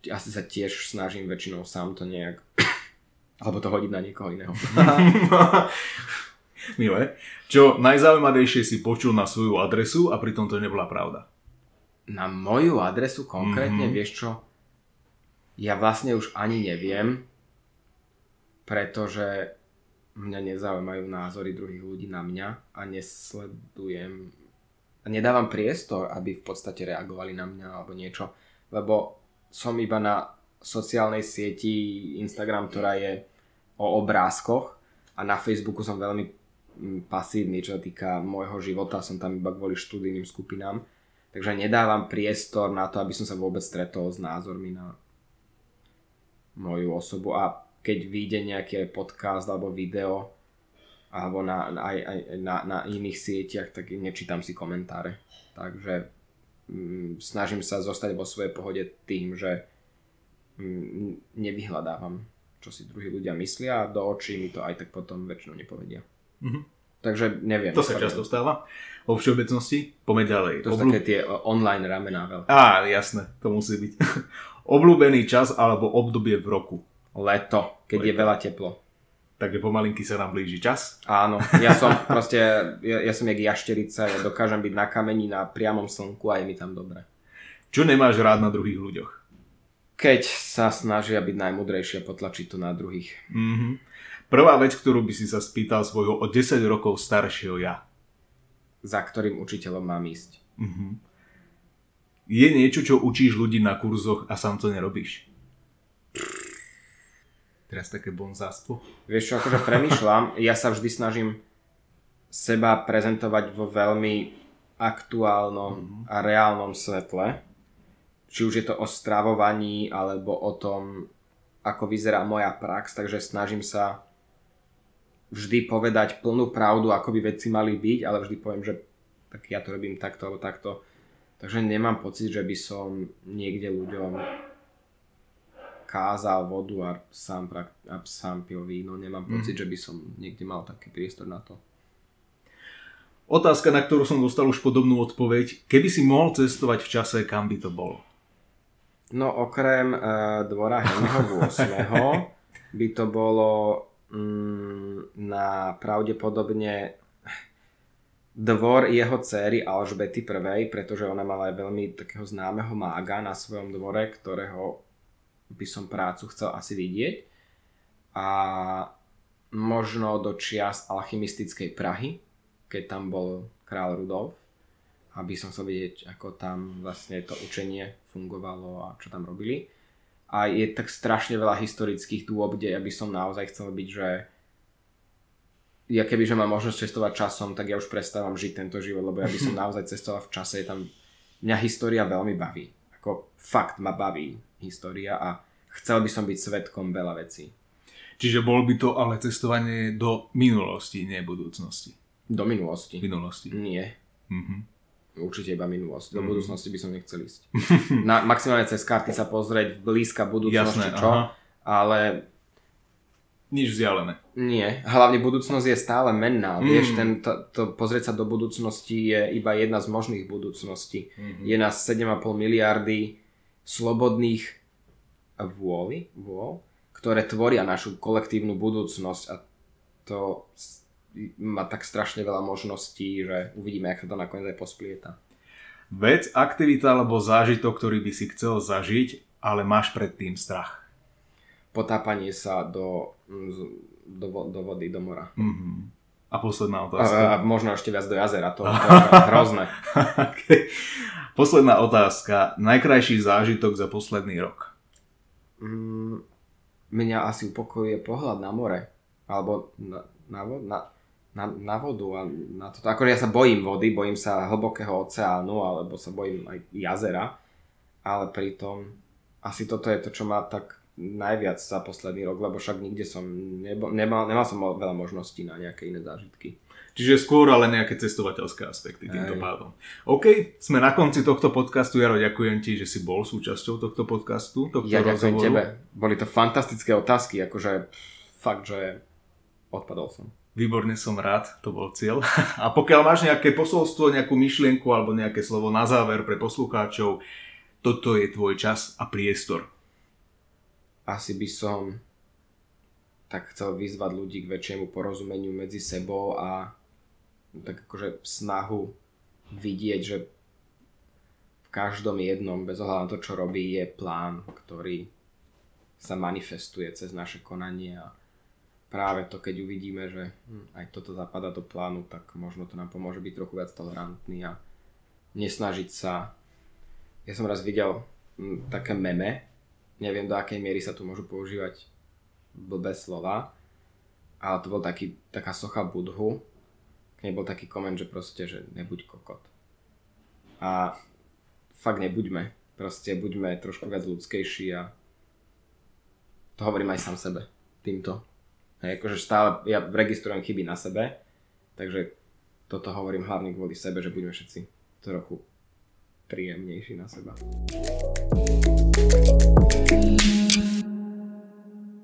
asi sa tiež snažím väčšinou sám to nejak alebo to hodiť na niekoho iného. Milé. Čo najzaujímavejšie si počul na svoju adresu a pritom to nebola pravda? Na moju adresu konkrétne, mm-hmm. vieš čo? Ja vlastne už ani neviem, pretože mňa nezaujímajú názory druhých ľudí na mňa a nesledujem a nedávam priestor, aby v podstate reagovali na mňa alebo niečo, lebo som iba na sociálnej sieti Instagram, ktorá je o obrázkoch a na Facebooku som veľmi mm, pasívny, čo sa týka môjho života, som tam iba kvôli študijným skupinám, takže nedávam priestor na to, aby som sa vôbec stretol s názormi na moju osobu a keď vyjde nejaký podcast alebo video, alebo na, aj, aj na, na iných sieťach, tak nečítam si komentáre. Takže mm, snažím sa zostať vo svojej pohode tým, že mm, nevyhľadávam, čo si druhí ľudia myslia a do očí mi to aj tak potom väčšinou nepovedia. Mhm. Takže neviem. To sa často stáva. Vo všeobecnosti, poďme ďalej. To sú Obľú- také tie o- online ramená veľké. Á, jasné, to musí byť. Obľúbený čas alebo obdobie v roku. Leto, keď je Leto. veľa teplo. Takže pomalinky sa nám blíži čas. Áno, ja som proste, ja, ja som jak jašterica, ja dokážem byť na kameni na priamom slnku a je mi tam dobre. Čo nemáš rád na druhých ľuďoch? Keď sa snažia byť najmudrejší a potlačiť to na druhých. Mhm. Prvá vec, ktorú by si sa spýtal svojho o 10 rokov staršieho ja. Za ktorým učiteľom mám ísť. Mhm. Je niečo, čo učíš ľudí na kurzoch a sám to nerobíš? Teraz také bonzáctvo. Vieš čo, akože premyšľam, ja sa vždy snažím seba prezentovať vo veľmi aktuálnom a reálnom svetle. Či už je to o stravovaní, alebo o tom, ako vyzerá moja prax, takže snažím sa vždy povedať plnú pravdu, ako by veci mali byť, ale vždy poviem, že tak ja to robím takto alebo takto. Takže nemám pocit, že by som niekde ľuďom kázal vodu a sám, prak- a sám pil víno. Nemám pocit, že by som niekde mal taký priestor na to. Otázka, na ktorú som dostal už podobnú odpoveď. Keby si mohol cestovať v čase, kam by to bolo? No okrem uh, dvora Henryho 8. by to bolo mm, na pravdepodobne dvor jeho céry Alžbety I, pretože ona mala aj veľmi takého známeho mága na svojom dvore, ktorého by som prácu chcel asi vidieť. A možno do čias alchymistickej Prahy, keď tam bol král Rudolf, aby som chcel vidieť, ako tam vlastne to učenie fungovalo a čo tam robili. A je tak strašne veľa historických dôb, kde ja by som naozaj chcel byť, že ja keby, že mám možnosť cestovať časom, tak ja už prestávam žiť tento život, lebo ja by som naozaj cestoval v čase, tam, mňa história veľmi baví. Ako fakt ma baví história a chcel by som byť svetkom veľa vecí. Čiže bol by to ale cestovanie do minulosti, nie budúcnosti. Do minulosti. Minulosti. Nie. Mhm. Určite iba minulosť. Do Mhm. budúcnosti by som nechcel ísť. Na, maximálne cez karty sa pozrieť blízka budúcnosti, Jasné, čo? aha. Ale Nič vzdialené. nie. Hlavne budúcnosť je stále menná. Mm. Vieš, ten, to, to, pozrieť sa do budúcnosti je iba jedna z možných budúcností. Mhm. Je nás 7,5 miliardy slobodných vôli, vôľ, ktoré tvoria našu kolektívnu budúcnosť a to má tak strašne veľa možností, že uvidíme, ako to nakoniec aj posplieta. Vec, aktivita alebo zážitok, ktorý by si chcel zažiť, ale máš predtým strach. Potápanie sa do, do, do vody, do mora. Mhm. A posledná A, otázka. a možno ešte viac do jazera, to, to je hrozné. okay. Posledná otázka. Najkrajší zážitok za posledný rok. Mm, mňa asi upokojuje pohľad na more. Alebo na, na, na, na, na vodu. A na to. Akože ja sa bojím vody, bojím sa hlbokého oceánu, alebo sa bojím aj jazera. Ale pritom asi toto je to, čo ma tak najviac za posledný rok, lebo však nikde som nebo, nemal, nemal som veľa možností na nejaké iné zážitky. Čiže skôr ale nejaké cestovateľské aspekty týmto Hej. pádom. OK, sme na konci tohto podcastu. Jaro, ďakujem ti, že si bol súčasťou tohto podcastu, tohto Ja ďakujem rozhovoru. tebe. Boli to fantastické otázky, akože fakt, že odpadol som. Výborne som rád, to bol cieľ. A pokiaľ máš nejaké posolstvo, nejakú myšlienku alebo nejaké slovo na záver pre poslucháčov, toto je tvoj čas a priestor. Asi by som tak chcel vyzvať ľudí k väčšiemu porozumeniu medzi sebou a tak akože snahu vidieť, že v každom jednom, bez ohľadu na to, čo robí, je plán, ktorý sa manifestuje cez naše konanie a práve to, keď uvidíme, že aj toto zapadá do plánu, tak možno to nám pomôže byť trochu viac tolerantný a nesnažiť sa. Ja som raz videl hm, také meme, neviem do akej miery sa tu môžu používať blbé slova, ale to bol taký, taká socha Budhu, k nej bol taký koment, že proste, že nebuď kokot. A fakt nebuďme, proste buďme trošku viac ľudskejší a to hovorím aj sám sebe týmto. Hej, akože stále, ja registrujem chyby na sebe, takže toto hovorím hlavne kvôli sebe, že budeme všetci trochu príjemnejší na seba.